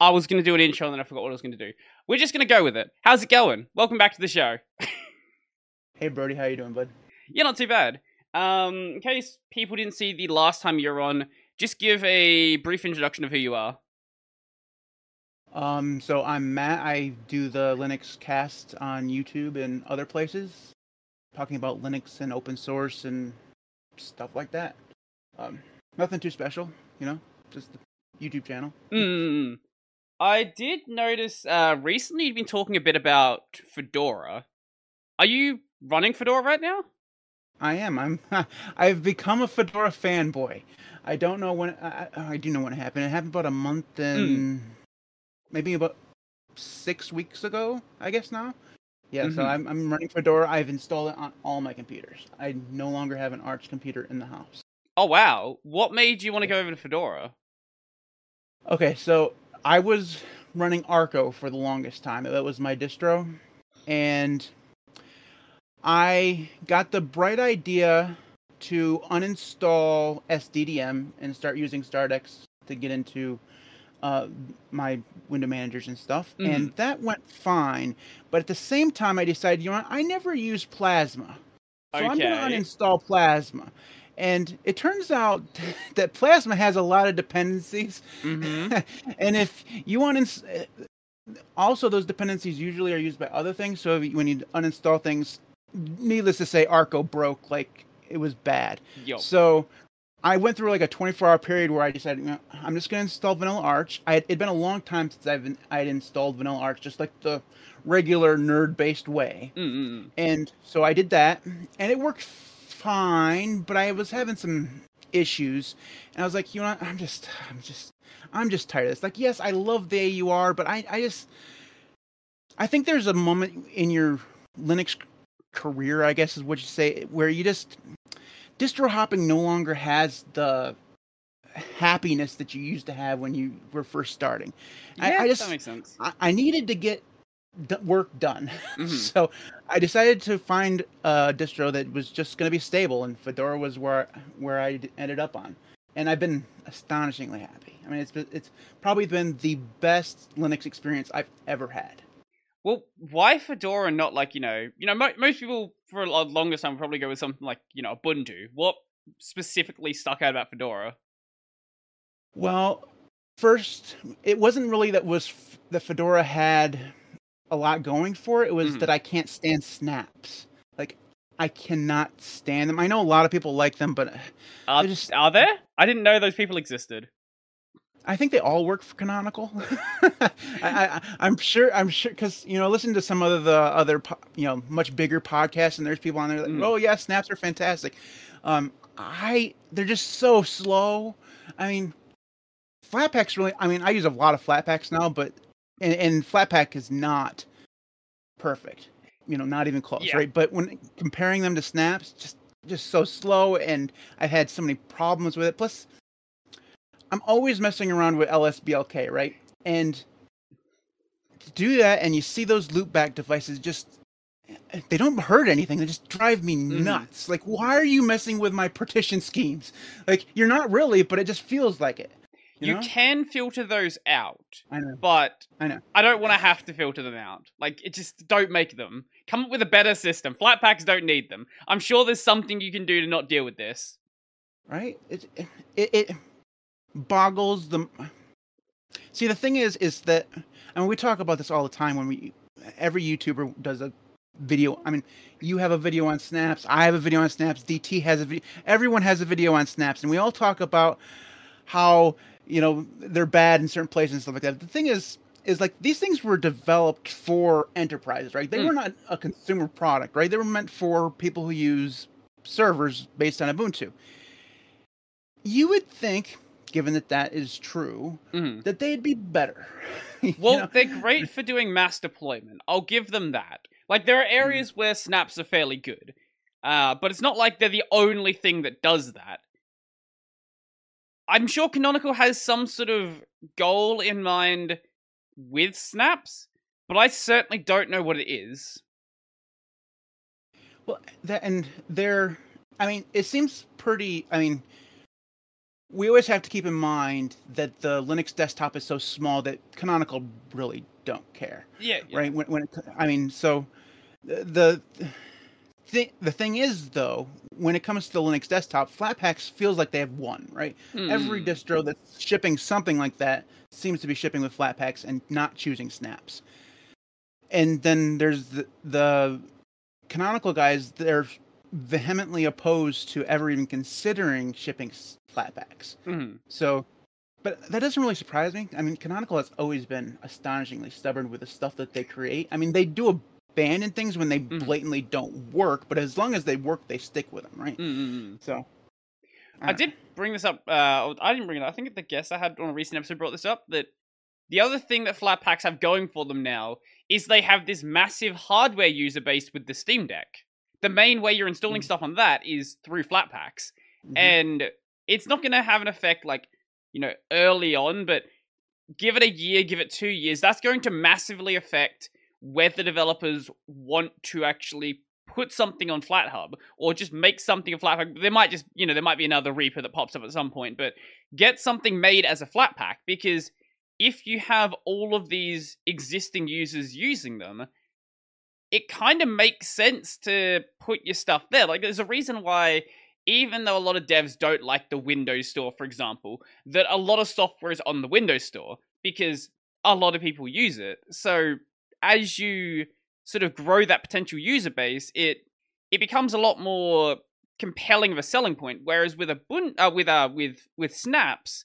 I was going to do an intro and then I forgot what I was going to do. We're just going to go with it. How's it going? Welcome back to the show. hey, Brody, how you doing, bud? Yeah, not too bad. Um, in case people didn't see the last time you were on, just give a brief introduction of who you are. Um, so I'm Matt. I do the Linux cast on YouTube and other places, talking about Linux and open source and stuff like that. Um, nothing too special, you know, just the YouTube channel. Mm. I did notice uh, recently you've been talking a bit about Fedora. Are you running Fedora right now? I am. I'm. I've become a Fedora fanboy. I don't know when. I, I do know when it happened. It happened about a month and. Mm maybe about six weeks ago, I guess now. Yeah, mm-hmm. so I'm, I'm running Fedora. I've installed it on all my computers. I no longer have an Arch computer in the house. Oh wow! What made you want to go over to Fedora? Okay, so I was running Arco for the longest time. That was my distro, and I got the bright idea to uninstall SDDM and start using startx to get into uh, my window managers and stuff, mm. and that went fine. But at the same time, I decided, you know. I never use Plasma, so okay. I'm going to uninstall Plasma. And it turns out that Plasma has a lot of dependencies, mm-hmm. and if you want to, also those dependencies usually are used by other things. So when you uninstall things, needless to say, Arco broke like it was bad. Yo. So I went through like a 24 hour period where I decided, you know, I'm just going to install Vanilla Arch. I had, it'd been a long time since I've been, I'd installed Vanilla Arch, just like the regular nerd based way. Mm-hmm. And so I did that, and it worked fine, but I was having some issues, and I was like, you know, what? I'm just, I'm just, I'm just tired of this. Like, yes, I love the AUR, but I, I just, I think there's a moment in your Linux career, I guess is what you say, where you just distro hopping no longer has the happiness that you used to have when you were first starting. Yeah, I, I just, that makes sense. I, I needed to get d- work done, mm-hmm. so I decided to find a distro that was just going to be stable, and Fedora was where where I ended up on, and I've been astonishingly happy. I mean, it's it's probably been the best Linux experience I've ever had. Well, why Fedora and not like you know, you know, mo- most people for a longer time probably go with something like you know Ubuntu. What specifically stuck out about Fedora? Well, first, it wasn't really that was f- that Fedora had a lot going for it. It was mm-hmm. that I can't stand snaps. Like I cannot stand them. I know a lot of people like them, but are, just... are there? I didn't know those people existed. I think they all work for Canonical. I, am sure. I'm sure because you know, listen to some of the other you know much bigger podcasts, and there's people on there like, mm. oh yeah, snaps are fantastic. Um, I they're just so slow. I mean, Flatpak's really. I mean, I use a lot of Flatpaks now, but and, and Flatpak is not perfect. You know, not even close, yeah. right? But when comparing them to snaps, just just so slow, and I've had so many problems with it. Plus I'm always messing around with LSBLK, right? And to do that, and you see those loopback devices just they don't hurt anything they just drive me mm-hmm. nuts mm-hmm. like why are you messing with my partition schemes like you're not really but it just feels like it you, you know? can filter those out i know. but i know. I don't want to have to filter them out. Like it just don't make them. Come up with a better system. Flat packs don't need them. I'm sure there's something you can do to not deal with this. Right? It it, it boggles the see the thing is is that I mean we talk about this all the time when we every YouTuber does a video I mean you have a video on snaps I have a video on snaps DT has a video everyone has a video on snaps and we all talk about how you know they're bad in certain places and stuff like that the thing is is like these things were developed for enterprises right they mm. were not a consumer product right they were meant for people who use servers based on ubuntu you would think given that that is true, mm-hmm. that they'd be better. well, know? they're great for doing mass deployment. I'll give them that. Like there are mm-hmm. areas mm-hmm. where snaps are fairly good, uh, but it's not like they're the only thing that does that. I'm sure Canonical has some sort of goal in mind with snaps, but I certainly don't know what it is. Well, that and they're. I mean, it seems pretty. I mean, we always have to keep in mind that the Linux desktop is so small that Canonical really don't care, Yeah, yeah. right? When, when it, I mean, so the the the thing is though, when it comes to the Linux desktop, Flatpaks feels like they have won, right? Every Mm. distro that's shipping something like that seems to be shipping with Flatpaks and not choosing snaps. And then there's the, the canonical guys, they're vehemently opposed to ever even considering shipping Flatpaks. Mhm. So, but that doesn't really surprise me. I mean, Canonical has always been astonishingly stubborn with the stuff that they create. I mean, they do abandon things when they Mhm. blatantly don't work, but as long as they work, they stick with them, right? Mm-mm. So, I did bring this up. Uh, I didn't bring it. up. I think the guest I had on a recent episode brought this up. That the other thing that Flatpaks have going for them now is they have this massive hardware user base with the Steam Deck. The main way you're installing Mhm. stuff on that is through Flatpaks, Mhm. and it's not going to have an effect like you know early on, but give it a year, give it two years. That's going to massively affect whether developers want to actually put something on FlatHub or just make something a FlatPak. There might just, you know, there might be another Reaper that pops up at some point, but get something made as a Flatpak because if you have all of these existing users using them, it kind of makes sense to put your stuff there. Like, there's a reason why, even though a lot of devs don't like the Windows Store, for example, that a lot of software is on the Windows Store because a lot of people use it. So, as you sort of grow that potential user base, it it becomes a lot more compelling of a selling point. Whereas with a bun- uh, with uh, with with snaps,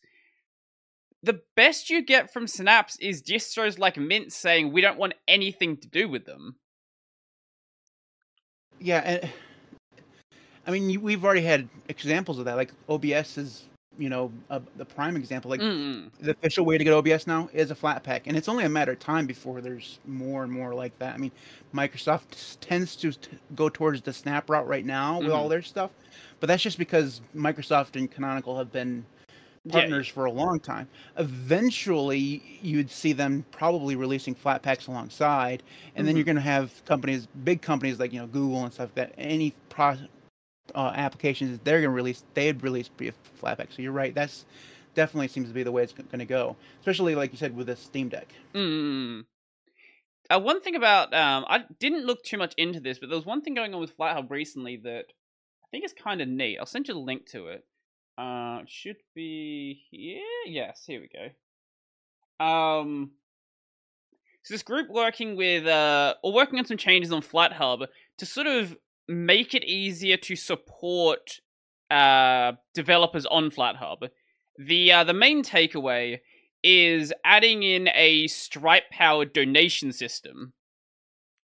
the best you get from snaps is distros like Mint saying we don't want anything to do with them. yeah, I mean, we've already had examples of that. Like OBS is, you know, a, the prime example. Like Mm-mm. the official way to get OBS now is a flat pack, and it's only a matter of time before there's more and more like that. I mean, Microsoft tends to t- go towards the Snap route right now with all their stuff, but that's just because Microsoft and Canonical have been Yeah, partners for a long time. Eventually, you'd see them probably releasing flat packs alongside, and then Mhm. you're going to have companies, big companies like you know Google and stuff that any pro uh, applications that they're going to release, they'd release be a flat. So you're right. That's definitely seems to be the way it's going to go, especially like you said with the Steam Deck. Mm. Uh, one thing about um, I didn't look too much into this, but there was one thing going on with FlatHub recently that I think is kind of neat. I'll send you the link to it. Uh, should be here. Yes, here we go. Um, so this group working with uh, or working on some changes on FlatHub to sort of make it easier to support uh developers on FlatHub. The uh, the main takeaway is adding in a Stripe powered donation system.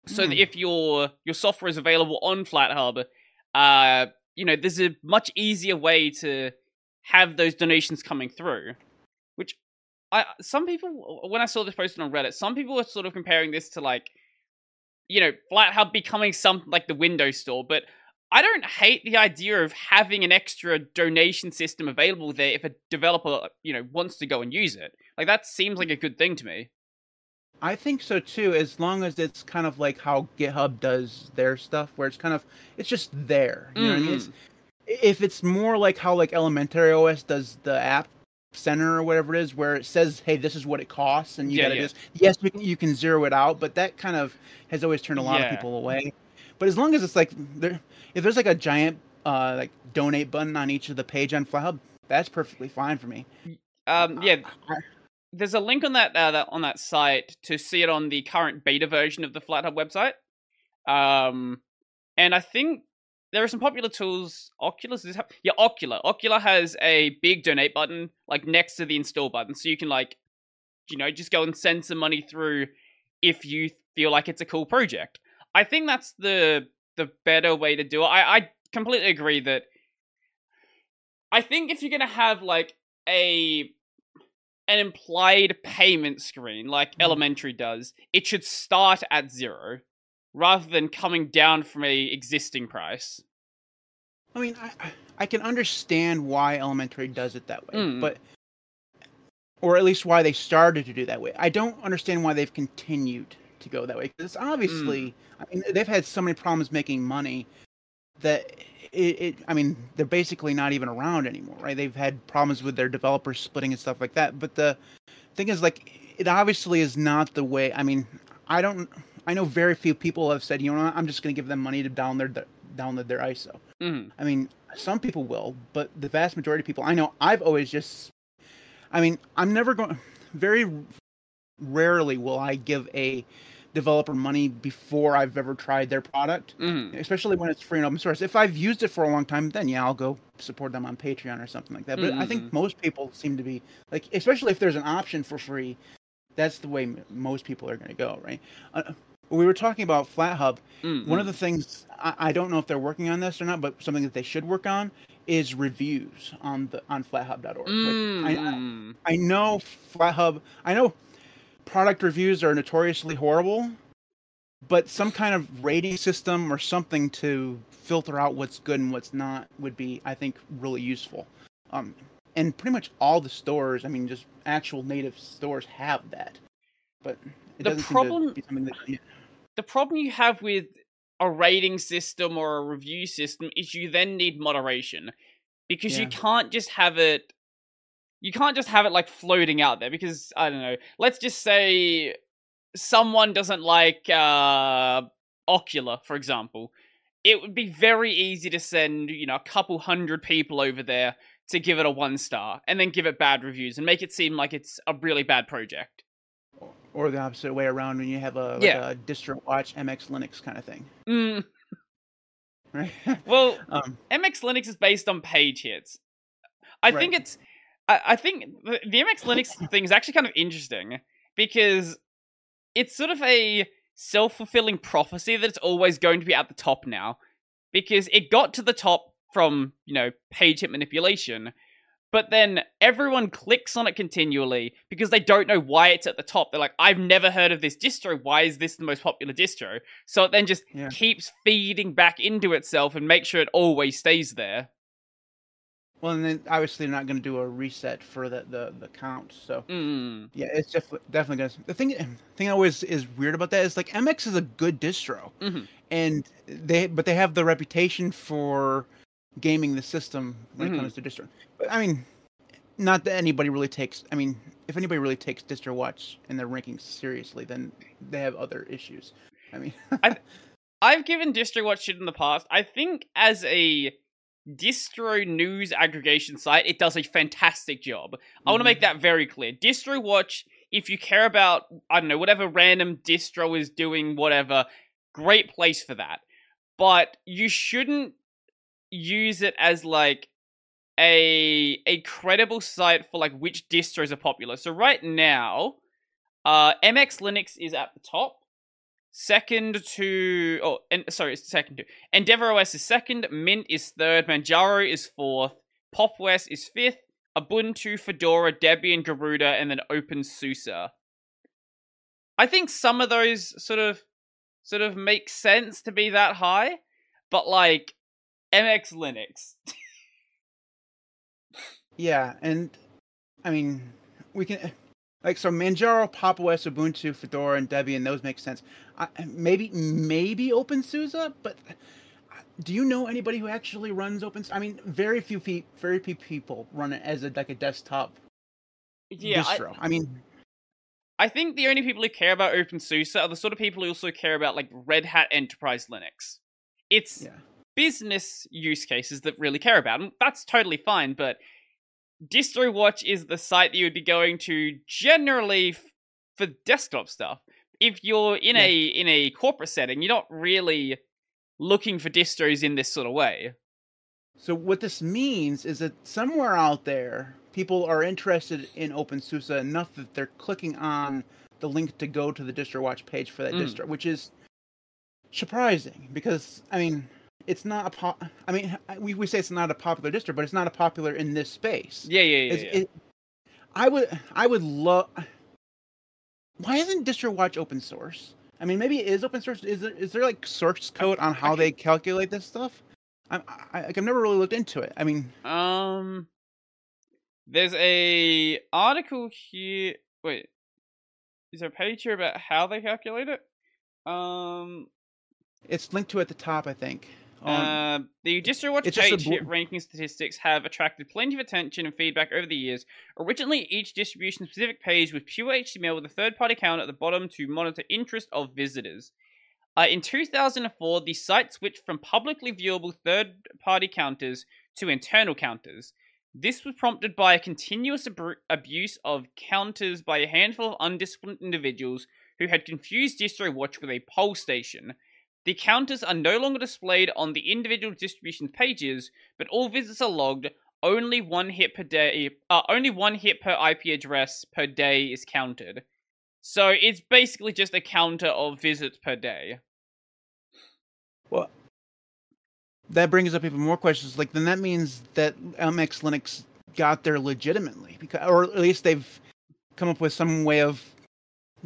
So that Hmm. if your your software is available on FlatHub, uh, you know, there's a much easier way to have those donations coming through. Which I some people when I saw this posted on Reddit, some people were sort of comparing this to like you know, FlatHub becoming something like the Windows Store, but I don't hate the idea of having an extra donation system available there if a developer, you know, wants to go and use it. Like that seems like a good thing to me. I think so too, as long as it's kind of like how GitHub does their stuff, where it's kind of it's just there. You know what I mean? It's, mm-hmm. if it's more like how like Elementary OS does the app center or whatever it is, where it says, "Hey, this is what it costs," and you Yeah, gotta yeah. just yes, you can you can zero it out, but that kind of has always turned a lot Yeah. of people away. But as long as it's like there, if there's like a giant uh like donate button on each of the page on FlatHub, that's perfectly fine for me. Um, yeah, there's a link on that, uh, that on that site to see it on the current beta version of the FlatHub website. Um, and I think there are some popular tools. Oculus is yeah, Okular. Okular has a big donate button like next to the install button, so you can like, you know, just go and send some money through if you feel like it's a cool project. I think that's the the better way to do it. I I completely agree that. I think if you're gonna have like a an implied payment screen like Mhm. Elementary does, it should start at zero rather than coming down from a existing price. I mean, I I- can understand why Elementary does it that way, Mm. but or at least why they started to do that way. I don't understand why they've continued to go that way because obviously, I mean, they've had so many problems making money that it, it, I mean, they're basically not even around anymore, right? They've had problems with their developers splitting and stuff like that. But the thing is, like, it obviously is not the way. I mean, I don't. I know very few people have said, you know, I'm just going to give them money to download their download their ISO. Mm. I mean, some people will, but the vast majority of people I know, I've always just. I mean, I'm never going. Very rarely will I give a developer money before I've ever tried their product, Mm. especially when it's free and open source. If I've used it for a long time, then yeah, I'll go support them on Patreon or something like that. But I Mhm. think most people seem to be like, especially if there's an option for free, that's the way m- most people are going to go, right? Uh, we were talking about FlatHub. Mm. One of the things I, I don't know if they're working on this or not, but something that they should work on is reviews on the on FlatHub.org. Like, I, Mm. I know FlatHub. I know product reviews are notoriously horrible, but some kind of rating system or something to filter out what's good and what's not would be, I think, really useful. Um, and pretty much all the stores, I mean, just actual native stores have that, but it The problem- to be something that. yeah. the problem you have with a rating system or a review system is you then need moderation because you can't just have it you can't just have it like floating out there because i don't know let's just say someone doesn't like uh Okular for example it would be very easy to send you know a couple hundred people over there to give it a one star and then give it bad reviews and make it seem like it's a really bad project Or the opposite way around when you have a, like Yeah. a distro watch MX Linux kind of thing, mm, right? well um, MX Linux is based on page hits. I think it's. I, I think the, the MX Linux thing is actually kind of interesting because it's sort of a self fulfilling prophecy that it's always going to be at the top now because it got to the top from, you know, page hit manipulation. But then everyone clicks on it continually because they don't know why it's at the top. They're like, I've never heard of this distro. Why is this the most popular distro? So it then just Yeah. keeps feeding back into itself and make sure it always stays there. well, and then obviously they're not going to do a reset for the, the, the count, so. Mm. Yeah, it's definitely definitely gonna. The thing thing always is weird about that is like MX is a good distro, Mhm. and they but they have the reputation for gaming the system when Mhm. it comes to distro. But I mean, not that anybody really takes. I mean, if anybody really takes distro watch and their rankings seriously, then they have other issues. I mean, I've given DistroWatch shit in the past. I think as a distro news aggregation site, it does a fantastic job. I want to make that very clear. Distro watch. if you care about, I don't know, whatever random distro is doing, whatever, great place for that. But you shouldn't use it as like a a credible site for like which distros are popular. So right now, uh, MX Linux is at the top. Second to oh, and sorry, it's second to Endeavour OS is second, Mint is third, Manjaro is fourth, PopOS is fifth, Ubuntu, Fedora, Debian, Garuda, and then OpenSUSE. I think some of those sort of sort of make sense to be that high, but like MX Linux. yeah, and I mean, we can like so Manjaro, Pop OS, Ubuntu, Fedora, and Debian. Those make sense. I, maybe maybe OpenSUSE, but uh, do you know anybody who actually runs OpenSUSE? I mean, very few pe- very few people run it as a like a desktop Yeah, I. I, mean, I think the only people who care about OpenSUSE are the sort of people who also care about like Red Hat Enterprise Linux. It's yeah, business use cases that really care about them. That's totally fine, but DistroWatch is the site that you would be going to generally f- for desktop stuff. If you're in a in a corporate setting, you're not really looking for distros in this sort of way. So what this means is that somewhere out there, people are interested in OpenSUSE enough that they're clicking on the link to go to the DistroWatch page for that Mm. distro, which is surprising because I mean, it's not a pop. I mean, we we say it's not a popular distro, but it's not a popular in this space. Yeah, yeah, yeah. It's- yeah. it- I would I would love. Why isn't DistroWatch open source? I mean, maybe it is open source. Is there is there like source code on how they calculate this stuff? I'm, I, like, I've never really looked into it. I mean, Um, there's a article here. Wait, is there a page here about how they calculate it? Um, it's linked to at the top, I think. Um, Uh, the DistroWatch it's just page bl- ranking statistics have attracted plenty of attention and feedback over the years. Originally, each distribution specific page was pure HTML with a third party counter at the bottom to monitor interest of visitors. Uh, in 2004, the site switched from publicly viewable third party counters to internal counters. This was prompted by a continuous ab- abuse of counters by a handful of undisciplined individuals who had confused DistroWatch with a poll station. The counters are no longer displayed on the individual distribution pages, but all visits are logged. Only one hit per day, uh, only one hit per IP address per day is counted. So it's basically just a counter of visits per day. Well, that brings up even more questions. Like, then that means that MX Linux got there legitimately, because, or at least they've come up with some way of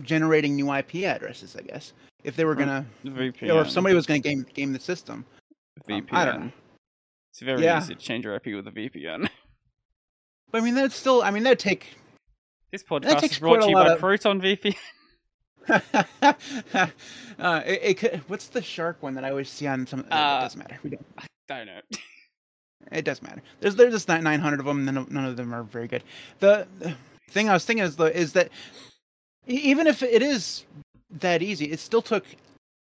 generating new IP addresses. I guess if they were gonna, VPN. or if somebody was gonna game game the system. Um, I don't know. It's very Yeah. easy to change your IP with a VPN. But I mean, that's still. I mean, that'd take. This podcast is brought to you by of- Proton VPN. uh, it, it could, what's the shark one that I always see on some? it Uh, doesn't matter. We don't. Don't know. It doesn't matter. There's there's just 900 of them. None of, none of them are very good. The the thing I was thinking is though is that even if it is that easy, it still took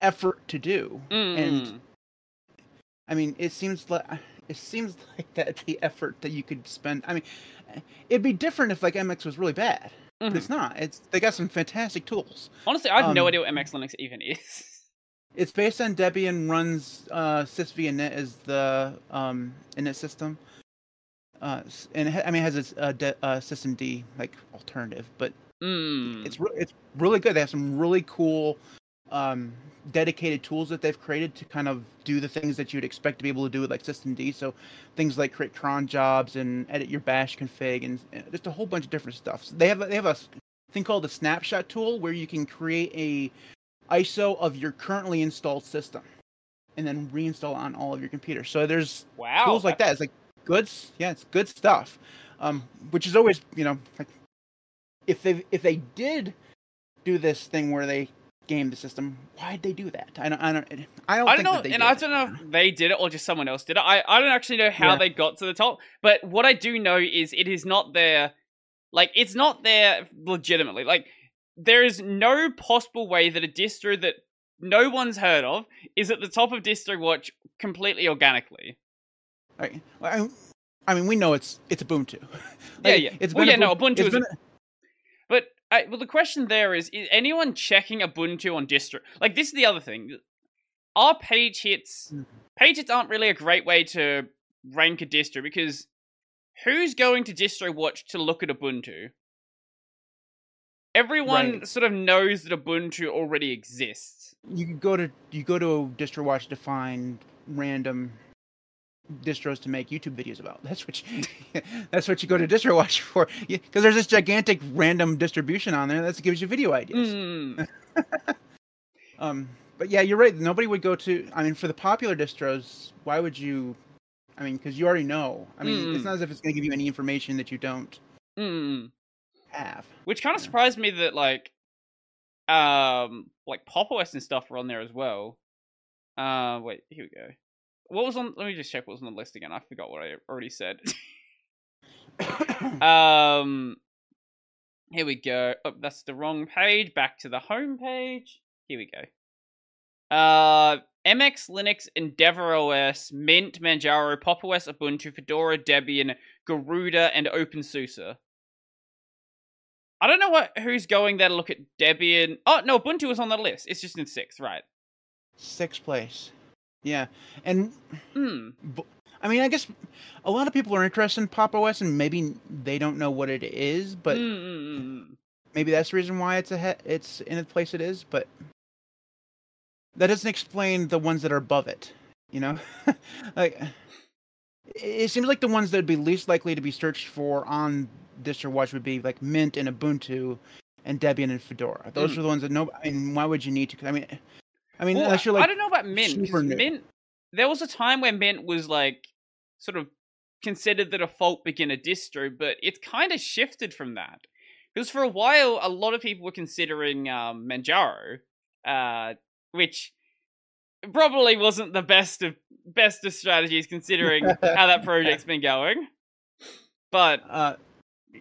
effort to do. Mm. I mean, it seems like it seems like that the effort that you could spend. I mean, it'd be different if like MX was really bad, but Mhm. it's not. It's they got some fantastic tools. Honestly, I have no um, idea what MX Linux even is. It's based on Debian, runs uh, sysvinit as the um, init system. Uh, and it ha- I mean, it has its uh, de- uh, system D like alternative, but Mm. it's re- it's really good. They have some really cool um, dedicated tools that they've created to kind of do the things that you'd expect to be able to do with like system D. So things like create cron jobs and edit your bash config and uh, just a whole bunch of different stuff. So they have a, they have a thing called the snapshot tool where you can create a ISO of your currently installed system and then reinstall on all of your computers. So there's wow. tools like that. It's like good, yeah, it's good stuff. Um, which is always, you know, like if they if they did do this thing where they game the system, why'd they do that? I don't, I don't, I don't. I don't know, and I don't know if they did it or just someone else did it. I, I don't actually know how Yeah. they got to the top, but what I do know is it is not there. Like, it's not there legitimately. Like, there is no possible way that a distro that no one's heard of is at the top of distro watch completely organically. Right. Well, I, I mean, we know it's it's Ubuntu. Yeah, Like, yeah. It's Well, been yeah, no, Ubuntu- Ubuntu it's is- been- But I, well, the question there is: Is anyone checking Ubuntu on distro? Like, this is the other thing. Our page hits Mhm. page hits aren't really a great way to rank a distro because who's going to distro watch to look at Ubuntu? Everyone Right. sort of knows that Ubuntu already exists. you could go to you go to DistroWatch to find random distros to make YouTube videos about. That's what you, that's what you go to DistroWatch for. Because there's this gigantic random distribution on there that gives you video ideas. Mm. Um, but yeah, you're right. Nobody would go to. I mean, for the popular distros, why would you? I mean, because you already know. I mean, Mm. it's not as if it's going to give you any information that you don't Mm. have. Which kind of Yeah. surprised me that like, um, like Pop OS and stuff were on there as well. Uh, wait, here we go. What was on? Let me just check what was on the list again. I forgot what I already said. um, here we go. Oh, that's the wrong page. Back to the home page. Here we go. Uh, MX Linux, Endeavour OS, Mint, Manjaro, Pop OS, Ubuntu, Fedora, Debian, Garuda, and OpenSUSE. I don't know what who's going there to look at Debian. Oh no, Ubuntu was on the list. It's just in sixth, right? Sixth place. Yeah, and bu- I mean, I guess a lot of people are interested in Pop OS, and maybe they don't know what it is, but Mm, mm, mm, mm. maybe that's the reason why it's ahead. It's in the place it is, but that doesn't explain the ones that are above it. You know, like it seems like the ones that would be least likely to be searched for on DistroWatch would be like Mint and Ubuntu, and Debian and Fedora. Those Mm. are the ones that no. I mean, why would you need to? I mean, I mean, Well, unless you're I don't know about Mint because. Mint. There was a time where Mint was like sort of considered the default beginner distro, but it's kind of shifted from that. Because for a while, a lot of people were considering um, Manjaro, uh, which probably wasn't the best of best of strategies considering how that project's been going. But uh,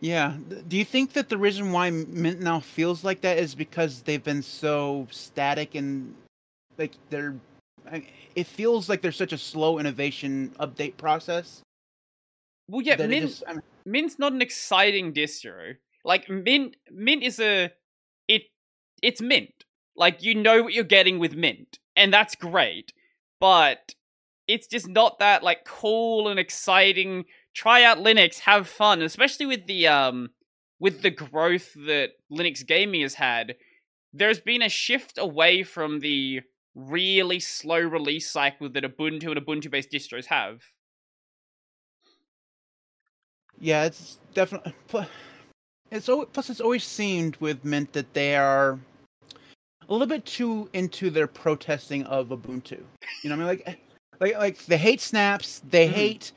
yeah, do you think that the reason why Mint now feels like that is because they've been so static and like they're it feels like there's such a slow innovation update process. Well, yeah, Mint, just, I mean, Mint's not an exciting distro. Like Mint, Mint is a it, it's Mint. Like you know what you're getting with Mint, and that's great. But it's just not that like cool and exciting. Try out Linux, have fun, especially with the um with the growth that Linux gaming has had. There's been a shift away from the really slow release cycle that Ubuntu and Ubuntu based distros have. Yeah, it's definitely. It's plus it's always seemed with Mint that they are a little bit too into their protesting of Ubuntu. You know, I mean, like, like, like they hate snaps. They mm. hate.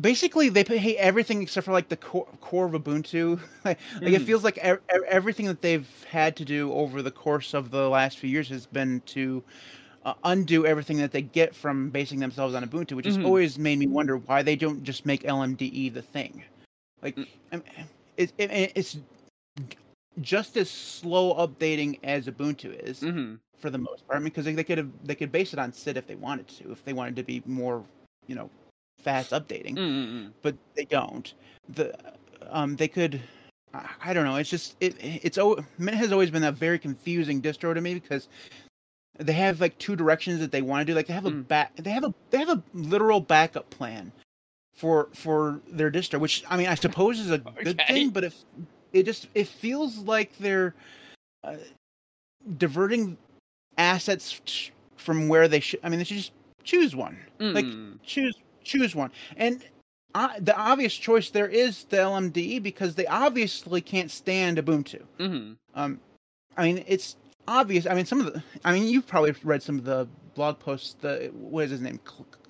Basically, they hate everything except for like the core, core of Ubuntu. like, mm. it feels like er- everything that they've had to do over the course of the last few years has been to uh, undo everything that they get from basing themselves on Ubuntu, which mm-hmm. has always made me wonder why they don't just make LMDE the thing. Like, mm. it, it, it's just as slow updating as Ubuntu is mm-hmm. for the most part. I mean, because they, they could have they could base it on SID if they wanted to, if they wanted to be more, you know, fast updating. Mm-hmm. But they don't. The um they could. I, don't know. It's just it it's oh Mint has always been a very confusing distro to me because they have like two directions that they want to do. Like they have a mm. back they have a they have a literal backup plan for for their distro, which I mean I suppose is a okay. good thing, but if it just it feels like they're uh, diverting assets from where they should. I mean, they should just choose one. Mm. Like choose choose one. And uh, the obvious choice there is the LMDE because they obviously can't stand Ubuntu. Mm-hmm. Um, I mean, it's obvious. I mean, some of the. I mean, you've probably read some of the blog posts. The what is his name?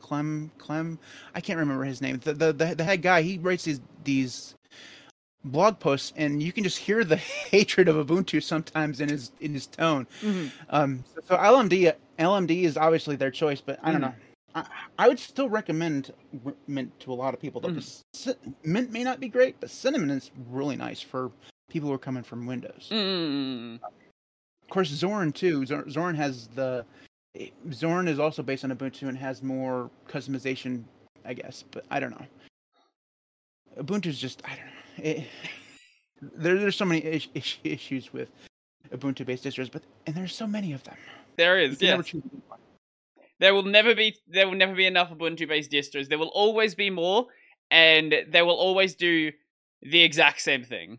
Clem Clem. I can't remember his name. The the the, the head guy. He writes these these blog posts, and you can just hear the hatred of Ubuntu sometimes in his in his tone. Mm-hmm. Um, so, so, LMD LMD is obviously their choice, but I don't mm-hmm. know. I, I, would still recommend Mint to a lot of people. Though mm-hmm. Mint may not be great, but Cinnamon is really nice for people who are coming from Windows. Mm-hmm. Of course, Zorin too. Zorin has the Zorin is also based on Ubuntu and has more customization, I guess. But I don't know. Ubuntu's just I don't know it, there, there's so many is, is, issues with Ubuntu-based distros, but and there's so many of them. There is, yeah. There will never be there will never be enough Ubuntu-based distros. There will always be more, and they will always do the exact same thing.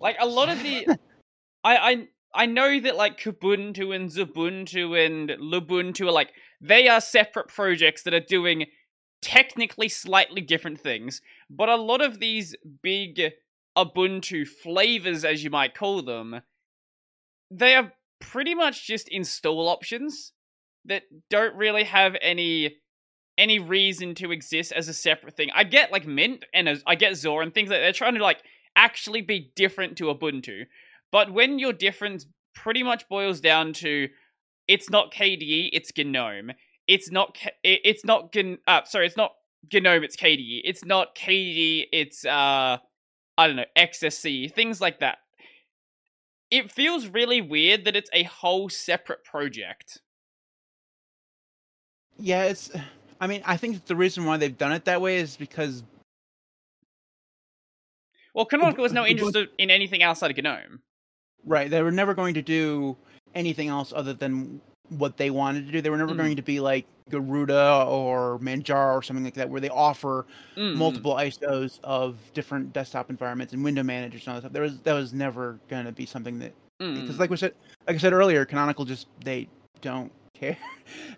Like a lot of the, I I I know that like Kubuntu and Xubuntu and Lubuntu are like they are separate projects that are doing technically slightly different things, but a lot of these big Ubuntu flavors, as you might call them, they are pretty much just install options that don't really have any any reason to exist as a separate thing. I get like Mint and I get Zor and things like that. they're trying to like actually be different to Ubuntu, but when your difference pretty much boils down to it's not KDE, it's GNOME it's not it's not G- uh, sorry it's not GNOME it's KDE it's not KDE it's uh I don't know XFCE things like that it feels really weird that it's a whole separate project. Yeah it's I mean I think the reason why they've done it that way is because well Canonical was no interested in anything outside of GNOME. Right they were never going to do anything else other than what they wanted to do. They were never mm. going to be like Garuda or Manjaro or something like that, where they offer mm. multiple ISOs of different desktop environments and window managers and all that stuff. There was that was never going to be something that because, mm. like we said, like I said earlier, Canonical just they don't care.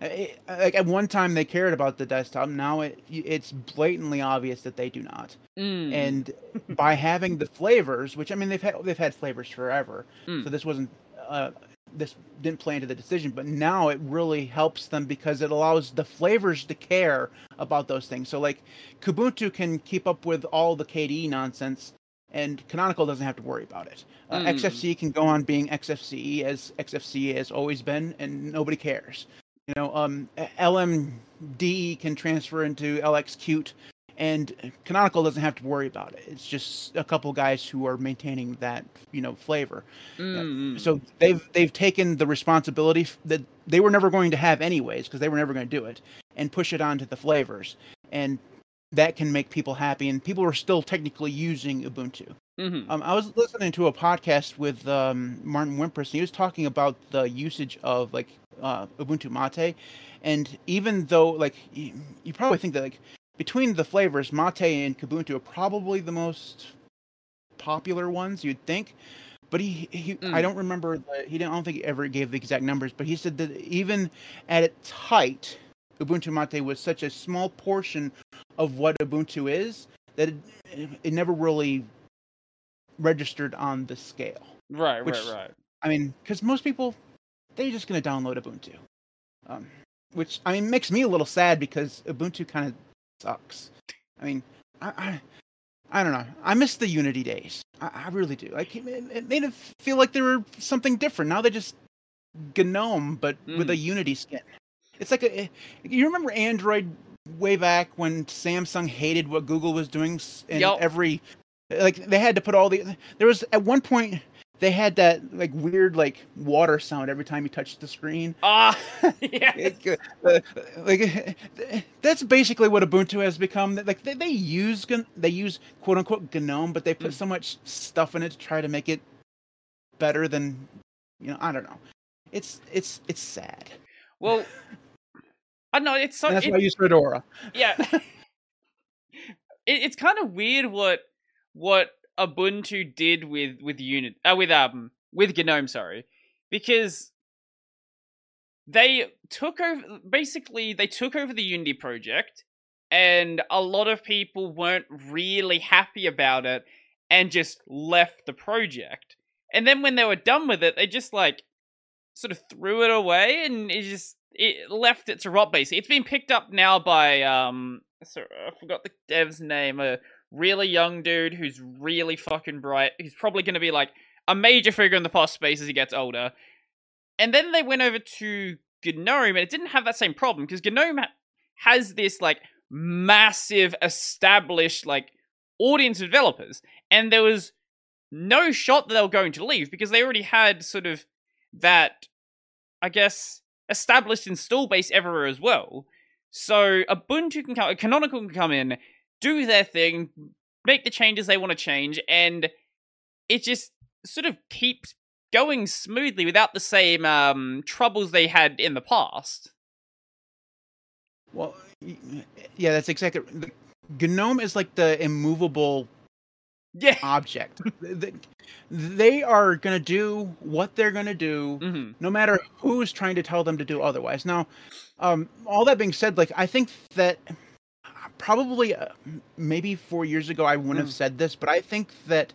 It, like at one time they cared about the desktop. Now it it's blatantly obvious that they do not. Mm. And by having the flavors, which I mean they've had they've had flavors forever, mm. so this wasn't uh, this didn't play into the decision, but now it really helps them because it allows the flavors to care about those things. So like Kubuntu can keep up with all the KDE nonsense and Canonical doesn't have to worry about it. Uh, Mm. XFCE can go on being XFCE as XFCE has always been, and nobody cares. You know, um, LMD can transfer into LXQt, and Canonical doesn't have to worry about it. It's just a couple guys who are maintaining that, you know, flavor. Mm, So they've they've taken the responsibility that they were never going to have anyways because they were never going to do it, and push it onto the flavors, and that can make people happy. And people are still technically using Ubuntu. mhm. Um, I was listening to a podcast with um, Martin Wimpress, and he was talking about the usage of like uh, Ubuntu Mate, and even though like you, you probably think that like between the flavors, Mate and Kubuntu are probably the most popular ones you'd think. But he, he Mm. I don't remember. He didn't. I don't think he ever gave the exact numbers. But he said that even at its height, Ubuntu Mate was such a small portion of what Ubuntu is that it, it never really registered on the scale. right, which- right, right. I mean, because most people they're just gonna download Ubuntu, um, which I mean makes me a little sad because Ubuntu kind of sucks. I mean, I, I I don't know. I miss the Unity days. I, I really do. Like it, it made it feel like they were something different. Now they're just GNOME, but with Mm. a Unity skin. It's like a. You remember Android way back when Samsung hated what Google was doing, and Yup. every like they had to put all the. There was at one point they had that like weird like water sound every time you touched the screen. Ah, yeah. Uh, like that's basically what Ubuntu has become. Like they, they use they use quote unquote GNOME, but they put Mm. so much stuff in it to try to make it better than you know. I don't know. It's it's it's sad. Well, I don't know. It's so And that's it- why I use Fedora. yeah. it, it's kind of weird what what Ubuntu did with with unit uh, with um with GNOME, sorry, because they took over basically they took over the Unity project, and a lot of people weren't really happy about it, and just left the project. And then when they were done with it, they just like sort of threw it away, and it just it left it to rot. Basically, it's been picked up now by um, sorry, I forgot the dev's name. A really young dude who's really fucking bright. He's probably going to be like a major figure in the past space as he gets older. And then they went over to GNOME, and it didn't have that same problem because GNOME ha- has this like massive established like audience of developers, and there was no shot that they were going to leave because they already had sort of that, I guess, established install base everywhere as well. So Ubuntu can come, Canonical can come in, do their thing, make the changes they want to change, and it just sort of keeps going smoothly without the same um, troubles they had in the past. Well, yeah, that's exactly. The, GNOME is like the immovable Yeah. object. They are going to do what they're going to do, hmm no matter who's trying to tell them to do otherwise. Now, um, all that being said, like I think that probably uh, maybe four years ago I wouldn't have Mm. said this, but I think that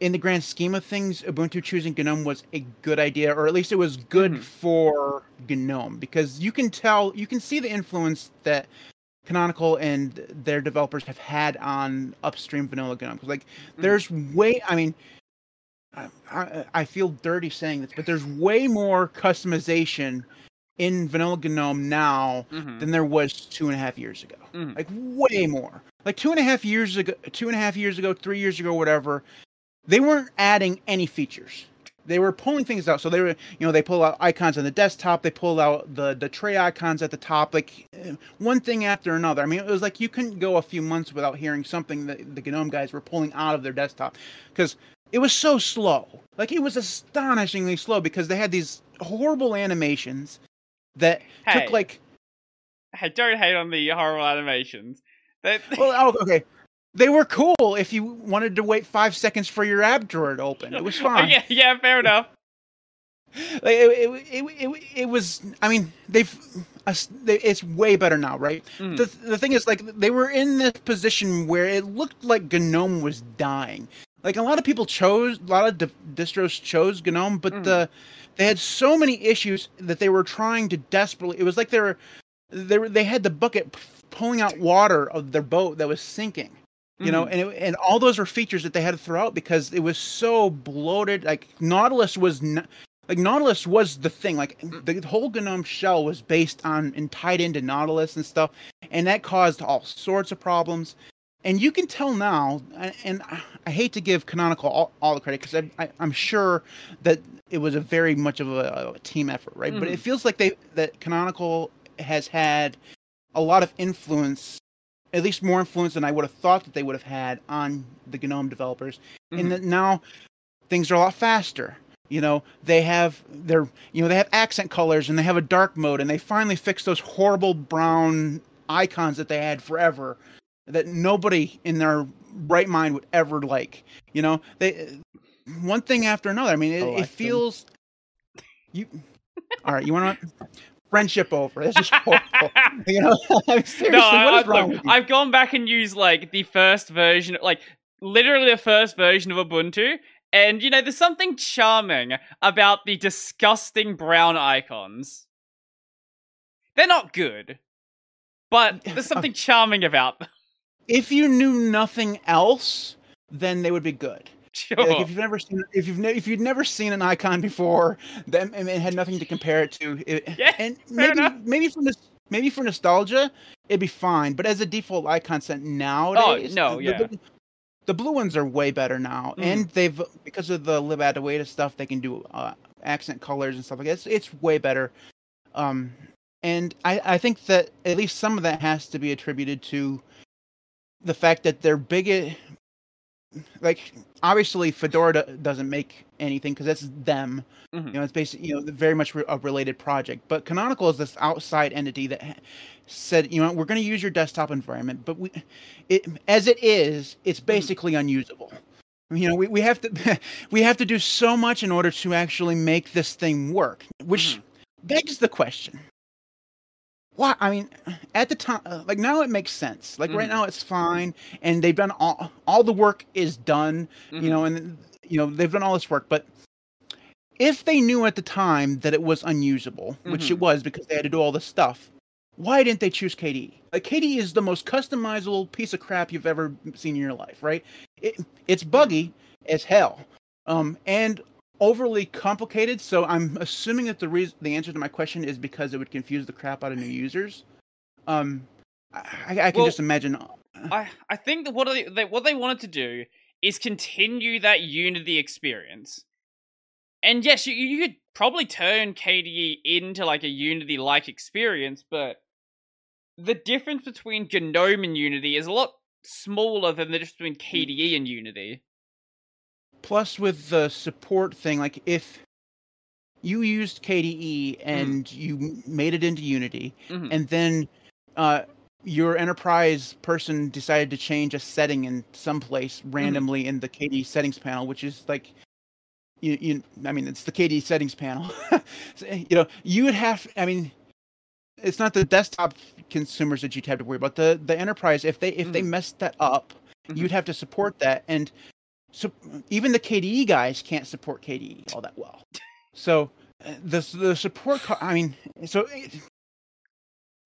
in the grand scheme of things, Ubuntu choosing GNOME was a good idea, or at least it was good Mhm. for GNOME because you can tell, you can see the influence that Canonical and their developers have had on upstream vanilla GNOME. Like, there's way, I mean, I, I, I feel dirty saying this, but there's way more customization in vanilla GNOME now hmm than there was two and a half years ago. Mhm. Like way more. Like two and a half years ago, two and a half years ago, three years ago, whatever. They weren't adding any features. They were pulling things out. So they were, you know, they pull out icons on the desktop. They pull out the the tray icons at the top, like eh, one thing after another. I mean, it was like you couldn't go a few months without hearing something that the GNOME guys were pulling out of their desktop because it was so slow. Like it was astonishingly slow because they had these horrible animations that Hey. took like Hey, don't hate on the horrible animations. That well, oh, okay. They were cool if you wanted to wait five seconds for your app drawer to open. It was Oh, fine. yeah, yeah, fair enough. Like, it, it, it, it, was. I mean, they've. us- It's way better now, right? Mm. The the thing is, like, they were in this position where it looked like GNOME was dying. Like a lot of people chose, a lot of di- distros chose GNOME, but Mhm. the they had so many issues that they were trying to desperately. It was like they were they were, they had the bucket pulling out water of their boat that was sinking. you know, Mhm. and it, and all those were features that they had to throw out because it was so bloated. Like Nautilus was n- like Nautilus was the thing. Like Mm. the whole GNOME shell was based on and tied into Nautilus and stuff, and that caused all sorts of problems. And you can tell now, and- and I- hate to give Canonical all, all the credit because I, I, I'm sure that it was a very much of a, a team effort, right? But Mhm. it feels like they that Canonical has had a lot of influence, at least more influence than I would have thought that they would have had on the GNOME developers. Mhm. And that now things are a lot faster. You know, they have their you know they have accent colors and they have a dark mode and they finally fixed those horrible brown icons that they had forever that nobody in their right mind would ever like. You know, they one thing after another. I mean, it, oh, I it them. feels you. All right, you want to friendship over? That's just horrible. you know, seriously, no, I, what I, is wrong look? I've gone back and used like the first version, like literally the first version of Ubuntu, and you know, there's something charming about the disgusting brown icons. They're not good, but there's oh. something charming about them. If you knew nothing else, then they would be good. Sure. Like if you've never seen, if you've ne- if you'd never seen an icon before, then and it had nothing to compare it to, it, Yeah, and maybe enough. maybe for this, maybe for nostalgia, it'd be fine. But as a default icon set nowadays, Oh, no, the- yeah. the, the blue ones are way better now, Mhm. and they've because of the libadwaita stuff, they can do uh, accent colors and stuff like that. It's, it's way better. Um, and I I think that at least some of that has to be attributed to the fact that their biggest like obviously Fedora doesn't make anything because that's them. Mhm. You know, it's basically you know very much a related project. But Canonical is this outside entity that said, you know, we're going to use your desktop environment, but we, it as it is, it's basically unusable. You know, we, we have to we have to do so much in order to actually make this thing work, which Mhm. begs the question. Why? I mean, at the time, uh, like now it makes sense. Like right Mhm. now it's fine, and they've done all all the work is done Mhm. you know, and you know they've done all this work, but if they knew at the time that it was unusable, which it Mhm. was because they had to do all this stuff, why didn't they choose KDE? Like KDE is the most customizable piece of crap you've ever seen in your life, right? It it's buggy as hell, um, and overly complicated. So I'm assuming that the reason the answer to my question is because it would confuse the crap out of new users. Um, I, I can Well, just imagine. I I think that what they, they what they wanted to do is continue that Unity experience. And yes, you you could probably turn KDE into like a Unity like experience, but the difference between GNOME and Unity is a lot smaller than the difference between KDE and Unity. Plus with the support thing like if you used KDE and you made it into Unity Mhm. and then uh your enterprise person decided to change a setting in some place randomly in the KDE settings panel which is like you, you I mean it's the KDE settings panel So, you know you would have I mean it's not the desktop consumers that you'd have to worry about the the enterprise if they if they Mhm. messed that up Mhm. you'd have to support that and so even the KDE guys can't support KDE all that well. So uh, the the support, I mean, so it,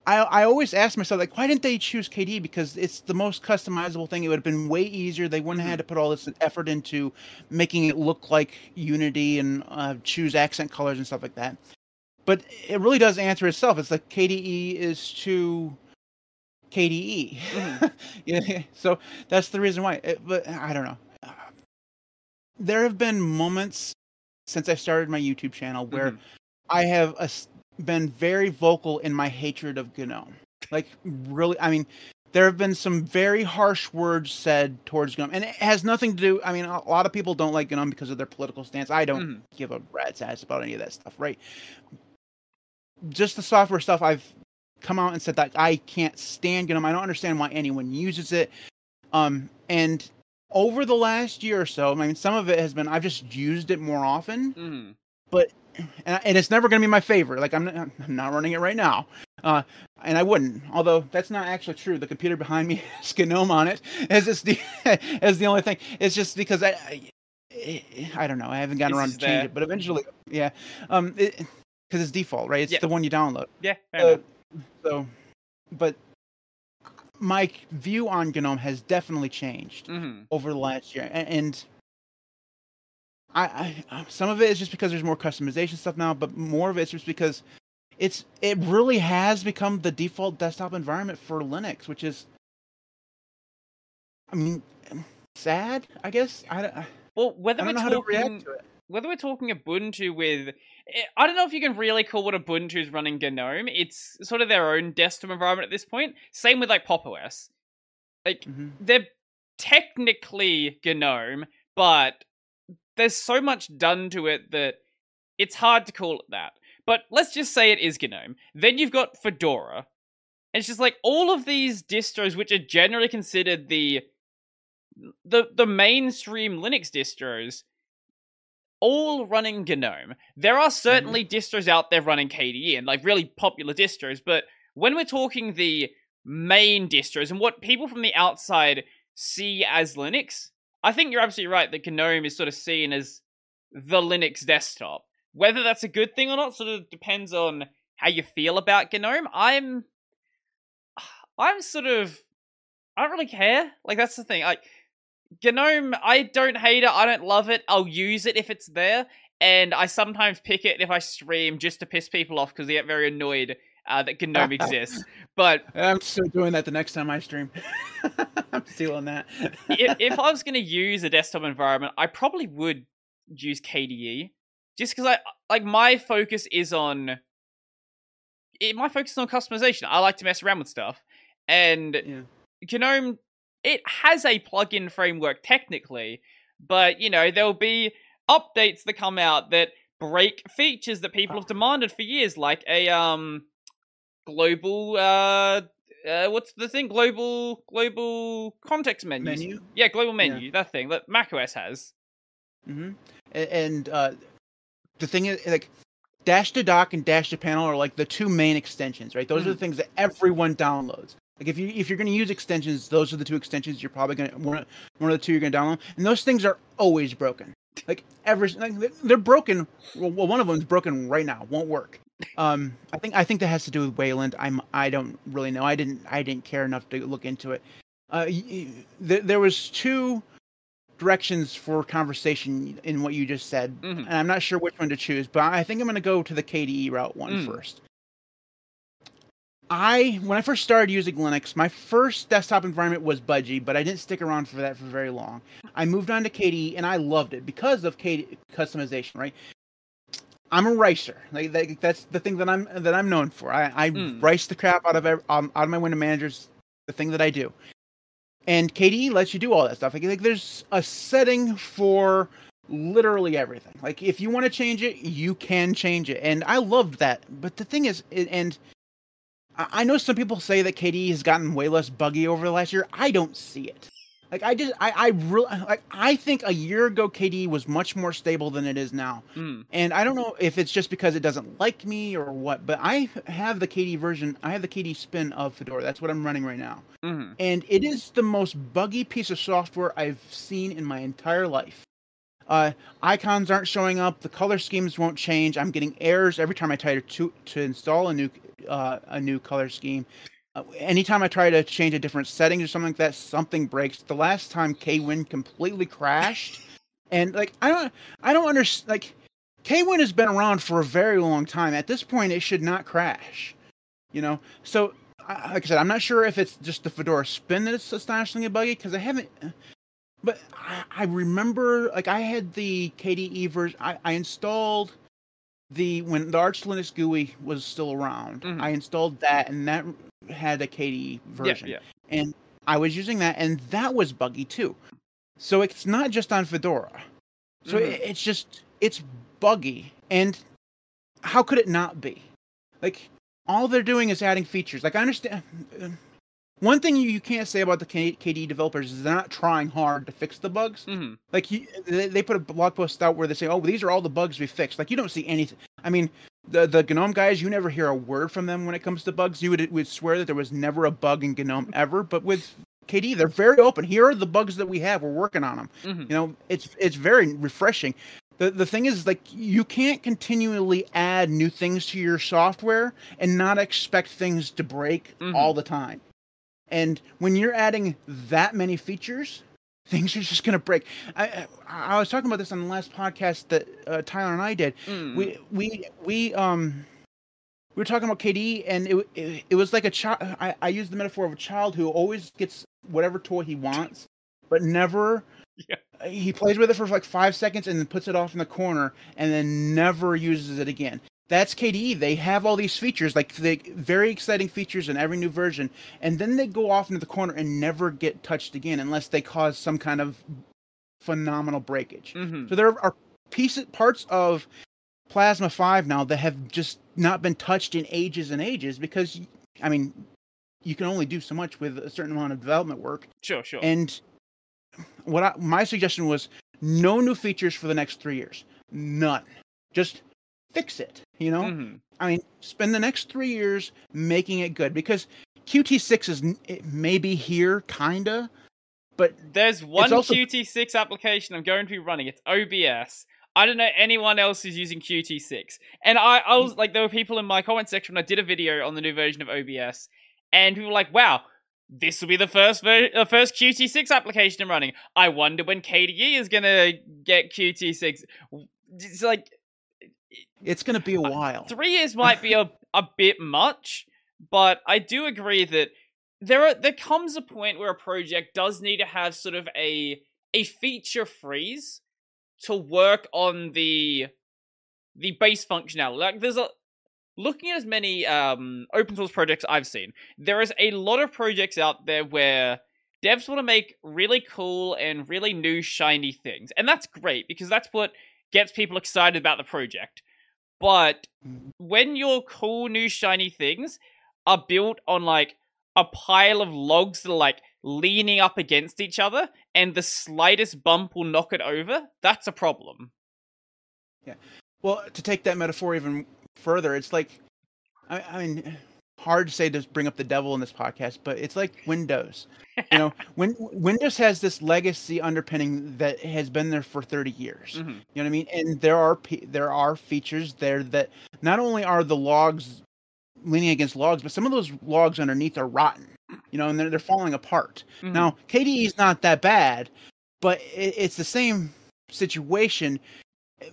I I always ask myself like, why didn't they choose KDE? Because it's the most customizable thing. It would have been way easier. They wouldn't have had to put all this effort into making it look like Unity and uh, choose accent colors and stuff like that. But it really does answer itself. It's like KDE is to KDE. Mhm. yeah, so that's the reason why. It, but I don't know. There have been moments since I started my YouTube channel where Mhm. I have a been very vocal in my hatred of GNOME. Like really, I mean, there have been some very harsh words said towards GNOME, and it has nothing to do. I mean, a lot of people don't like GNOME because of their political stance. I don't Mhm. give a rat's ass about any of that stuff, right? Just the software stuff, I've come out and said that I can't stand GNOME. I don't understand why anyone uses it. Um, and over the last year or so, I mean, some of it has been I've just used it more often Mhm. and, and it's never going to be my favorite. Like I'm not, I'm not running it right now, uh, and I wouldn't. Although that's not actually true. The computer behind me has GNOME on it as it's the as the only thing. It's just because I, I I don't know. I haven't gotten around to change it, but eventually, yeah. Um, because it's default, right? It's Yeah. the one you download. Yeah, Uh, so, but my view on GNOME has definitely changed hmm over the last year, and I, I some of it is just because there's more customization stuff now, but more of it's just because it's it really has become the default desktop environment for Linux, which is, I mean, sad. I guess I, don't- Well, whether don't we're know how to talking react to it. whether we're talking Ubuntu with, I don't know if you can really call what Ubuntu is running GNOME. It's sort of their own desktop environment at this point. Same with like Pop OS. Like Mhm. they're technically GNOME, but there's so much done to it that it's hard to call it that. But let's just say it is GNOME. Then you've got Fedora. And it's just like all of these distros, which are generally considered the the the mainstream Linux distros, all running GNOME. There are certainly mm-hmm. distros out there running KDE and like really popular distros, but when we're talking the main distros and what people from the outside see as Linux, I think you're absolutely right that GNOME is sort of seen as the Linux desktop. Whether that's a good thing or not sort of depends on how you feel about GNOME. I'm I'm sort of I don't really care. Like that's the thing. Like GNOME, I don't hate it. I don't love it. I'll use it if it's there, and I sometimes pick it if I stream just to piss people off because they get very annoyed uh, that GNOME exists. But I'm still doing that the next time I stream. I'm stealing that. if, if I was going to use a desktop environment, I probably would use KDE, just because I like my focus is on. It, my focus is on customization. I like to mess around with stuff, and yeah. GNOME it has a plugin framework technically, but you know there'll be updates that come out that break features that people have demanded for years, like a um global uh, uh what's the thing global global context menus. Menu. Yeah, global Yeah. menu. That thing that macOS has. Mm-hmm. And uh, the thing is, like, Dash to Dock and Dash to Panel are like the two main extensions, right? Those are the things that everyone downloads. Like, if you if you're going to use extensions, those are the two extensions you're probably going to one one of the two you're going to download, and those things are always broken. Like ever, like, they're- broken. Well, one of them's broken right now, won't work. Um, I think I think that has to do with Wayland. I'm I don't really know. I didn't I didn't care enough to look into it. Uh, there, was two directions for conversation in what you just said, Mhm. and I'm not sure which one to choose. But I think I'm going to go to the KDE route one Mm. first. I when I first started using Linux, my first desktop environment was Budgie, but I didn't stick around for that for very long. I moved on to KDE and I loved it because of KDE customization, right? I'm a ricer. Like that, that's the thing that I'm that I'm known for. I, I Mm. rice the crap out of um, out of my window managers. The thing that I do, and KDE lets you do all that stuff. Like, like there's a setting for literally everything. Like if you want to change it, you can change it, and I loved that. But the thing is, and I know some people say that KDE has gotten way less buggy over the last year. I don't see it. Like I just I I really like I think a year ago KDE was much more stable than it is now. Mm. And I don't know if it's just because it doesn't like me or what, but I have the KDE version. I have the KDE spin of Fedora. That's what I'm running right now. hmm And it is the most buggy piece of software I've seen in my entire life. Uh, icons aren't showing up. The color schemes won't change. I'm getting errors every time I try to to install a new uh, a new color scheme. Uh, anytime I try to change a different setting or something like that, something breaks. The last time KWin completely crashed, and like I don't I don't understand. Like KWin has been around for a very long time. At this point, it should not crash. You know, so like I said, I'm not sure if it's just the Fedora spin that's astonishingly buggy because I haven't. But I, I remember, like, I had the KDE version. I, I installed the when the Arch Linux GUI was still around. Mhm. I installed that, and that had a KDE version. yeah. And I was using that, and that was buggy too. So it's not just on Fedora. So Mhm. it, it's just it's buggy, and how could it not be? Like all they're doing is adding features. Like I understand. One thing you, can't say about the KDE developers is they're not trying hard to fix the bugs. hmm Like you, they, they put a blog post out where they say, "Oh, these are all the bugs we fixed." Like you don't see anything. I mean, the the GNOME guys, you never hear a word from them when it comes to bugs. You would would swear that there was never a bug in GNOME ever. But with KDE, they're very open. Here are the bugs that we have. We're working on them. hmm You know, it's it's very refreshing. The the thing is, like, you can't continually add new things to your software and not expect things to break Mhm. all the time. And when you're adding that many features, things are just going to break. I, I, I was talking about this on the last podcast that uh, Tyler and I did. Mm. We we we um we were talking about KD, and it it, it was like a child. I, I used the metaphor of a child who always gets whatever toy he wants, but never. Yeah. He plays with it for like five seconds and then puts it off in the corner, and then never uses it again. That's KDE. They have all these features, like the very exciting features in every new version, and then they go off into the corner and never get touched again unless they cause some kind of phenomenal breakage. Mhm. So there are pieces, parts of Plasma Five now that have just not been touched in ages and ages because, I mean, you can only do so much with a certain amount of development work. Sure, sure. And what I, my suggestion was no new features for the next three years, none. Just fix it. You know, Mhm. I mean, spend the next three years making it good because QT6 is it may be here, kinda, but There's one also- Qt6 application I'm going to be running. It's OBS. I don't know anyone else who's using Qt6. And I, I was like, there were people in my comment section when I did a video on the new version of OBS, and people were like, wow, this will be the first ver- uh, first Qt6 application I'm running. I wonder when KDE is gonna get Qt6. It's like it's gonna be a Uh, while. three years might be a, a bit much, but I do agree that there are there comes a point where a project does need to have sort of a a feature freeze to work on the the base functionality. Like there's a looking at as many um open source projects I've seen, there is a lot of projects out there where devs want to make really cool and really new shiny things. And that's great because that's what gets people excited about the project. But when your cool new shiny things are built on like a pile of logs that are like leaning up against each other and the slightest bump will knock it over, that's a problem. Yeah. Well, to take that metaphor even further, it's like, I, I mean, hard to say to bring up the devil in this podcast, but it's like Windows. You know, when Windows has this legacy underpinning that has been there for 30 years. Mhm. You know what I mean? And there are there are features there that not only are the logs leaning against logs, but some of those logs underneath are rotten. You know, and they're they're falling apart. Mhm. Now, KDE is not that bad, but it, it's the same situation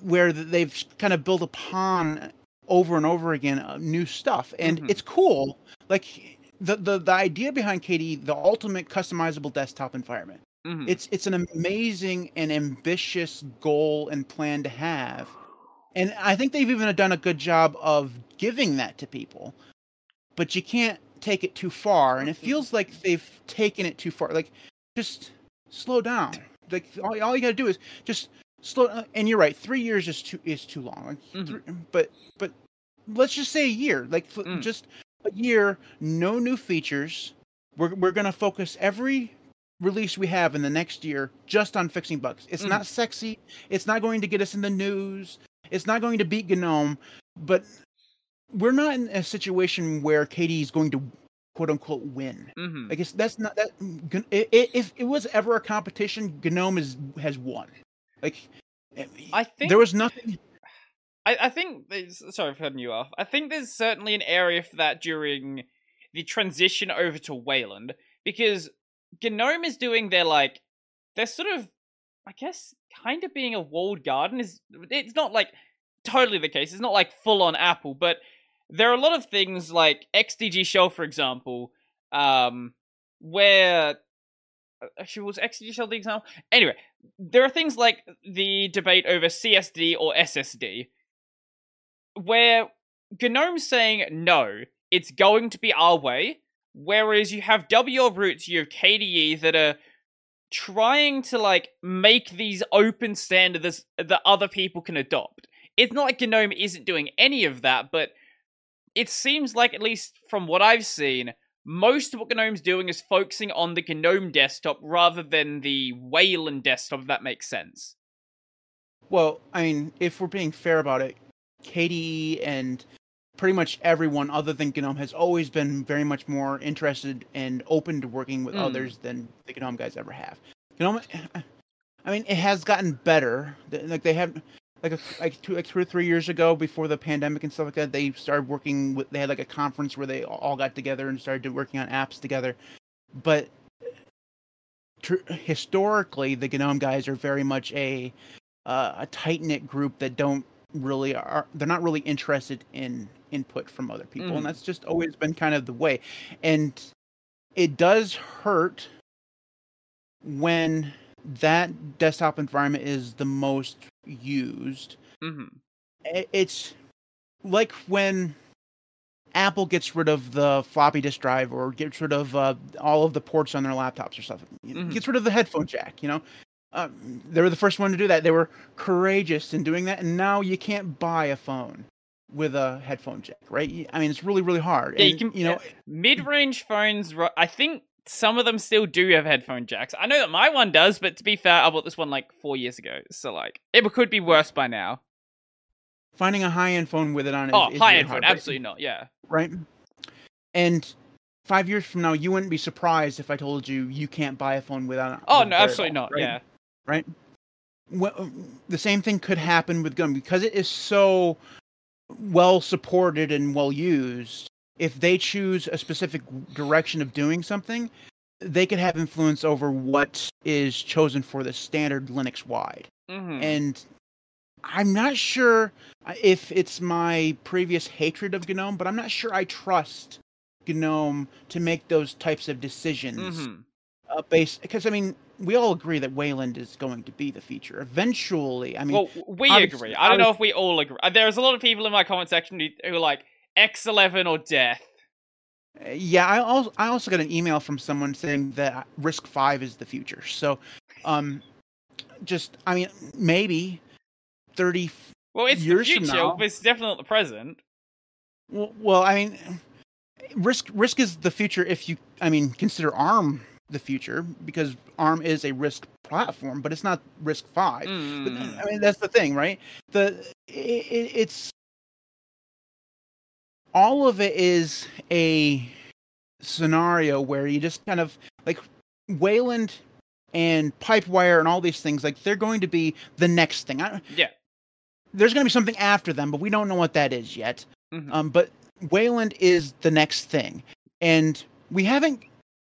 where they've kind of built upon over and over again uh, new stuff, and Mhm. it's cool. Like the, the the idea behind KDE, the ultimate customizable desktop environment. Mhm. It's it's an amazing and ambitious goal and plan to have, and I think they've even done a good job of giving that to people. But you can't take it too far, and it feels like they've taken it too far. Like, just slow down. Like all, all you gotta do is just slow. uh, And you're right, three years is too is too long. Like, Mhm. three, but but let's just say a year. Like Mm. just a year, no new features. We're we're gonna focus every release we have in the next year just on fixing bugs. It's Mhm. not sexy. It's not going to get us in the news. It's not going to beat GNOME, but we're not in a situation where KDE is going to quote unquote win. Mhm. I guess that's not that. G- i- i- If it was ever a competition, GNOME is has won. Like, I think there was nothing. I, I think sorry for cutting you off. I think there's certainly an area for that during the transition over to Wayland because GNOME is doing their like they're sort of I guess kind of being a walled garden is it's not like totally the case. It's not like full on Apple, but there are a lot of things like XDG Shell, for example, um, where uh, actually was XDG Shell the example. Anyway, there are things like the debate over CSD or SSD, where GNOME's saying no, it's going to be our way, whereas you have WL Roots, you have KDE that are trying to like make these open standards that other people can adopt. It's not like GNOME isn't doing any of that, but it seems like at least from what I've seen, most of what GNOME's doing is focusing on the GNOME desktop rather than the Wayland desktop, if that makes sense. Well, I mean, if we're being fair about it, KDE and pretty much everyone other than GNOME has always been very much more interested and open to working with Mm. others than the GNOME guys ever have. GNOME, I mean, it has gotten better. Like they have, like a, like two, like two or three years ago, before the pandemic and stuff like that, they started working with. They had like a conference where they all got together and started working on apps together. but tr- historically, the GNOME guys are very much a uh, a tight knit group that don't really are they're not really interested in input from other people, Mhm. and that's just always been kind of the way. And it does hurt when that desktop environment is the most used hmm it's like when Apple gets rid of the floppy disk drive or gets rid of uh, all of the ports on their laptops or stuff. Mhm. Gets rid of the headphone jack. You know, uh, they were the first one to do that. They were courageous in doing that, and now you can't buy a phone with a headphone jack, right? I mean, it's really, really hard. Yeah, you can- you know, Mid-range phones, I think some of them still do have headphone jacks. I know that my one does, but to be fair, I bought this one like four years ago, so like it could be worse by now. finding a high-end phone with it on is, Oh, high end phone, right? absolutely not. Yeah, right? And five years from now, you wouldn't be surprised if I told you you can't buy a phone without. Oh, it. Oh no, absolutely all, not. right? Yeah. right? Well, uh, the same thing could happen with GNOME because it is so well supported and well used. If they choose a specific direction of doing something, they could have influence over what is chosen for the standard Linux wide. hmm And I'm not sure if it's my previous hatred of GNOME, but I'm not sure I trust GNOME to make those types of decisions hmm uh, based because I mean we all agree that Wayland is going to be the feature eventually. I mean, well, we agree. I don't know if we all agree. Uh, There's a lot of people in my comment section who, who are like X11 or death. uh, yeah, I also I also got an email from someone saying that RISC-V is the future. So, um, just I mean maybe thirty. Well, it's Years the future, now- but it's definitely not the present. Well, well, I mean, RISC RISC is the future if you I mean consider ARM the future because ARM is a RISC platform, but it's not RISC-V. Mm. I mean, that's the thing, right? The it, it's all of it is a scenario where you just kind of like Wayland and Pipewire and all these things. Like they're going to be the next thing. I, Yeah. there's going to be something after them, but we don't know what that is yet. Mhm. Um, but Wayland is the next thing, and we haven't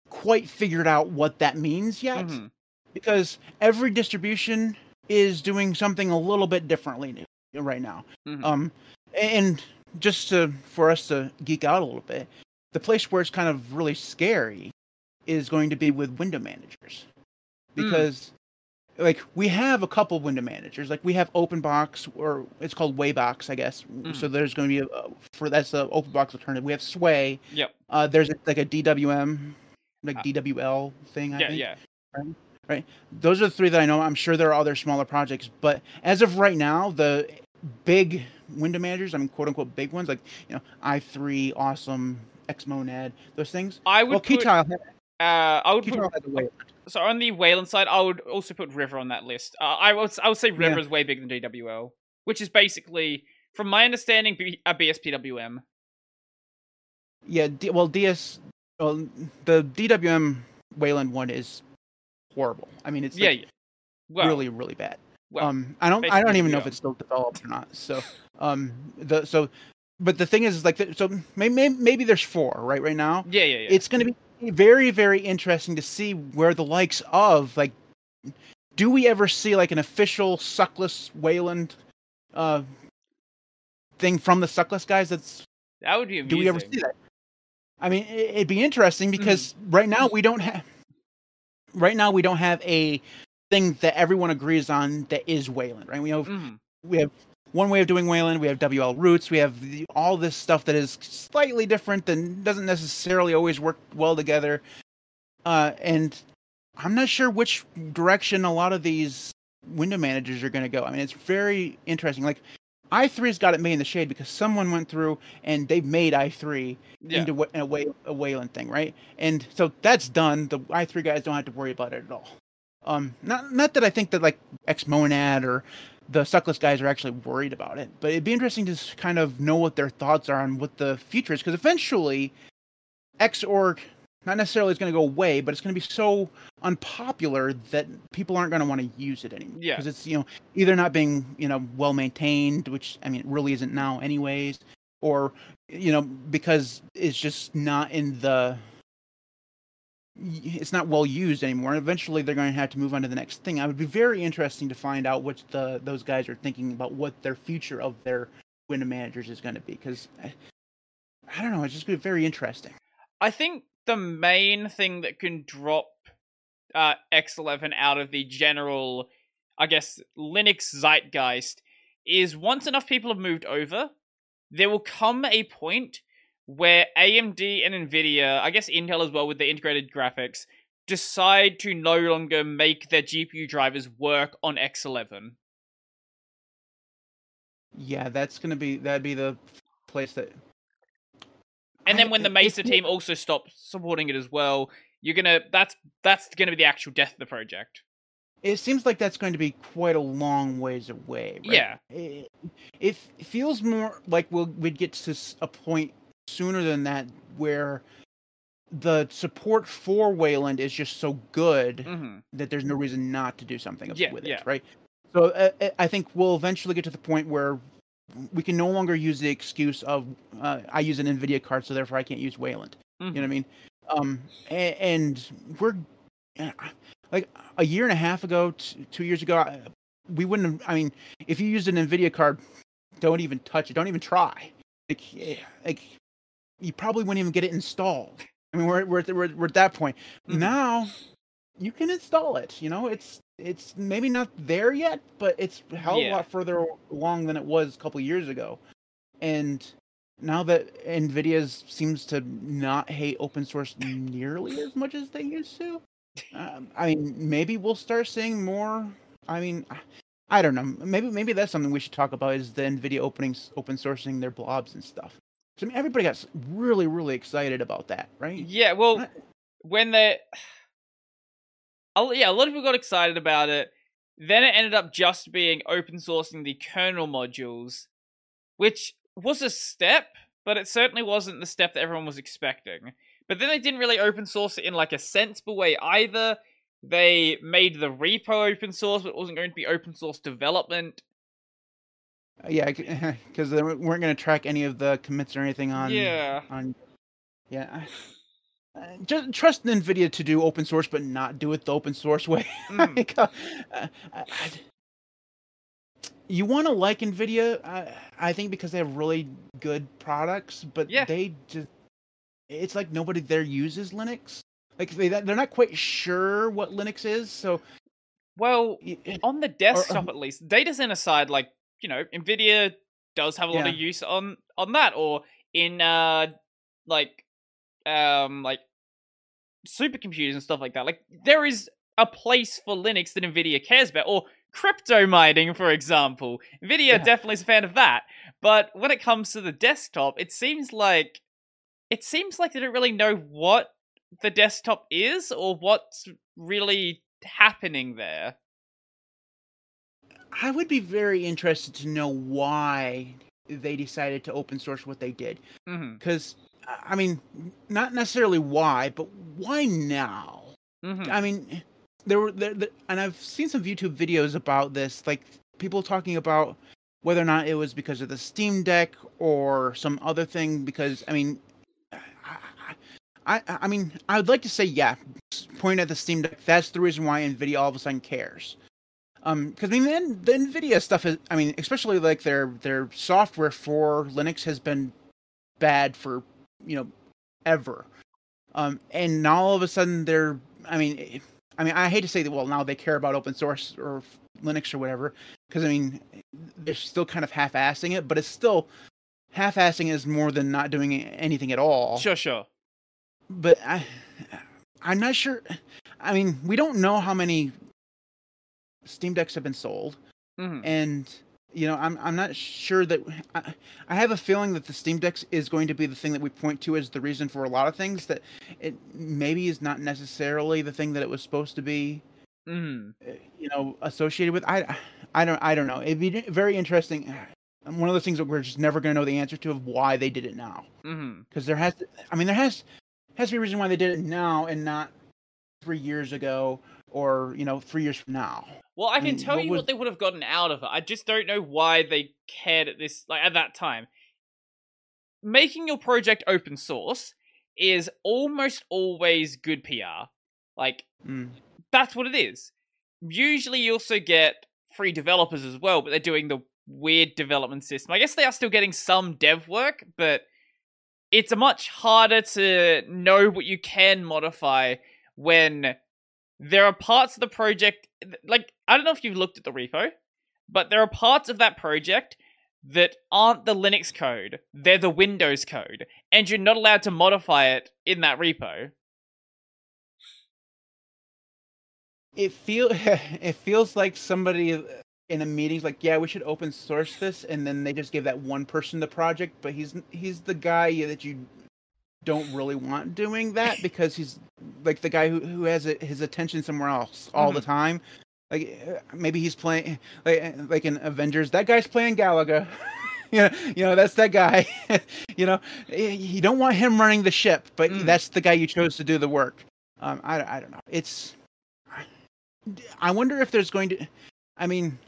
quite figured out what that means yet Mhm. because every distribution is doing something a little bit differently right now. Mhm. Um, and just to for us to geek out a little bit, the place where it's kind of really scary is going to be with window managers, because like we have a couple window managers, like we have OpenBox or it's called Waybox, I guess. Mm. So there's going to be a, for that's the OpenBox alternative. We have Sway. Yep. Uh, there's like a DWM, like Uh, DWL thing. I Yeah, think yeah. those are the three that I know. I'm sure there are other smaller projects, but as of right now, the big window managers, I mean, quote unquote, big ones like you know, i3, Awesome, Xmonad, those things. I would Well, put, Qtile, had- uh, I would put had way. So on the Wayland side, I would also put River on that list. Uh, I would I would say River Yeah. is way bigger than DWL, which is basically, from my understanding, B- a BSPWM. Yeah, D, well, DS, well, the DWM Wayland one is horrible. I mean, it's yeah, yeah. Well, really, really bad. Well, um, I don't, I don't even know if it's still developed or not. So, um, the so, but the thing is, is like, the, so maybe maybe there's four right right now. yeah, yeah, yeah. it's going to be very very interesting to see where the likes of like do we ever see like an official suckless wayland uh thing from the suckless guys that's that would be do we ever see that i mean it- it'd be interesting Mm-hmm. because right now we don't have right now we don't have a thing that everyone agrees on that is wayland right we have Mhm. we have one way of doing Wayland. We have WL roots. We have the, all this stuff that is slightly different and doesn't necessarily always work well together. Uh, and I'm not sure which direction a lot of these window managers are going to go. I mean, it's very interesting. Like i3's got it made in the shade because someone went through and they made i3 Yeah. into a, way, a Wayland thing, right? And so that's done. The i3 guys don't have to worry about it at all. Um, not not that I think that like Xmonad or the Suckless guys are actually worried about it, but it'd be interesting to kind of know what their thoughts are on what the future is, because eventually, Xorg not necessarily is going to go away, but it's going to be so unpopular that people aren't going to want to use it anymore. Yeah. because it's you know either not being you know well maintained, which I mean it really isn't now anyways, or you know because it's just not in the it's not well used anymore. Eventually, they're going to have to move on to the next thing. I would be very interesting to find out what the those guys are thinking about what their future of their window managers is going to be. Because I don't know, it's just be very interesting. I think the main thing that can drop uh, X11 out of the general, I guess, Linux zeitgeist is once enough people have moved over, there will come a point where AMD and Nvidia, I guess Intel as well with the integrated graphics, decide to no longer make their GPU drivers work on X11. Yeah, that's gonna be that'd be the place that. And then when the Mesa team also stops supporting it as well, you're gonna that's that's gonna be the actual death of the project. It seems like that's going to be quite a long ways away. Right? Yeah. It, it feels more like we'll we'd get to a point sooner than that where the support for Wayland is just so good hmm that there's no reason not to do something Yeah, with yeah. it, right? So uh, uh, I think we'll eventually get to the point where we can no longer use the excuse of uh, I use an Nvidia card, so therefore I can't use Wayland. You know what I mean? Um, and, and we're uh, like a year and a half ago, t- two years ago, we wouldn't have. I mean, if you used an Nvidia card, don't even touch it. Don't even try. Like, like you probably wouldn't even get it installed. I mean, we're we're at, we're, we're at that point Mhm. now. You can install it. You know, it's it's maybe not there yet, but it's a hell of Yeah. a lot further along than it was a couple years ago. And now that Nvidia seems to not hate open source nearly as much as they used to, um, I mean, maybe we'll start seeing more. I mean, I- I don't know. Maybe maybe that's something we should talk about is the Nvidia opening open sourcing their blobs and stuff. 'Cause, I mean, everybody got really really excited about that, right? Yeah, well, What? when they, yeah, a lot of people got excited about it. Then it ended up just being open sourcing the kernel modules, which was a step, but it certainly wasn't the step that everyone was expecting. But then they didn't really open source it in like a sensible way either. They made the repo open source, but it wasn't going to be open source development. Uh, Yeah, because they weren't going to track any of the commits or anything on. yeah. On. Yeah. Uh, Just trust Nvidia to do open source, but not do it the open source way. Like, uh, I- I- you want to like Nvidia, I, I think, because they have really good products, but Yeah. they just. It's like nobody there uses Linux. Like they they're not quite sure what Linux is, so Well, on the desktop at least data center side like you know nvidia does have a lot of use on on that or in uh like um like supercomputers and stuff like that. Like there is a place for linux that nvidia cares about or crypto mining for example. Nvidia Yeah. definitely is a fan of that. But when it comes to the desktop it seems like it seems like they don't really know what the desktop is or what's really happening there I would be very interested to know why they decided to open source what they did. Because, I mean, not necessarily why, but why now? hmm I mean, there were, there, there, and I've seen some YouTube videos about this, like people talking about whether or not it was because of the Steam Deck or some other thing. Because, I mean, I, I, I mean, I would like to say, yeah, point at the Steam Deck. That's the reason why Nvidia all of a sudden cares. Um, because I mean, then the Nvidia stuff is, I mean, especially like their their software for Linux has been bad for you know ever. Um, and now all of a sudden they're, I mean, eh, I mean, I hate to say that. Well, now they care about open source or Linux or whatever, because I mean, they're still kind of half-assing it, but it's still half-assing is more than not doing anything at all Sure, sure. but I, I'm not sure. I mean, we don't know how many Steam Decks have been sold, hmm and you know, I'm I'm not sure that. I, I have a feeling that the Steam Decks is going to be the thing that we point to as the reason for a lot of things. That it maybe is not necessarily the thing that it was supposed to be. hmm uh, You know, associated with. I I don't I don't know. It'd be very interesting. One of those things that we're just never going to know the answer to of why they did it now because there has to, I mean there has has to be a reason why they did it now and not three years ago or you know three years from now. Well, I can mean, tell what you what they would have gotten out of it. I just don't know why they cared at this like at that time. Making your project open source is almost always good PR. Like Mm. that's what it is. Usually, you also get free developers as well, but they're doing the weird development system. I guess they are still getting some dev work, but it's a much harder to know what you can modify when there are parts of the project. Like, I don't know if you've looked at the repo, but there are parts of that project that aren't the Linux code, they're the Windows code, and you're not allowed to modify it in that repo. It feel it feels like somebody in a meeting's like, yeah, we should open source this, and then they just give that one person the project, but he's he's the guy that you don't really want doing that because he's like the guy who, who has it, his attention somewhere else all the time. Like maybe he's playing like like in Avengers. That guy's playing Galaga. you know, you know that's that guy. you know, you don't want him running the ship, but Mm. that's the guy you chose to do the work. Um, I I don't know. It's I wonder if there's going to. I mean,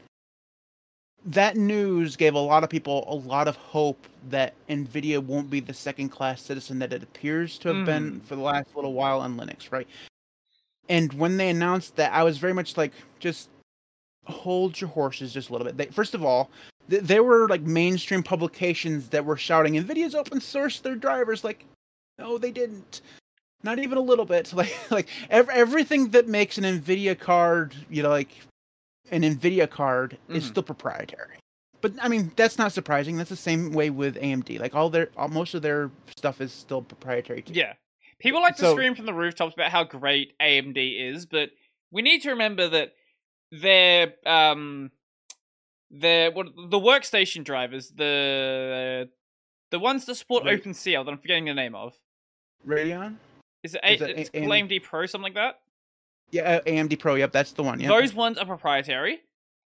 that news gave a lot of people a lot of hope that Nvidia won't be the second class citizen that it appears to have been mm. for the last little while on Linux, right? And when they announced that, I was very much like, just hold your horses just a little bit. They, first of all, th- there were like mainstream publications that were shouting, "Nvidia's open source their drivers." Like, no, they didn't. Not even a little bit. Like, like ev- everything that makes an Nvidia card, you know, like an Nvidia card is Mhm. still proprietary. But I mean, that's not surprising. That's the same way with AMD. Like all their, all, most of their stuff is still proprietary. Too. Yeah. People like to scream from the rooftops about how great AMD is, but we need to remember that their um their what the workstation drivers, the the ones that support Right. OpenCL that I'm forgetting the name of. Radeon. Is it a, Is that it's A- AMD Pro something like that? Yeah, uh, AMD Pro. Yep, that's the one. Yeah. Those ones are proprietary.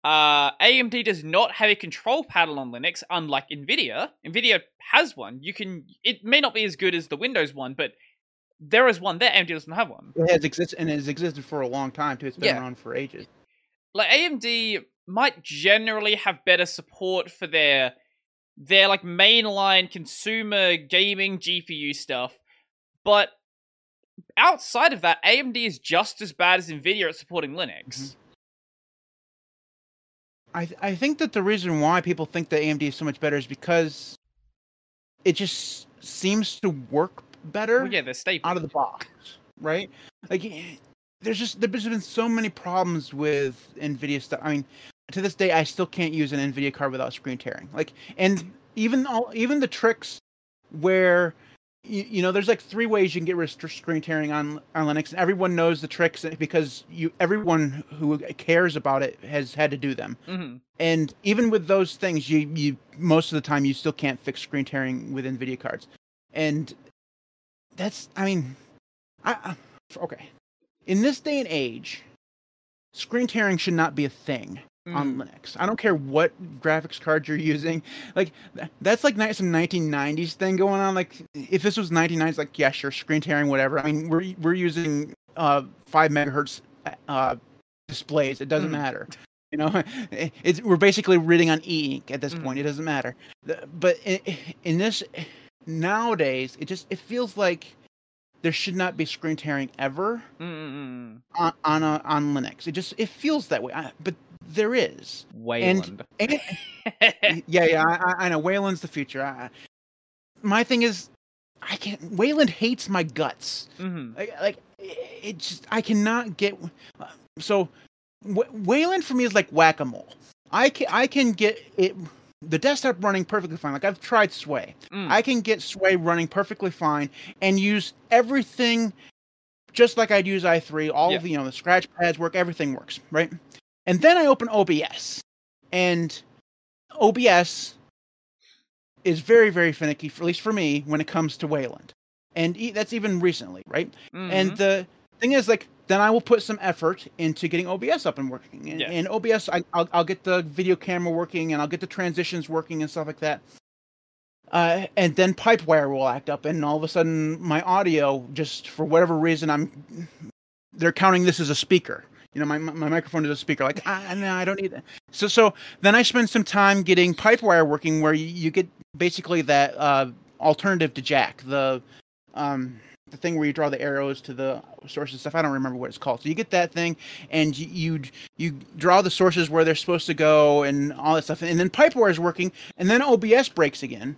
Uh, AMD does not have a control panel on Linux, unlike Nvidia. Nvidia has one. You can. It may not be as good as the Windows one, but there is one there. AMD doesn't have one. It has existed and it has existed for a long time too. It's been Yeah. around for ages. like AMD might generally have better support for their their like mainline consumer gaming GPU stuff, but outside of that, AMD is just as bad as Nvidia at supporting Linux. Mhm. I th- I think that the reason why people think that AMD is so much better is because it just seems to work better Well, yeah, they're out of the box, right? Like there's just there's been so many problems with Nvidia stuff. I mean, to this day, I still can't use an Nvidia card without screen tearing. Like, and even all even the tricks where you, you know there's like three ways you can get rid of screen tearing on on Linux, and everyone knows the tricks because you everyone who cares about it has had to do them. hmm And even with those things, you you most of the time you still can't fix screen tearing with Nvidia cards, and that's I mean, I, I okay. In this day and age, screen tearing should not be a thing on Mm-hmm. Linux. I don't care what graphics card you're using. Like that's like some 1990s thing going on. Like if this was 1990s, like yeah, sure, screen tearing, whatever. I mean, we're we're using uh five megahertz uh displays. It doesn't Mhm. matter. You know, it's we're basically reading on e-ink at this Mhm. point. It doesn't matter. But in, in this nowadays, it just it feels like there should not be screen tearing ever Mm-mm. on on, a, on Linux. It just it feels that way. I, but there is. Wayland. And, yeah, yeah, I, I- know. Wayland's the future. I, my thing is, I can't. Wayland hates my guts. hmm Like, like it just I cannot get. So, Wayland for me is like whack a mole. I can I can get it the desktop running perfectly fine. Like I've tried Sway. Mm. I can get Sway running perfectly fine and use everything just like I'd use i3. All of the, you know, the scratch pads work, everything works, right? And then I open OBS. And OBS is very, very finicky, for, at least for me, when it comes to Wayland. And e- that's even recently, right? And Mhm. the thing is, like, then I will put some effort into getting OBS up and working. And, Yeah. and OBS, I, I'll, I'll get the video camera working and I'll get the transitions working and stuff like that. Uh, and then Pipewire will act up, and all of a sudden, my audio, just for whatever reason, I'm they're counting this as a speaker. You know, my my microphone is a speaker. Like, ah, no, I don't need that. So so then I spend some time getting pipe wire working, where you, you get basically that uh, alternative to Jack, the um the thing where you draw the arrows to the sources stuff. I don't remember what it's called. So you get that thing, and you you, you draw the sources where they're supposed to go, and all that stuff. And then pipe wire is working, and then OBS breaks again,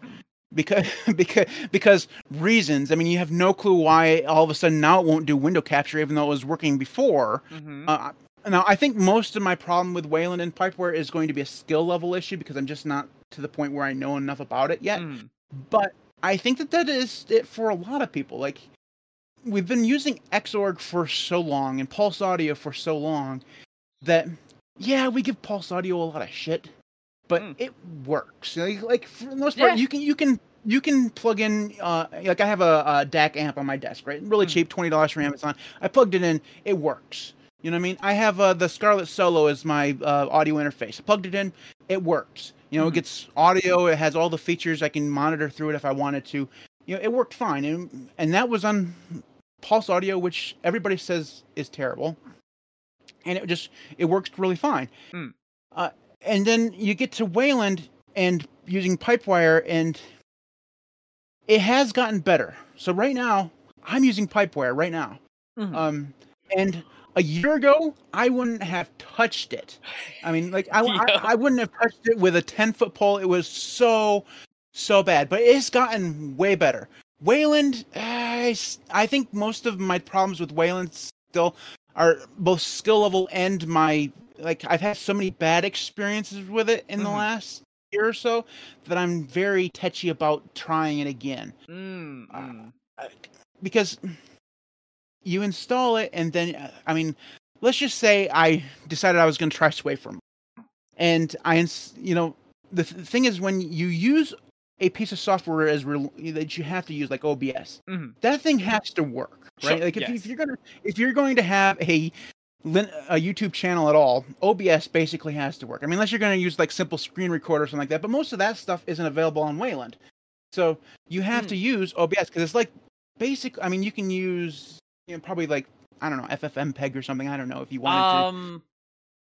because because because reasons. I mean, you have no clue why all of a sudden now it won't do window capture, even though it was working before. Mm-hmm. Uh, now, I think most of my problem with Wayland and Pipewire is going to be a skill level issue because I'm just not to the point where I know enough about it yet. Mm. But I think that that is it for a lot of people. Like we've been using Xorg for so long and Pulse Audio for so long that yeah, we give Pulse Audio a lot of shit, but Mm. it works. Like, like for the most part, Yeah. you can you can you can plug in uh like I have a, a DAC amp on my desk, right? Really Mm. cheap, twenty dollars from Amazon. I plugged it in, it works. You know what I mean? I have uh, the Scarlett Solo as my uh, audio interface. I plugged it in, it works. You know, Mhm. it gets audio. It has all the features. I can monitor through it if I wanted to. You know, it worked fine, and and that was on Pulse Audio, which everybody says is terrible, and it just it works really fine. Mm. Uh, and then you get to Wayland and using pipe wire, and it has gotten better. So right now, I'm using pipe wire right now. Mhm. Um, and a year ago, I wouldn't have touched it. I mean, like I, Yeah. I, I wouldn't have touched it with a ten foot pole. It was so, so bad. But it's gotten way better. Wayland, I think most of my problems with Wayland still are both skill level and my like. I've had so many bad experiences with it in the Mhm. last year or so that I'm very touchy about trying it again Mm, uh, mm. because you install it and then uh, I mean, let's just say I decided I was going to try Sway from, and I, ins- you know, the th- thing is when you use a piece of software as re- that you have to use like OBS, Mhm. that thing has to work, right? Sure, like if, you- yes. if you're gonna if you're going to have a a YouTube channel at all, OBS basically has to work. I mean, unless you're going to use like simple screen recorder or something like that, but most of that stuff isn't available on Wayland. So you have Hmm. to use OBS because it's like basic. I mean, you can use you know, probably like I don't know FFmpeg or something. I don't know if you wanted Um,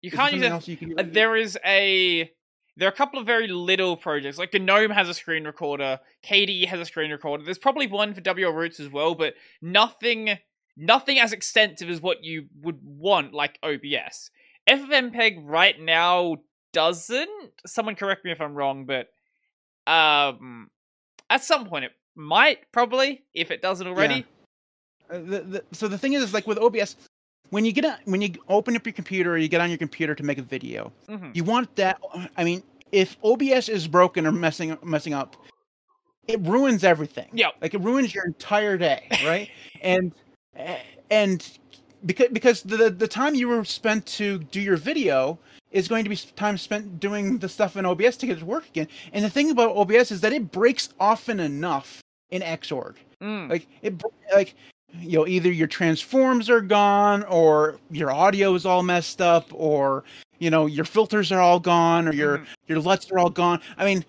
you. Is can't use something it. you can Uh, use? there is a there are a couple of very little projects. Like gnome has a screen recorder. Kde has a screen recorder. There's probably one for wlroots as well but nothing nothing as extensive as what you would want like obs ffmpeg right now doesn't. Someone correct me if i'm wrong but um at some point it might probably if it doesn't already. Uh, the, the, so the thing is, is like with OBS, when you get a, when you open up your computer or you get on your computer to make a video, Mhm. you want that. I mean, if OBS is broken or messing messing up, it ruins everything. Yeah, like it ruins your entire day, right? and and because because the the time you were spent to do your video is going to be time spent doing the stuff in OBS to get it to work again. And the thing about OBS is that it breaks often enough in Xorg. Mm. Like it, like you know, either your transforms are gone, or your audio is all messed up, or you know, your filters are all gone, or your Mhm. your LUTs are all gone. I mean,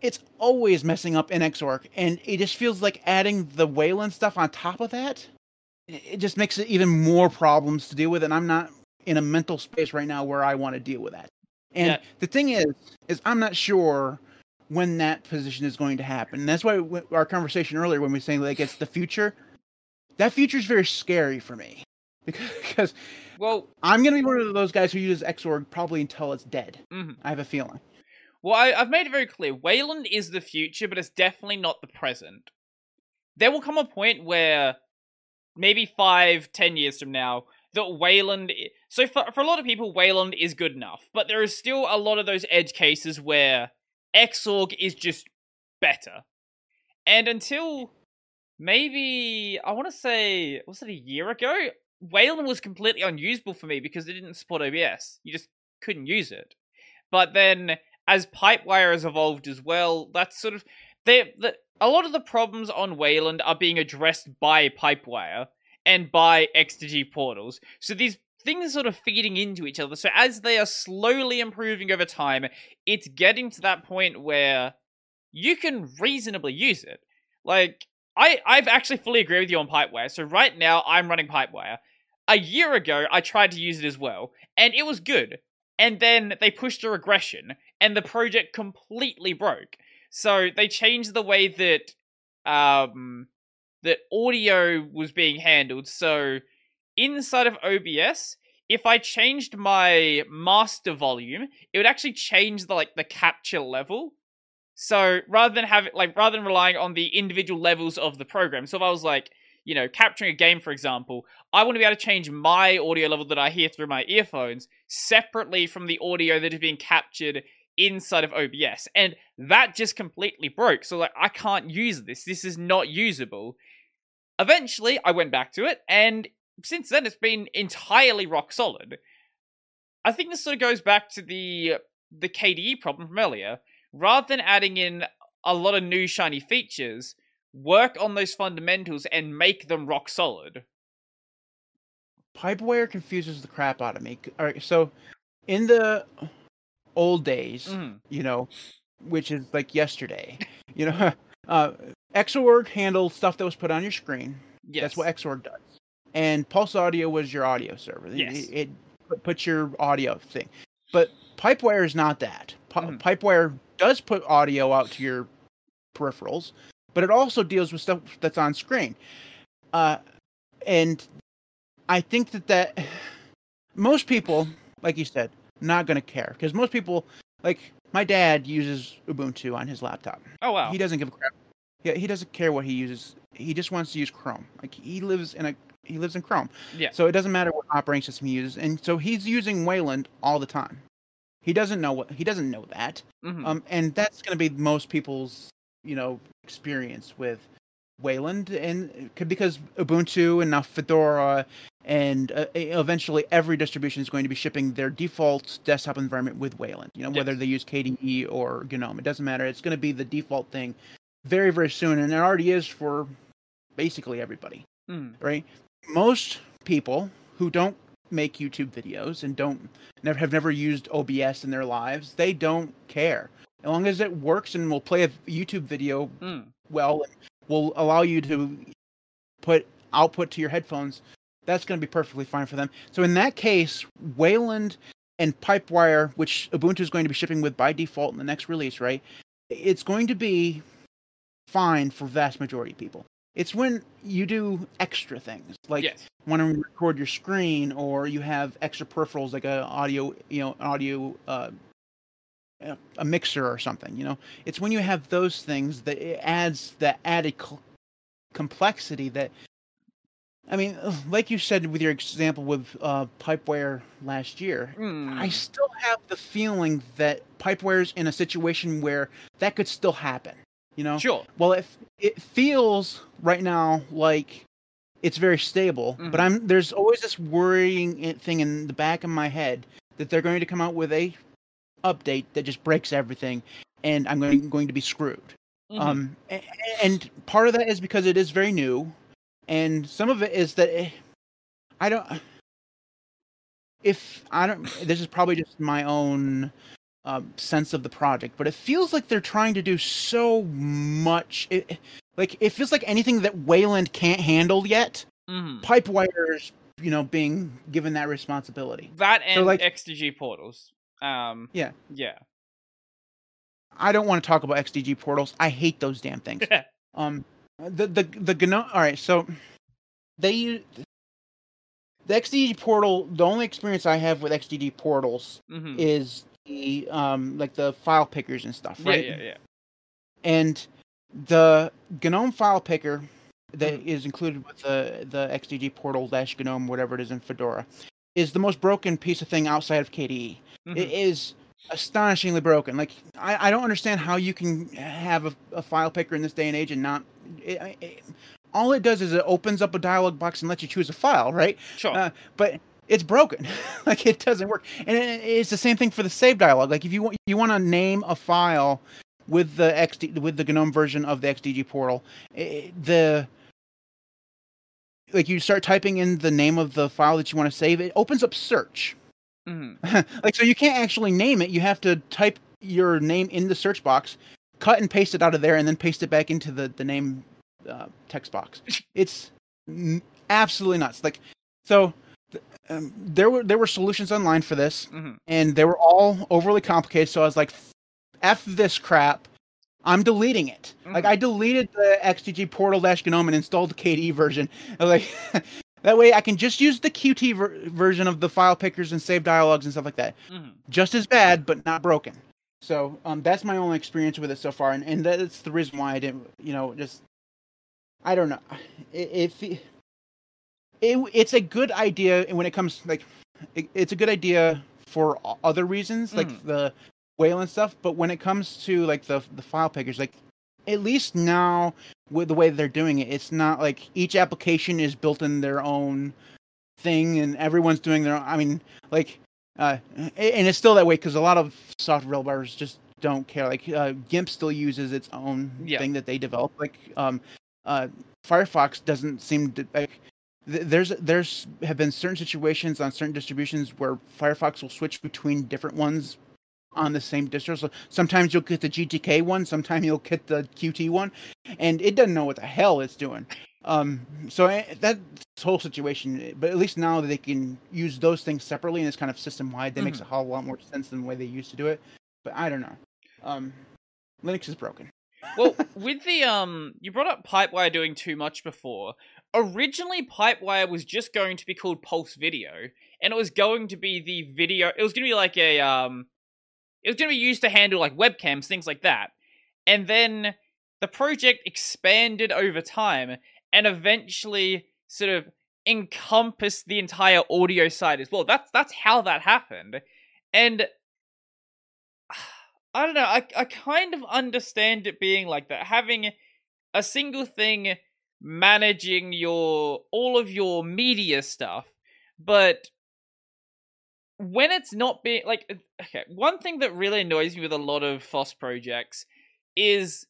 it's always messing up in Xorg, and it just feels like adding the Wayland stuff on top of that. It it just makes it even more problems to deal with, and I'm not in a mental space right now where I want to deal with that. And Yeah. the thing is, is I'm not sure when that position is going to happen. And that's why our conversation earlier when we were saying like it's the future, that future is very scary for me because, because well I'm going to be one of those guys who uses Xorg probably until it's dead. mhm. I have a feeling. Well, I, I've made it very clear. Wayland is the future, but it's definitely not the present. There will come a point where, maybe five, ten years from now, that Wayland. i- So for for a lot of people, Wayland is good enough, but there is still a lot of those edge cases where Xorg is just better. And until maybe I want to say was it a year ago, Wayland was completely unusable for me because it didn't support OBS. You just couldn't use it. But then as Pipewire has evolved as well, that's sort of they the, a lot of the problems on Wayland are being addressed by Pipewire and by XDG portals. So these things are sort of feeding into each other. So as they are slowly improving over time, it's getting to that point where you can reasonably use it. Like I I've actually fully agree with you on Pipewire. So right now I'm running Pipewire. A year ago I tried to use it as well, and it was good. And then they pushed a regression, and the project completely broke. So they changed the way that um that audio was being handled. So inside of OBS, if I changed my master volume, it would actually change the like the capture level. So rather than have like rather than relying on the individual levels of the program, so if I was like, you know, capturing a game, for example, I want to be able to change my audio level that I hear through my earphones separately from the audio that is being captured inside of OBS. And that just completely broke. So like I can't use this. This is not usable. Eventually I went back to it and since then it's been entirely rock solid. I think this sort of goes back to the the KDE problem from earlier. Rather than adding in a lot of new shiny features, work on those fundamentals and make them rock solid. Pipewire confuses the crap out of me. All right, so in the old days, Mhm. you know, which is like yesterday, you know, uh, Xorg handled stuff that was put on your screen. Yes. That's what Xorg does. And Pulse Audio was your audio server. It- Yes. It, it put- puts your audio thing. But Pipewire is not that. Pi- Mhm. Pipewire does put audio out to your peripherals, but it also deals with stuff that's on screen. Uh, and I think that that most people, like you said, not going to care because most people, like my dad, uses Ubuntu on his laptop. oh wow. He doesn't give a crap. Yeah, he doesn't care what he uses. He just wants to use Chrome. Like he lives in a he lives in Chrome. Yeah. So it doesn't matter what operating system he uses, and so he's using Wayland all the time. He doesn't know what he doesn't know that. Mhm. Um, and that's going to be most people's you know experience with Wayland, and because Ubuntu and now Fedora and uh, eventually every distribution is going to be shipping their default desktop environment with Wayland. You know whether they use KDE or GNOME, it doesn't matter. It's going to be the default thing very very soon, and it already is for basically everybody Mhm. right? Most people who don't make YouTube videos and don't never have never used OBS in their lives, they don't care. As long as it works and will play a YouTube video Mm. well and will allow you to put output to your headphones, that's going to be perfectly fine for them. So in that case, Wayland and Pipewire, which Ubuntu is going to be shipping with by default in the next release, right? It's going to be fine for vast majority of people. It's when you do extra things like yes. want to record your screen or you have extra peripherals like a audio you know audio uh, a- mixer or something you know it's when you have those things that it adds that added cl- complexity that i mean like you said with your example with uh, pipewire last year Mm. i still have the feeling that pipewire's in a situation where that could still happen you know Sure. well, it it feels right now like it's very stable, Mhm. but I'm there's always this worrying thing in the back of my head that they're going to come out with a update that just breaks everything, and I'm going going to be screwed. Mhm. Um, a- and part of that is because it is very new, and some of it is that eh, I don't. If I don't, this is probably just my own um, sense of the project, but it feels like they're trying to do so much. It, like it feels like anything that Wayland can't handle yet, Mhm. Pipewire's you know being given that responsibility. That and like- XDG portals. Um. Yeah. Yeah. I don't want to talk about XDG portals. I hate those damn things. Um, the the the GNOME. All right, so they the XDG portal. The only experience I have with XDG portals hmm is the um like the file pickers and stuff, right? Yeah. Yeah. And the GNOME file picker that Mhm. is included with the the XDG portal dash GNOME whatever it is in Fedora is the most broken piece of thing outside of KDE. Mhm. It is astonishingly broken. Like I, I don't understand how you can have a, a file picker in this day and age and not. It, it, all it does is it opens up a dialog box and lets you choose a file, right? Sure. Uh, but it's broken. like it doesn't work. And it, it's the same thing for the save dialog. Like if you want you want to name a file with the XD with the GNOME version of the XDG portal, i the like you start typing in the name of the file that you want to save, it opens up search. hmm like so you can't actually name it. You have to type your name in the search box, cut and paste it out of there, and then paste it back into the the name uh, text box. It's n- absolutely nuts. Like so, um, there were there were solutions online for this, hmm and they were all overly complicated. So I was like, "F this crap." I'm deleting it. Mm-hmm. Like I deleted the XDG portal dash GNOME and installed the KDE version. Like that way I can just use the Qt ver- version of the file pickers and save dialogues and stuff like that. Mm-hmm. Just as bad, but not broken. So um, that's my only experience with it so far, and, and that's the reason why I didn't, you know, just I don't know. If it, it, it's a good idea when it comes like it, it's a good idea for other reasons, like mm. the and stuff. But when it comes to like the the file pickers, like at least now with the way they're doing it, it's not like each application is built in their own thing and everyone's doing their. Own, I mean, like, uh, and it's still that way because a lot of software developers just don't care. Like uh, GIMP still uses its own yeah. thing that they develop. Like um, uh, Firefox doesn't seem to like there's there's have been certain situations on certain distributions where Firefox will switch between different ones on the same distro. So sometimes you'll get the GTK one, sometimes you'll get the Qt one, and it doesn't know what the hell it's doing. Um, so eh, that whole situation, but at least now they can use those things separately and it's kind of system wide. That mm-hmm. makes a whole lot more sense than the way they used to do it. But I don't know. Um, Linux is broken. well, with the um, you brought up Pipewire doing too much before originally Pipewire was just going to be called Pulse Video, and it was going to be the video. It was going to be like a um, it was going to be used to handle like webcams, things like that. And then the project expanded over time, and eventually sort of encompassed the entire audio side as well. That's that's how that happened, and. I don't know. I I kind of understand it being like that. Having a single thing managing your all of your media stuff, but when it's not being like okay, one thing that really annoys me with a lot of FOSS projects is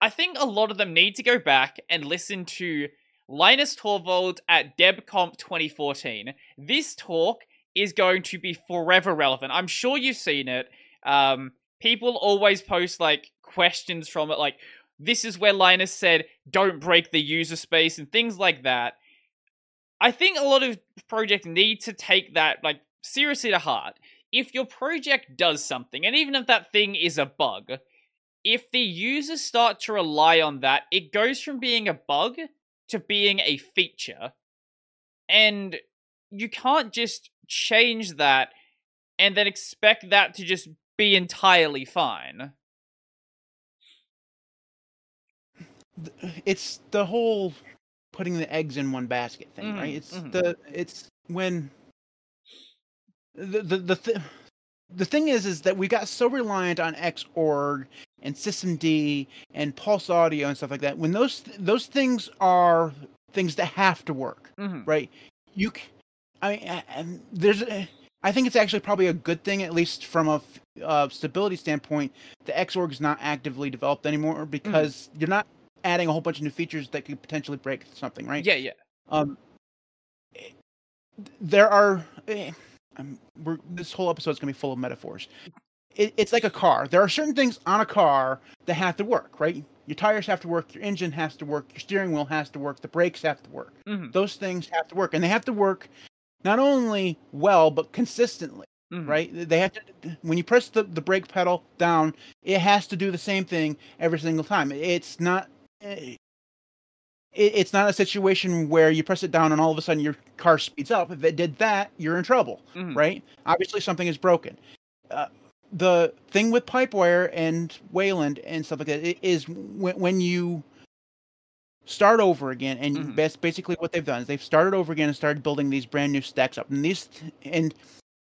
I think a lot of them need to go back and listen to Linus Torvald at DebConf 2014. This talk is going to be forever relevant. I'm sure you've seen it. Um, people always post like questions from it, like, this is where Linus said, don't break the user space and things like that. I think a lot of projects need to take that like seriously to heart. If your project does something, and even if that thing is a bug, if the users start to rely on that, it goes from being a bug to being a feature. And you can't just change that and then expect that to just be entirely fine. It's the whole putting the eggs in one basket thing, mm, right? It's mm-hmm. the it's when the the the, th- the thing is is that we got so reliant on Xorg and systemd and pulse audio and stuff like that when those those things are things that have to work mm-hmm. right you i mean there's a, i think it's actually probably a good thing at least from a uh, stability standpoint the xorg is not actively developed anymore mm-hmm. because mm-hmm. you're not adding a whole bunch of new features that could potentially break something, right? Yeah, yeah. Um, there are. Eh, this whole episode is gonna be full of metaphors. It, it's like a car. There are certain things on a car that have to work, right? Your tires have to work. Your engine has to work. Your steering wheel has to work. The brakes have to work. Mm-hmm. Those things have to work, and they have to work not only well but consistently. Mm-hmm. Right? They have to. When you press the, the brake pedal down, it has to do the same thing every single time. It's not Eh, it's not a situation where you press it down and all of a sudden your car speeds up. If it did that, you're in trouble, mm-hmm. right? Obviously, something is broken. Uh, the thing with Pipewire and Wayland and stuff like that is when, when you start over again, and mm-hmm. that's basically what they've done is they've started over again and started building these brand new stacks up. And these, and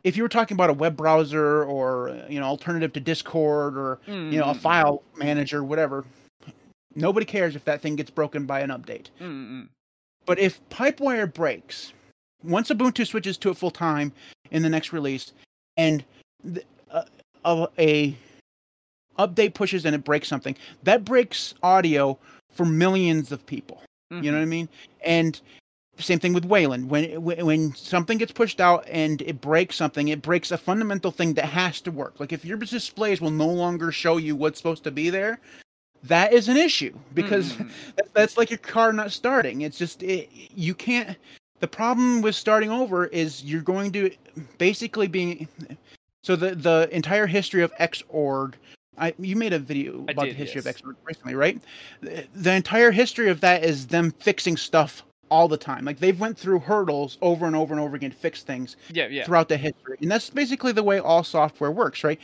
if you were talking about a web browser or you know alternative to Discord or mm-hmm. you know a mm-hmm. file manager, whatever, Nobody cares if that thing gets broken by an update. Mm-mm. But if Pipewire breaks, once Ubuntu switches to it full time in the next release, and uh, a update pushes and it breaks something, that breaks audio for millions of people. Mm-hmm. You know mm-hmm. what I mean? And same thing with Wayland. When when something gets pushed out and it breaks something, it breaks a fundamental thing that has to work. Like if your displays will no longer show you what's supposed to be there, that is an issue because mm. that's like your car not starting. It's just it, you can't. The problem with starting over is you're going to basically being so the the entire history of Xorg I you made a video I about did, the history yes. of Xorg recently, right? The, the entire history of that is them fixing stuff all the time. Like they've went through hurdles over and over and over again to fix things Yeah, yeah. throughout the history, and that's basically the way all software works, right?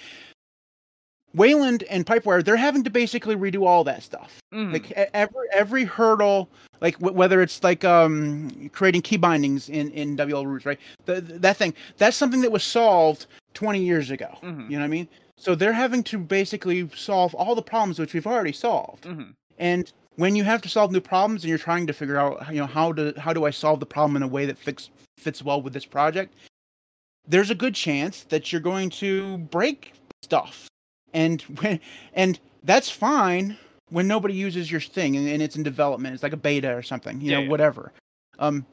Wayland and Pipewire, they're having to basically redo all that stuff. Mhm. Like every every hurdle, like w- whether it's like um creating key bindings in in wlroots, right? The, that thing that's something that was solved 20 years ago. Mhm. You know what I mean? So they're having to basically solve all the problems which we've already solved. Mhm. And when you have to solve new problems and you're trying to figure out, you know, how to how do I solve the problem in a way that fits fits well with this project, there's a good chance that you're going to break stuff. And when and that's fine when nobody uses your thing and, and it's in development. It's like a beta or something, you Yeah, know, yeah. whatever. Um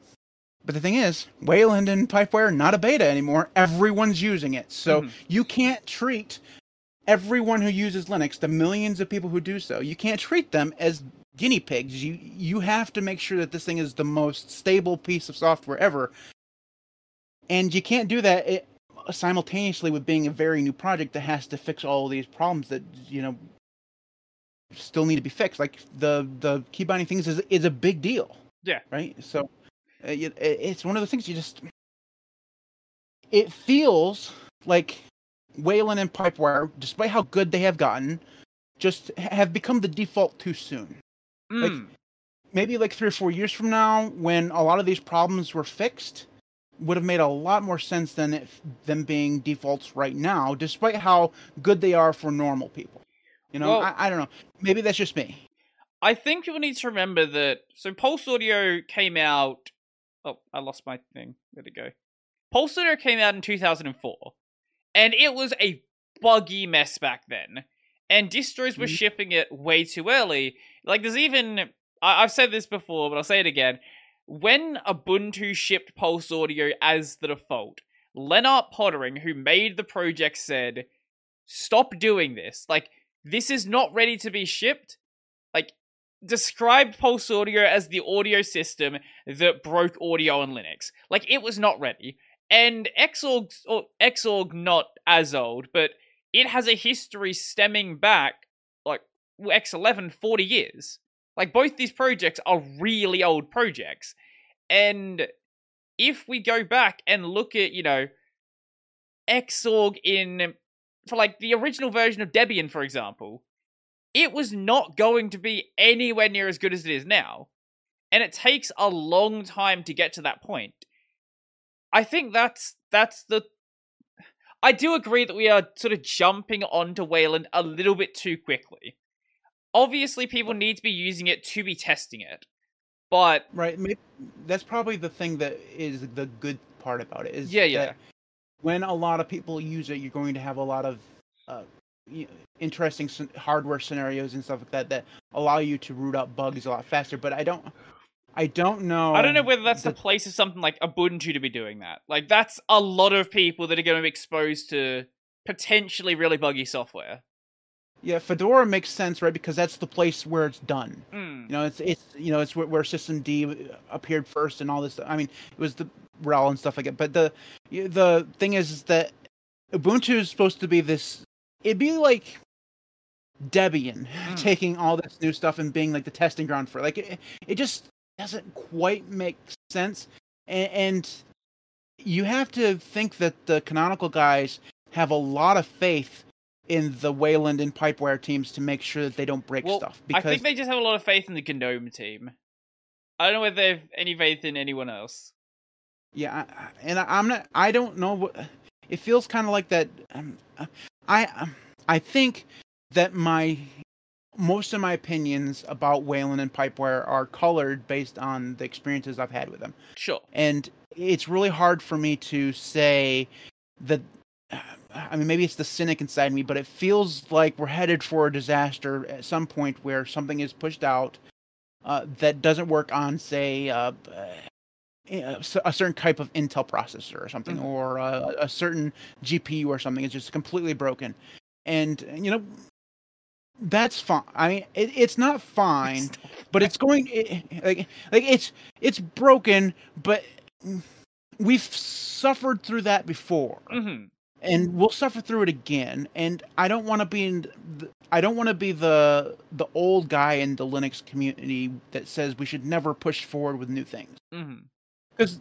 but the thing is, Wayland and Pipewire not a beta anymore. Everyone's using it. So Mhm. you can't treat everyone who uses Linux, the millions of people who do so, you can't treat them as guinea pigs. You you have to make sure that this thing is the most stable piece of software ever. And you can't do that it, simultaneously with being a very new project that has to fix all these problems that you know still need to be fixed. Like the the key binding things is is a big deal. Yeah. Right. So uh, it, it's one of the things you just. It feels like Wayland and Pipewire, despite how good they have gotten, just have become the default too soon. like- Mm. Maybe like three or four years from now, when a lot of these problems were fixed, would have made a lot more sense than if them being defaults right now, despite how good they are for normal people. You know, Well- I, I don't know. Maybe that's just me. I think people need to remember that. So Pulse Audio came out. Oh, I lost my thing. Where'd it go? Pulse Audio came out in 2004, and it was a buggy mess back then. And distros were Mhm. shipping it way too early. Like, there's even. I- I've said this before, but I'll say it again. When Ubuntu shipped Pulse Audio as the default, Lennart Poettering, who made the project, said, Stop doing this. Like, this is not ready to be shipped. Like, described Pulse Audio as the audio system that broke audio on Linux. Like, it was not ready. And Xorg, or Xorg not as old, but it has a history stemming back, like, X11, 40 years. Like, both these projects are really old projects. And if we go back and look at, you know, Xorg in, for like the original version of Debian, for example, it was not going to be anywhere near as good as it is now. And it takes a long time to get to that point. I think that's that's the I do agree that we are sort of jumping onto Wayland a little bit too quickly. Obviously people need to be using it to be testing it. But Right. Maybe, that's probably the thing that is the good part about it. Is Yeah, yeah. when a lot of people use it, you're going to have a lot of uh, interesting hardware scenarios and stuff like that that allow you to root out bugs a lot faster. But I don't, I don't know. I don't know whether that's the the- place of something like Ubuntu to be doing that. Like that's a lot of people that are going to be exposed to potentially really buggy software. Yeah, Fedora makes sense, right? Because that's the place where it's done. Mm. You know, it's it's you know it's where, where systemd appeared first and all this. Stuff. I mean, it was the RHEL and stuff like that. But the the thing is, is that Ubuntu is supposed to be this. It'd be like Debian Mm. taking all this new stuff and being like the testing ground for. it. Like it, it just doesn't quite make sense. And, and you have to think that the canonical guys have a lot of faith in the Wayland and Pipewire teams to make sure that they don't break Well, stuff. I Because think they just have a lot of faith in the GNOME team. I don't know whether they have any faith in anyone else. Yeah, I- I- and I, I'm not. I don't know what. It feels kind of like that. Um, I um, I think that my most of my opinions about Wayland and Pipewire are colored based on the experiences I've had with them, Sure. and it's really hard for me to say that. I mean, maybe it's the cynic inside me, but it feels like we're headed for a disaster at some point where something is pushed out uh, that doesn't work on, say, uh, uh, a certain type of Intel processor or something, Mhm. or a, a certain GPU or something is just completely broken, and you know that's fine. I mean, it, it's not fine, but it's going it, like like it's it's broken, but we've suffered through that before, hmm and we'll suffer through it again. And I don't want to be in. The, I don't want to be the the old guy in the Linux community that says we should never push forward with new things. Because hmm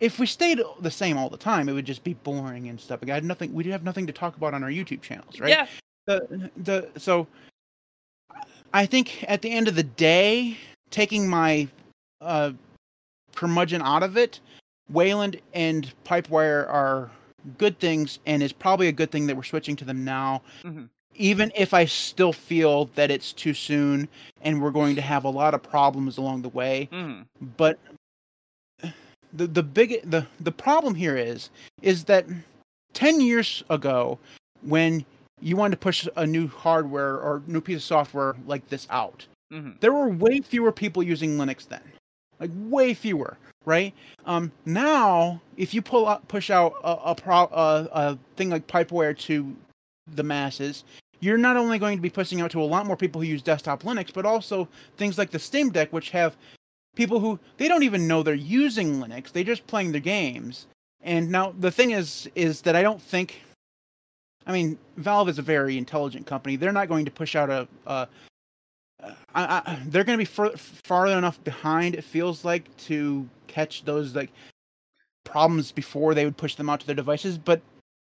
if we stayed the same all the time, it would just be boring and stuff. I had nothing. We'd have nothing to talk about on our YouTube channels, right? Yeah. the the so I think at the end of the day, taking my uh curmudgeon out of it, Wayland and Pipewire are good things, and it's probably a good thing that we're switching to them now. hmm Even if I still feel that it's too soon and we're going to have a lot of problems along the way, hmm but the the big the the problem here is is that 10 years ago when you wanted to push a new hardware or new piece of software like this out hmm there were way fewer people using linux then like way fewer right? Um now if you pull out push out a a, pro, a, a thing like pipewire to the masses you're not only going to be pushing out to a lot more people who use desktop linux but also things like the steam deck which have people who they don't even know they're using linux. They're just playing their games. And now the thing is is that i don't think i mean valve is a very intelligent company. They're not going to push out a, a I, I, they're going to be far, farther enough behind it feels like to catch those like problems before they would push them out to their devices but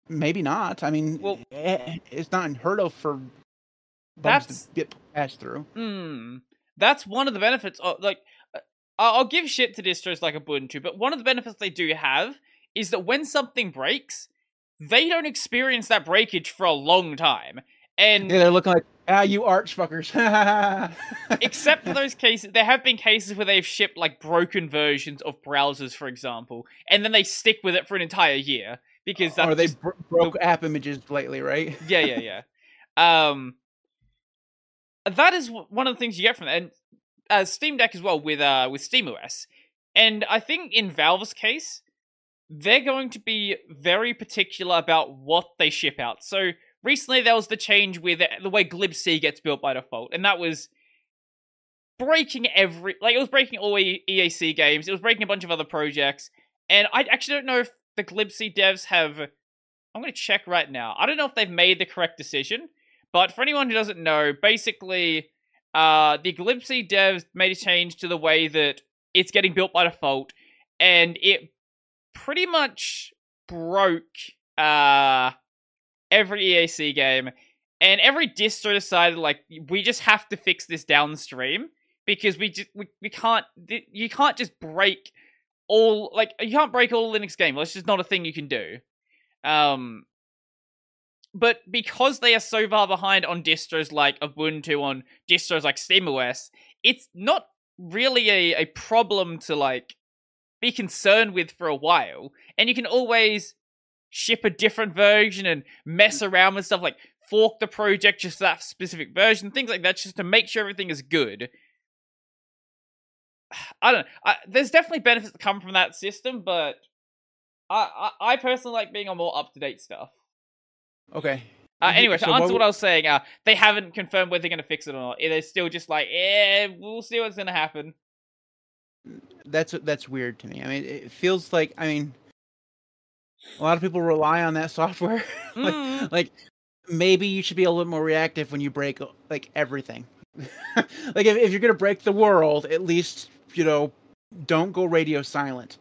maybe not i mean Well- eh, it's not unheard of for bugs That's- to get passed through Hmm. That's one of the benefits of like uh, I'll I'll give shit to distros like Ubuntu, but one of the benefits they do have is that when something breaks, they don't experience that breakage for a long time. And yeah they're looking like ah you arch fuckers except for those cases, there have been cases where they've shipped like broken versions of browsers, for example, and then they stick with it for an entire year because that's or they bro- broke app images lately, right? yeah, yeah, yeah. Um, that is one of the things you get from that, and uh, Steam Deck as well with uh with SteamOS, and I think in Valve's case, they're going to be very particular about what they ship out. So recently there was the change with the way glibc gets built by default, and that was breaking every like it was breaking all EAC games. It was breaking a bunch of other projects, and I actually don't know if the glibc devs have. I'm going to check right now. I don't know if they've made the correct decision, but for anyone who doesn't know, basically, uh, the glibc devs made a change to the way that it's getting built by default, and it pretty much broke uh every EAC game, and every distro decided like we just have to fix this downstream because we just we, we can't you can't just break all like you can't break all Linux games. That's just not a thing you can do. Um, but because they are so far behind on distros like Ubuntu, on distros like SteamOS, it's not really a, a problem to like be concerned with for a while. And you can always ship a different version and mess around with stuff like fork the project just that specific version, things like that, just to make sure everything is good. I don't know. I, there's definitely benefits that come from that system, but I, I, I personally like being on more up to date stuff. Okay. Uh, anyway, to so answer what what, I was saying, uh, they haven't confirmed whether they're going to fix it or not. They're still just like, eh, we'll see what's going to happen. That's that's weird to me. I mean, it feels like I mean, a lot of people rely on that software. like, Mm. like maybe you should be a little more reactive when you break like everything. like if, if you're gonna break the world, at least you know don't go radio silent.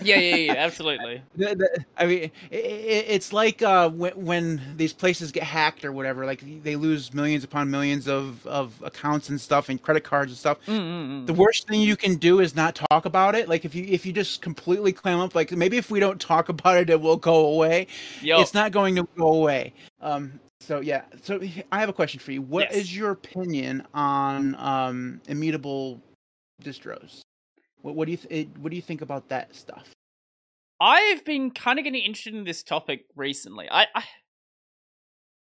Yeah, yeah, yeah, absolutely. The- the- I mean, i i it's like uh, when, when these places get hacked or whatever. Like they lose millions upon millions of, of accounts and stuff, and credit cards and stuff. Mm-mm-mm. The worst thing you can do is not talk about it. Like if you if you just completely clam up, like maybe if we don't talk about it, it will go away. It's not going to go away. Um. So yeah. So I have a question for you. What is Yes. your opinion on um immutable distros? What, what do you th- what do you think about that stuff? I've been kind of getting interested in this topic recently. I, I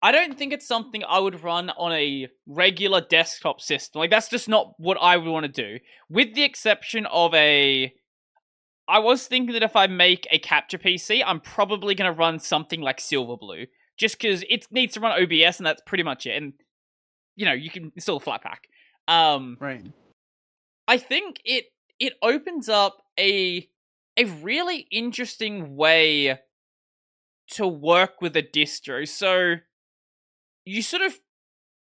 I don't think it's something I would run on a regular desktop system. Like that's just not what I would want to do. With the exception of a I was thinking that if I make a capture PC, I'm probably going to run something like Silverblue just cuz it needs to run OBS and that's pretty much it. And you know, you can install a Flatpak. Um Right. I think it it opens up a a really interesting way to work with a distro. So you sort of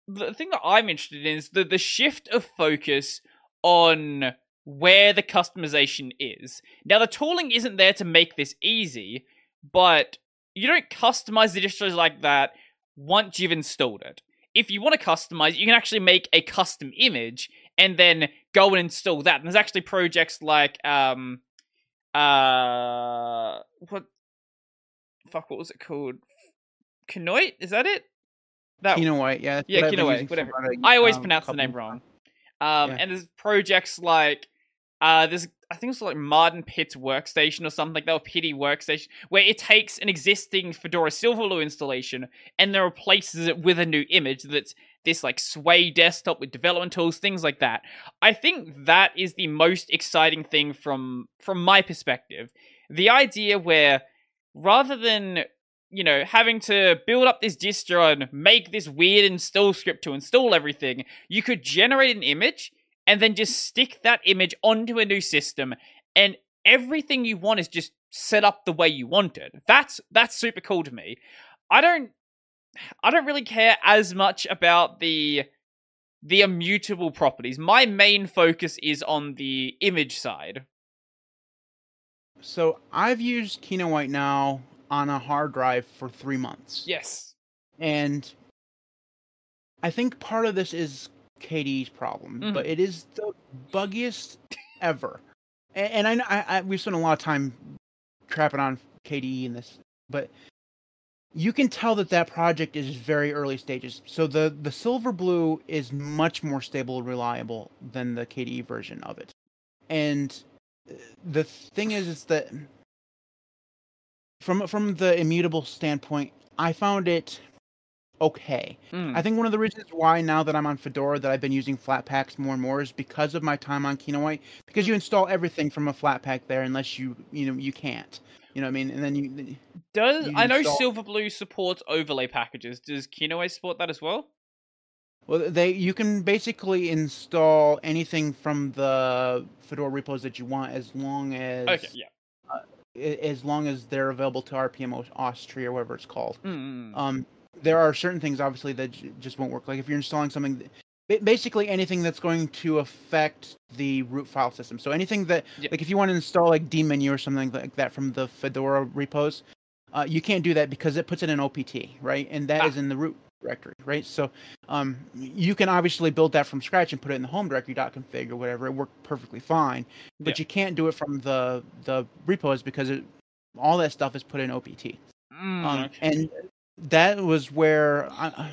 the thing that I'm interested in is the the shift of focus on where the customization is. Now the tooling isn't there to make this easy, but you don't customize the distros like that once you've installed it. If you want to customize, you can actually make a custom image and then go and install that. And there's actually projects like um uh what fuck what was it called? Kinoite? Is that it? That Kinoite, yeah. Yeah, Kinoite, whatever. I always um, pronounce the name wrong. Um, yeah. and there's projects like uh, there's I think it's like Martin Pitt's workstation or something like that, or Pitty workstation, where it takes an existing Fedora Silverblue installation and then replaces it with a new image that's this like Sway desktop with development tools, things like that. I think that is the most exciting thing from from my perspective. The idea where rather than you know, having to build up this distro and make this weird install script to install everything, you could generate an image and then just stick that image onto a new system and everything you want is just set up the way you want it. That's that's super cool to me. I don't I don't really care as much about the the immutable properties. My main focus is on the image side. So I've used Kinoite now on a hard drive for three months. Yes. And I think part of this is KDE's problem, mm-hmm. but it is the buggiest ever. And, and I, I, I we spent a lot of time crapping on KDE in this, but you can tell that that project is very early stages. So the the Silverblue is much more stable and reliable than the KDE version of it. And uh, the thing is, is that from from the immutable standpoint, I found it okay. Mm. I think one of the reasons why now that I'm on Fedora that I've been using Flatpaks more and more is because of my time on Kinoite. Because you install everything from a Flatpak there, unless you you know you can't. You know what I mean? And then you does you I know Silverblue supports overlay packages. Does Kinoite support that as well? Well, they you can basically install anything from the Fedora repos that you want as long as okay, yeah. Uh, as long as they're available to RPM Austria or whatever it's called. Mm. Um, there are certain things obviously that j- just won't work. Like if you're installing something, basically anything that's going to affect the root file system. So anything that, yep. like if you want to install like dmenu or something like that from the Fedora repos, uh, you can't do that because it puts it in OPT, right? And that ah. is in the root directory, right? So um, you can obviously build that from scratch and put it in the home directory .config or whatever. It worked perfectly fine, but yep. you can't do it from the the repos because it, all that stuff is put in OPT. Mm, um. And that was where I,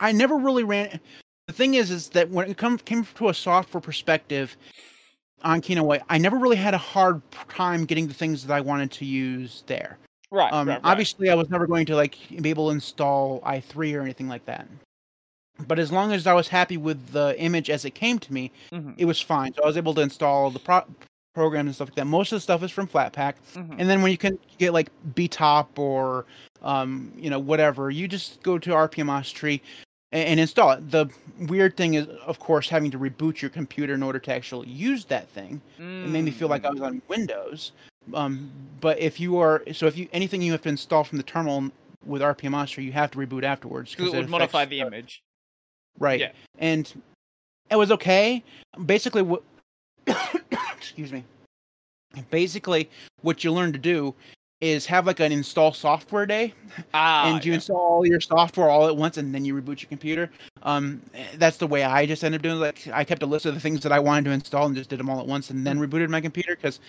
I never really ran. The thing is, is that when it come, came to a software perspective on Kinoite, I never really had a hard time getting the things that I wanted to use there. Right, um, right, right. Obviously, I was never going to like be able to install i3 or anything like that. But as long as I was happy with the image as it came to me, mm-hmm. it was fine. So I was able to install the pro- programs and stuff like that. Most of the stuff is from Flatpak, mm-hmm. and then when you can get like BTOP or um, you know whatever, you just go to rpm-ostree and, and install it. The weird thing is, of course, having to reboot your computer in order to actually use that thing. Mm. It made me feel like I was on Windows. Um, but if you are so if you anything you have to install from the terminal with rpm-ostree, you have to reboot afterwards because it would modify the image. Right. Yeah. And it was okay. Basically, what excuse me. Basically, what you learn to do is have like an install software day, ah, and you yeah. install all your software all at once, and then you reboot your computer. Um, that's the way I just ended up doing. Like I kept a list of the things that I wanted to install and just did them all at once, and then rebooted my computer because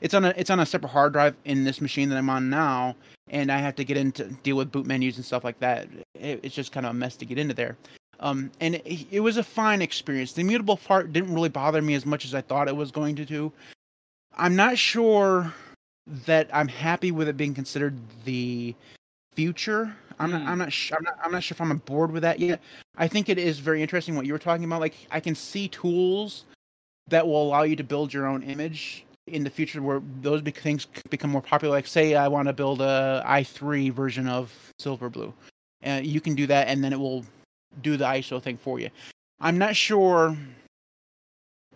it's on a it's on a separate hard drive in this machine that I'm on now, and I have to get into deal with boot menus and stuff like that. It, it's just kind of a mess to get into there. Um, and it, it, was a fine experience. The immutable part didn't really bother me as much as I thought it was going to do. I'm not sure that I'm happy with it being considered the future. I'm not. Hmm. I'm not, sh- I'm not. I'm not sure if I'm on board with that yet. I think it is very interesting what you were talking about. Like I can see tools that will allow you to build your own image in the future where those be- things become more popular. Like say I want to build a i3 version of Silverblue, and uh, you can do that, and then it will do the ISO thing for you. I'm not sure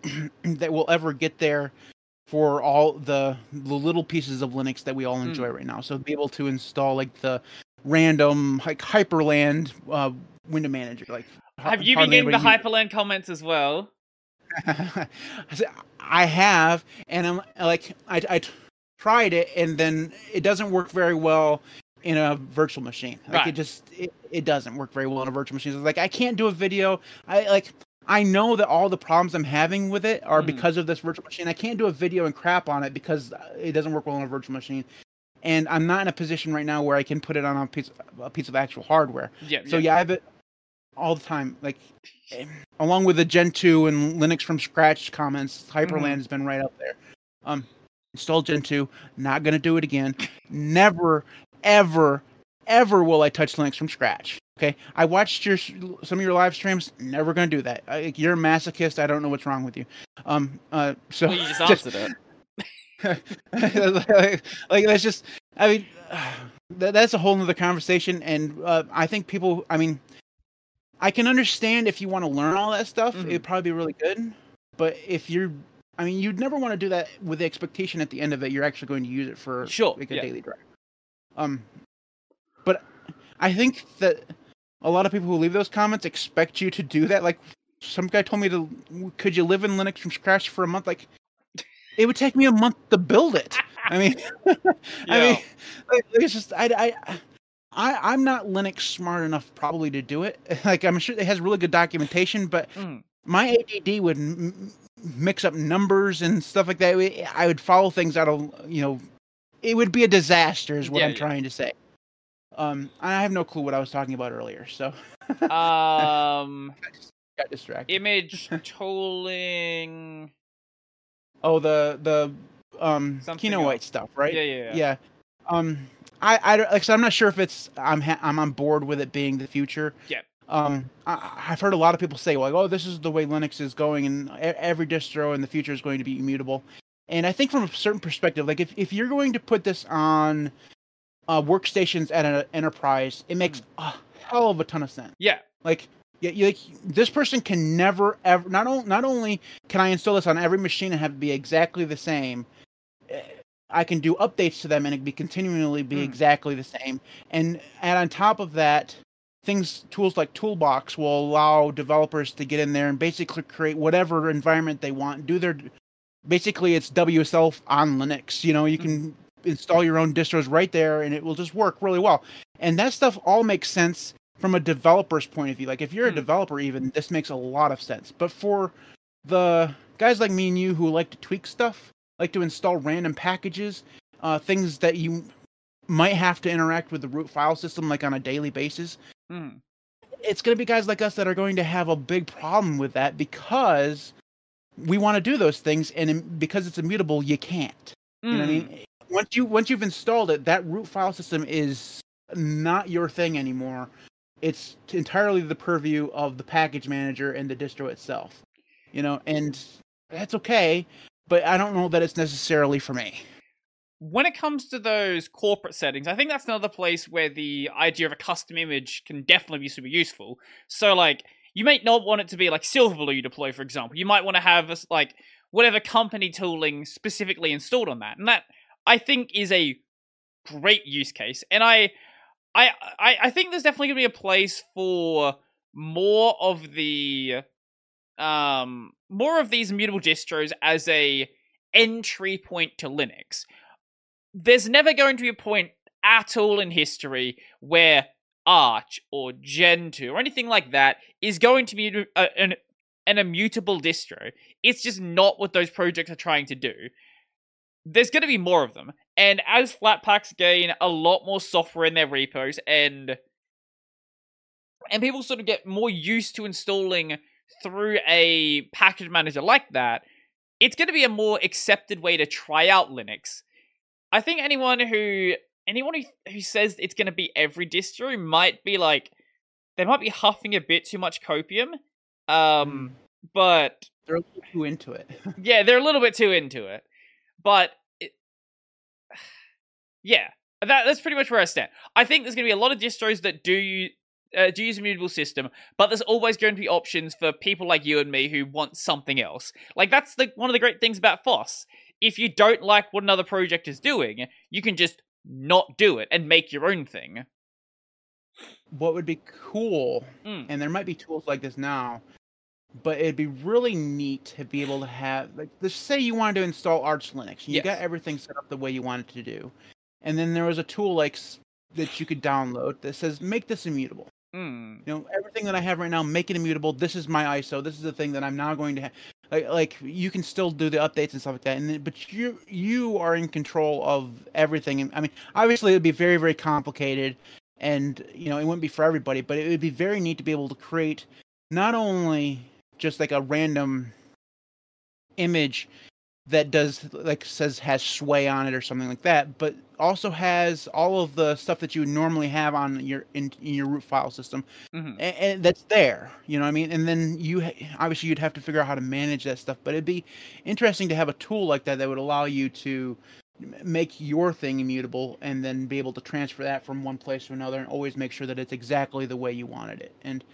that we'll ever get there for all the the little pieces of Linux that we all Mm. enjoy right now. So be able to install like the random like Hyprland uh, window manager. Like Have you been getting the Hyprland comments as well? I have, and I'm like, I tried it, and then it doesn't work very well in a virtual machine. Like Right. it just, it, it doesn't work very well in a virtual machine. So, like I can't do a video. I like, I know that all the problems I'm having with it are Mhm. because of this virtual machine. I can't do a video and crap on it because it doesn't work well in a virtual machine. And I'm not in a position right now where I can put it on a piece, a piece of actual hardware. Yeah. So yeah, I have it all the time. Like eh, along with the Gentoo and Linux from scratch comments, Hyprland Mhm. has been right up there. Um install Gentoo, not gonna do it again. Never, ever, ever will I touch Linux from scratch. Okay. I watched your some of your live streams, never gonna do that. I, you're a masochist, I don't know what's wrong with you. Um uh so Well, you just answered it. like, like that's just i mean that, that's a whole nother conversation and uh, i think people i mean i can understand if you want to learn all that stuff Mhm. it'd probably be really good but if you're i mean you'd never want to do that with the expectation at the end of it you're actually going to use it for Sure, like a yeah. daily drive um but i think that a lot of people who leave those comments expect you to do that like some guy told me to could you live in linux from scratch for a month like it would take me a month to build it I mean, I mean, like, it's just I, I, I, I'm not Linux smart enough probably to do it. Like I'm sure it has really good documentation, but Mm. my ADD would m- mix up numbers and stuff like that. I would follow things out of you know, it would be a disaster, is what Yeah, I'm yeah. trying to say. Um, I have no clue what I was talking about earlier, so Um, got distracted. image tooling. oh, the the um Something Kinoite stuff, right? Yeah, yeah, yeah. yeah. Um, I, I, like said, I'm not sure if it's I'm ha- I'm on board with it being the future. Yeah. Um, I, I've heard a lot of people say like, oh, this is the way Linux is going, and every distro in the future is going to be immutable. And I think from a certain perspective, like if if you're going to put this on uh, workstations at an enterprise, it makes a hell of a ton of sense. Yeah. Like, yeah, you, like this person can never ever not only not only can I install this on every machine and have it be exactly the same, eh, I can do updates to them and it be continually be Mm. exactly the same. And and on top of that, things tools like Toolbox will allow developers to get in there and basically create whatever environment they want. Do their basically it's WSL on Linux. You know, you can install your own distros right there and it will just work really well. And that stuff all makes sense from a developer's point of view. Like if you're a Hmm. developer even, this makes a lot of sense. But for the guys like me and you who like to tweak stuff, like to install random packages, uh, things that you might have to interact with the root file system like on a daily basis, Mm. it's going to be guys like us that are going to have a big problem with that because we want to do those things and because it's immutable you can't you know what i Mm. mean once you once you've installed it that root file system is not your thing anymore it's entirely the purview of the package manager and the distro itself you know and that's okay but i don't know that it's necessarily for me when it comes to those corporate settings, I think that's another place where the idea of a custom image can definitely be super useful. So, like, you might not want it to be like Silverblue you deploy, for example. You might want to have like whatever company tooling specifically installed on that, and that I think is a great use case. And I, I, I, I think there's definitely gonna be a place for more of the, um, more of these immutable distros as a entry point to Linux there's never going to be a point at all in history where Arch or Gentoo or anything like that is going to be a, an, an immutable distro. It's just not what those projects are trying to do. There's going to be more of them. And as Flatpaks gain a lot more software in their repos and and people sort of get more used to installing through a package manager like that, it's going to be a more accepted way to try out Linux. I think anyone who anyone who, who says it's going to be every distro might be like they might be huffing a bit too much copium. Um, but they're a little too into it yeah, they're a little bit too into it. But it, yeah, that that's pretty much where I stand. I think there's going to be a lot of distros that do you. Uh, do use a mutable system, but there's always going to be options for people like you and me who want something else. Like that's the one of the great things about FOSS if you don't like what another project is doing, you can just not do it and make your own thing. What would be cool, Mm. and there might be tools like this now, but it'd be really neat to be able to have like let's say you wanted to install Arch Linux. You Yes. got everything set up the way you wanted to do. And then there was a tool like that you could download that says make this immutable. Mm. You know, everything that I have right now, make it immutable. This is my ISO. This is the thing that I'm now going to have. Like, like you can still do the updates and stuff like that, and then, but you you are in control of everything. And I mean, obviously, it would be very very complicated, and you know, it wouldn't be for everybody. But it would be very neat to be able to create not only just like a random image that does like says has sway on it or something like that, but also has all of the stuff that you would normally have on your in, in your root file system hmm and, and that's there you know what i mean? And then you obviously you'd have to figure out how to manage that stuff but it'd be interesting to have a tool like that that would allow you to make your thing immutable and then be able to transfer that from one place to another and always make sure that it's exactly the way you wanted it. And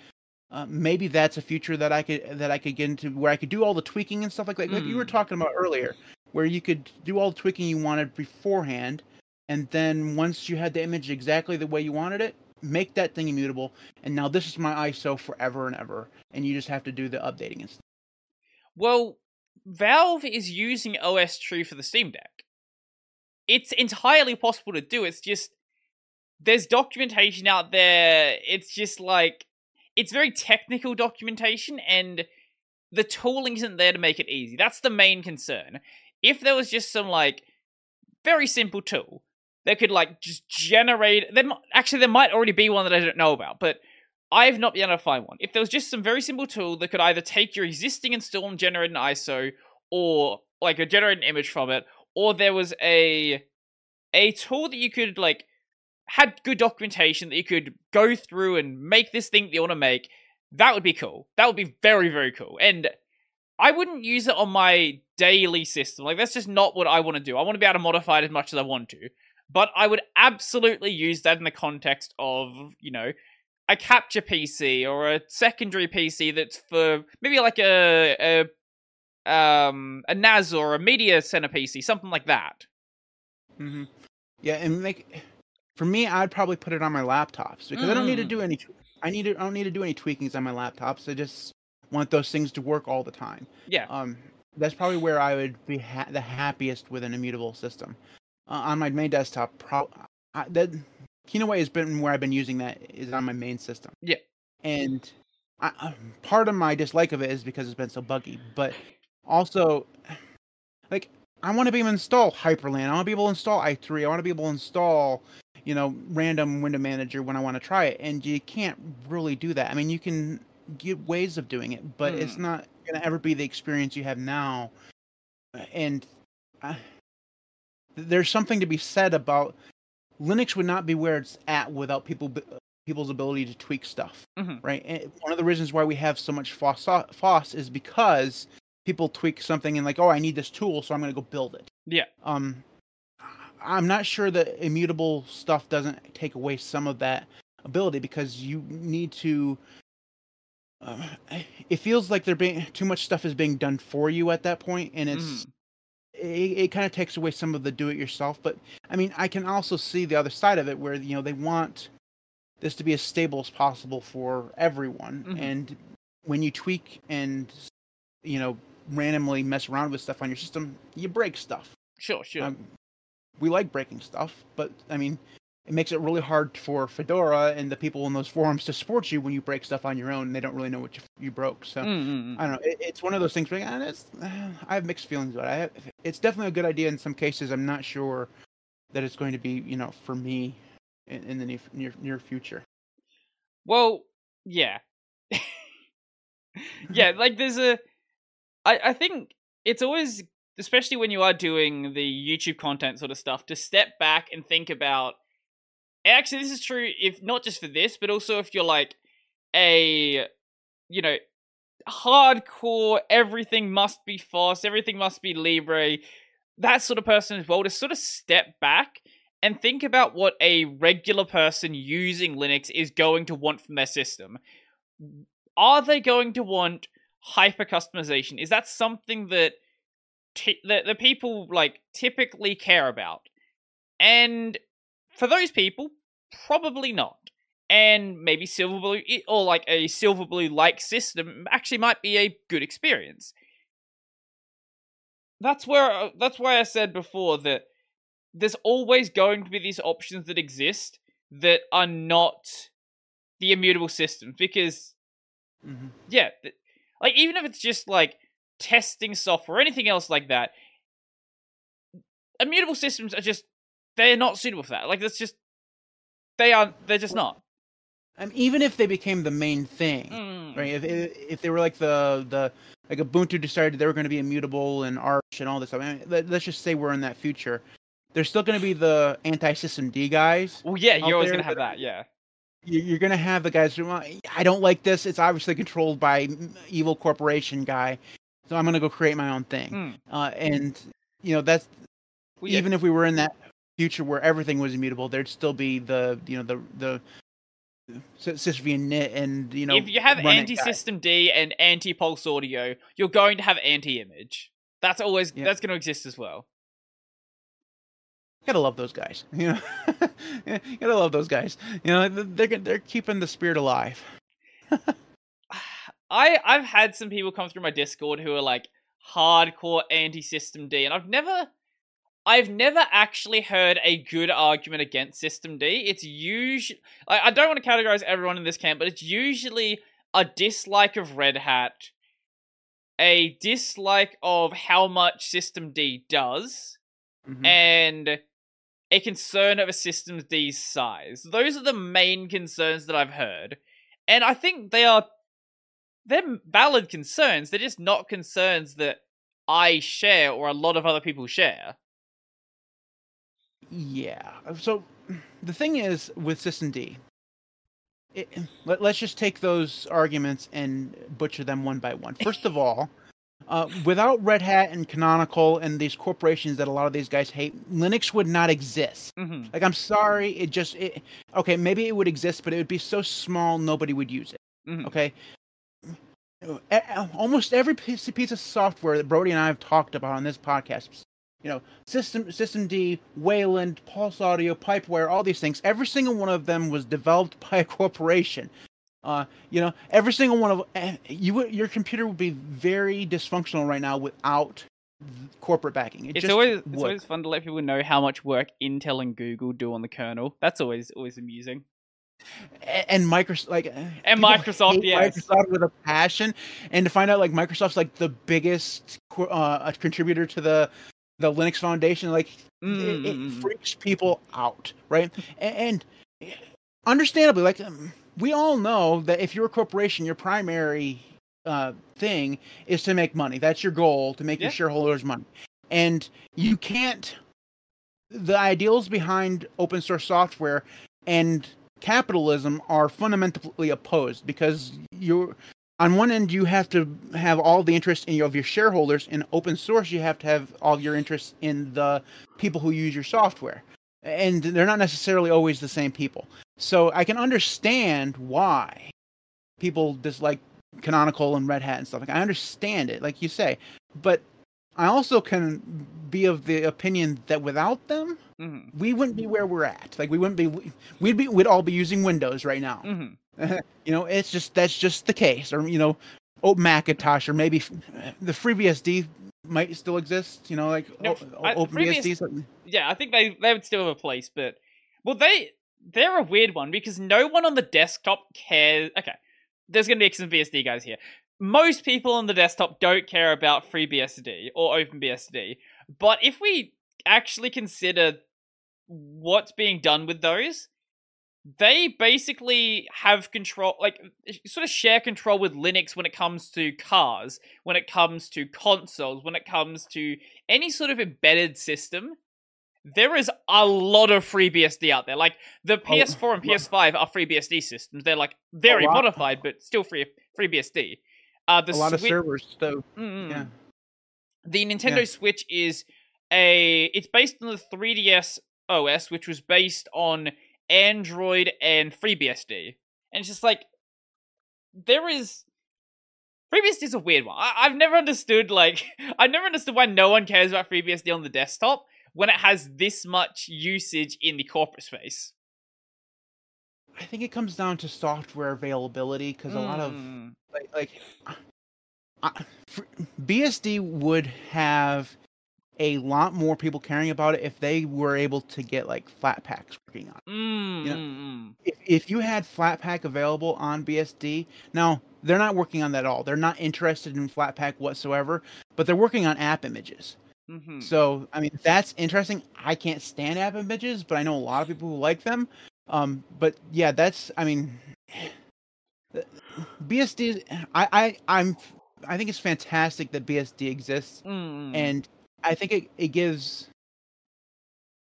uh, maybe that's a future that I could that I could get into where I could do all the tweaking and stuff like that, like you were Mm. talking about earlier, where you could do all the tweaking you wanted beforehand, and then once you had the image exactly the way you wanted it, make that thing immutable. And now this is my ISO forever and ever, and you just have to do the updating and stuff. Well, Valve is using OSTree for the Steam Deck. It's entirely possible to do. It's just there's documentation out there. It's just like it's very technical documentation and the tooling isn't there to make it easy. That's the main concern. If there was just some like very simple tool that could like just generate there actually there might already be one that I don't know about, but I've not been able to find one. If there was just some very simple tool that could either take your existing install and generate an ISO, or like generate an image from it, or there was a a tool that you could like had good documentation that you could go through and make this thing that you want to make, that would be cool. That would be very very cool. And I wouldn't use it on my daily system. Like that's just not what I want to do. I want to be able to modify it as much as I want to. But I would absolutely use that in the context of, you know, a capture PC or a secondary PC that's for maybe like a a um a NAS or a media center PC, something like that. hmm Yeah, and make for me, I'd probably put it on my laptops because I don't need to Mm. do any. I need to. I don't need to do any tweakings on my laptops. I just want those things to work all the time. Yeah. Um, that's probably where I would be ha- the happiest with an immutable system. Uh, on my main desktop, pro- I, that Kinoite has been where I've been using that is on my main system. Yeah. And I, uh, part of my dislike of it is because it's been so buggy, but also, like, I want to be able to install Hyprland. I want to be able to install i3. I want to be able to install, you know, random window manager when I want to try it. And you can't really do that. I mean, you can get ways of doing it, but it's Hmm. not going to ever be the experience you have now. And uh, there's something to be said about Linux would not be where it's at without people people's ability to tweak stuff, Mhm. right? And one of the reasons why we have so much FOSS, FOSS is because people tweak something and like, oh, I need this tool, so I'm going to go build it. Yeah. Um, I'm not sure that immutable stuff doesn't take away some of that ability because you need to. Uh, it feels like there being too much stuff is being done for you at that point, and it's Mhm. it, it kind of takes away some of the do it yourself. But I mean, I can also see the other side of it where you know they want this to be as stable as possible for everyone, Mhm. and when you tweak and you know randomly mess around with stuff on your system, you break stuff. Sure, sure. Um, we like breaking stuff, but I mean, it makes it really hard for Fedora and the people in those forums to support you when you break stuff on your own. and They don't really know what you, you broke. So Mm, mm, mm. I don't know. It, it's one of those things. Where, uh, it's, uh, I have mixed feelings about it. I have, it's definitely a good idea in some cases. I'm not sure that it's going to be, you know, for me in, in the near, near near future. Well, yeah. yeah, like there's a I I think it's always especially when you are doing the YouTube content sort of stuff to step back and think about actually this is true if not just for this, but also if you're like a you know hardcore everything must be fast, everything must be Libre, that sort of person as well to sort of step back and think about what a regular person using Linux is going to want from their system. Are they going to want hyper customization? Is that something that t- that the people like typically care about. And for those people, probably not. And maybe Silverblue or like a Silverblue like system actually might be a good experience. That's where uh, that's why I said before that there's always going to be these options that exist that are not the immutable systems because Mhm. yeah, like even if it's just like testing software anything else like that, immutable systems are just they're not suitable for that. Like that's just they are they're just not. Mean, even if they became the main thing, Mm. right? If, if if they were like the the like Ubuntu decided they were going to be immutable and Arch and all this stuff. I mean, let, us just say we're in that future. There's still going to be the anti-systemd guys. Well, yeah, you're always gonna have that-. Yeah. You- You're going to have the guys who "Well, I don't like this. It's obviously controlled by evil corporation guy, so I'm going to go create my own thing. Mm. Uh, and you know that's Well, yeah. even if we were in that future where everything was immutable, there'd still be the you know the the SysVinit and you know if you have runit guy. anti-system D and anti-pulse audio, you're going to have anti-image. That's always Yeah. that's going to exist as well. gotta love those guys. You know, gotta love those guys. You know, they're they're keeping the spirit alive. I I've had some people come through my Discord who are like hardcore anti-systemd, and I've never I've never actually heard a good argument against systemd. It's usually I, I don't want to categorize everyone in this camp, but it's usually a dislike of Red Hat, a dislike of how much systemd does, Mhm. and a concern of a systemd's size. Those are the main concerns that I've heard. And I think they are they're valid concerns. They're just not concerns that I share or a lot of other people share. Yeah. So the thing is with systemd, it, let, let's just take those arguments and butcher them one by one. First of all, uh, without Red Hat and Canonical and these corporations that a lot of these guys hate, Linux would not exist. hmm Like, I'm sorry, it just it, okay. Maybe it would exist, but it would be so small nobody would use it. Mhm. Okay. Almost every piece piece of software that Brody and I have talked about on this podcast, you know, System systemd, Wayland, Pulse Audio, Pipewire, all these things. Every single one of them was developed by a corporation. Uh, you know, every single one of eh, you your computer would be very dysfunctional right now without corporate backing. It It's just always it's would. always fun to let people know how much work Intel and Google do on the kernel. That's always always amusing. And Microsoft like uh, And Microsoft, yes. Microsoft with a passion, and to find out like Microsoft's like the biggest uh, contributor to the the Linux Foundation, like it, it Mm. freaks people out, right? and, and understandably, like um, we all know that if you're a corporation, your primary uh, thing is to make money. That's your goal to make Yeah. your shareholders money, and you can't. The ideals behind open source software and capitalism are fundamentally opposed because you're on one end you have to have all the interest in of your shareholders. In open source you have to have all your interest in the people who use your software. And they're not necessarily always the same people. So i can understand why people dislike canonical and red hat and stuff like i understand it like you say. But i also can be of the opinion that without them Mhm. we wouldn't be where we're at like we wouldn't be we'd be we'd all be using windows right now Mhm. you know it's just that's just the case or you know oh macintosh or maybe the freebsd might still exist you know like No, o- I- openbsd FreeBSD something. Yeah, I think they they would still have a place, but well, they they're a weird one because no one on the desktop cares. Okay, there's gonna be some BSD guys here. Most people on the desktop don't care about FreeBSD or OpenBSD, but if we actually consider what's being done with those, they basically have control, like sort of share control with Linux when it comes to cars, when it comes to consoles, when it comes to any sort of embedded system. There is a lot of FreeBSD out there. Like the PS4 and PS5 are FreeBSD systems. They're like oh, very lot. modified, but still free FreeBSD. Uh, the a lot of servers so Mm, yeah the Nintendo Yeah. Switch is a it's based on the 3DS OS, which was based on Android and FreeBSD. And it's just like there is FreeBSD is a weird one. I- I've never understood like I've never understood why no one cares about FreeBSD on the desktop when it has this much usage in the corporate space. I think it comes down to software availability because a lot of Mm. like, like I, fr- BSD would have a lot more people caring about it if they were able to get like Flatpaks working on. it. Mm, Yeah. mm, mm. If, if you had Flatpak available on BSD, now they're not working on that at all. They're not interested in Flatpak whatsoever, but they're working on app images. Mhm. So, I mean, that's interesting. I can't stand app images, but I know a lot of people who like them. Um, but yeah, that's, I mean, BSD. I, I, I'm, I think it's fantastic that BSD exists, Mm, and I think it, it gives,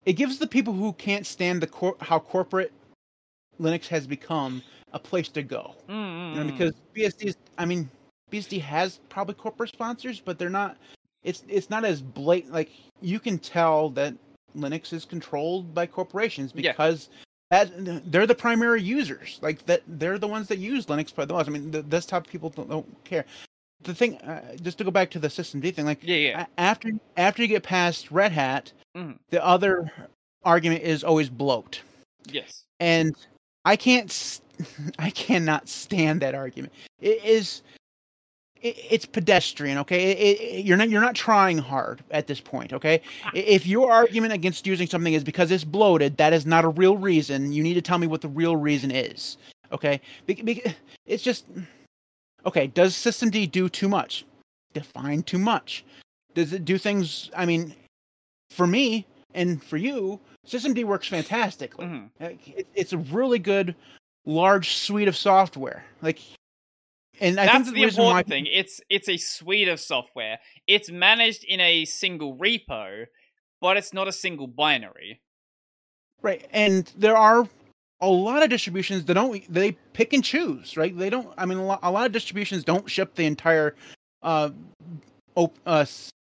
it gives the people who can't stand the cor- how corporate Linux has become a place to go. Mm, You know, mm. because BSD is, I mean, BSD has probably corporate sponsors, but they're not. It's it's not as blatant. Like you can tell that Linux is controlled by corporations Yeah. That they're the primary users. Like that, they're the ones that use Linux by the most. I mean, the desktop people don't, don't care. The thing, uh, just to go back to the systemd thing, like yeah, yeah. after after you get past Red Hat, Mhm. the other argument is always bloat yes. and I can't, I cannot stand that argument. It is, it's pedestrian. Okay, it, it, you're not you're not trying hard at this point. Okay, if your argument against using something is because it's bloated, that is not a real reason. You need to tell me what the real reason is. Okay, Be- be- it's just okay. Does systemd do too much? Define too much. Does it do things? I mean, for me and for you, systemd works fantastically. Mhm. It- it's a really good large suite of software. Like, and I That's think the reason why important thing. It's it's a suite of software. It's managed in a single repo, but it's not a single binary. right? And there are a lot of distributions that don't they pick and choose, right? They don't. I mean, a lot, a lot of distributions don't ship the entire uh, op, uh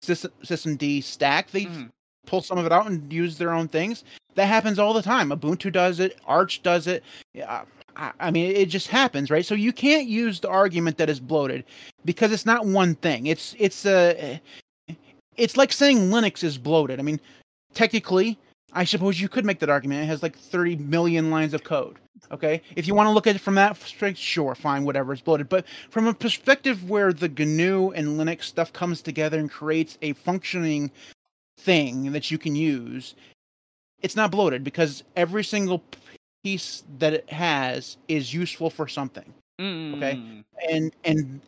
system, systemd stack. They Mhm. pull some of it out and use their own things. That happens all the time. Ubuntu does it. Arch does it. Yeah, I, mean, it just happens, right? So you can't use the argument that is bloated because it's not one thing. It's it's a it's like saying Linux is bloated. I mean, technically, I suppose you could make that argument. It has like 30 million lines of code. Okay, if you want to look at it from that perspective, sure, fine, whatever, it's bloated. But from a perspective where the GNU and Linux stuff comes together and creates a functioning thing that you can use, it's not bloated because every single piece that it has is useful for something Okay. Mm. and and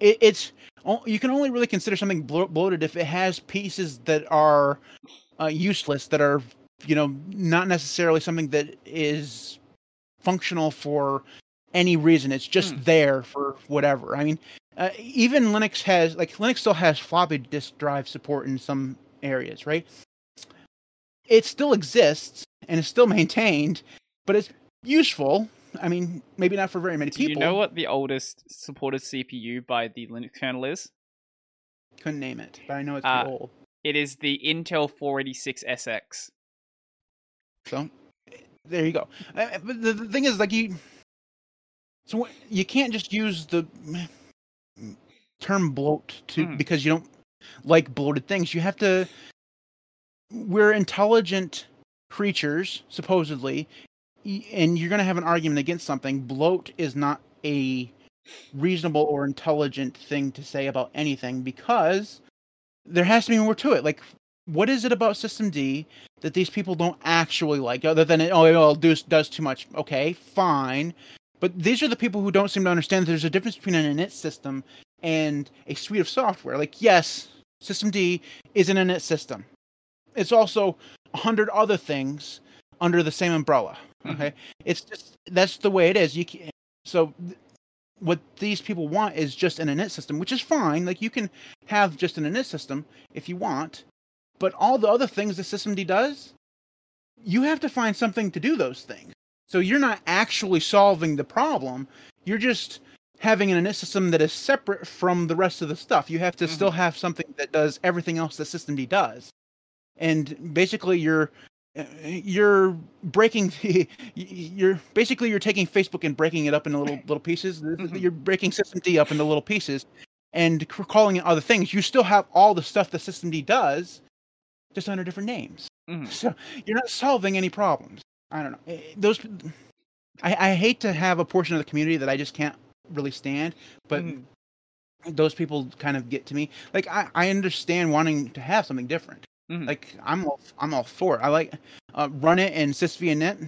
it, it's you can only really consider something blo- bloated if it has pieces that are uh, useless that are you know not necessarily something that is functional for any reason it's just Hmm. there for whatever i mean uh, even linux has like linux still has floppy disk drive support in some areas right it still exists and is still maintained but it's useful i mean maybe not for very many Do people you know what the oldest supported CPU by the Linux kernel is? couldn't name it, but I know it's Uh, old. It is the Intel 486SX. So there you go. Uh, But the, the thing is, like you, so you can't just use the term bloat to Mhm. because you don't like bloated things. You have to. We're intelligent creatures, supposedly, and you're going to have an argument against something. Bloat is not a reasonable or intelligent thing to say about anything because there has to be more to it. Like, what is it about systemd that these people don't actually like, other than oh, it all does, does too much? Okay, fine. But these are the people who don't seem to understand that there's a difference between an init system and a suite of software. Like, yes, systemd is an init system. It's also a hundred other things under the same umbrella. Okay, it's just that's the way it is. You can, so th- what these people want is just an init system, which is fine. Like you can have just an init system if you want, but all the other things the systemd does, you have to find something to do those things. So you're not actually solving the problem. You're just having an init system that is separate from the rest of the stuff. You have to Mhm. still have something that does everything else that systemd does. And basically you're you're breaking the you're basically you're taking Facebook and breaking it up into little little pieces. Mhm. You're breaking systemd up into little pieces and calling it other things. You still have all the stuff that systemd does, just under different names. Mhm. So you're not solving any problems. I don't know. Eh, Those I, I hate to have a portion of the community that I just can't really stand, but Mhm. those people kind of get to me. Like I, I understand wanting to have something different. Mhm. Like I'm all I'm all for it. I like uh, runit and SysVinit,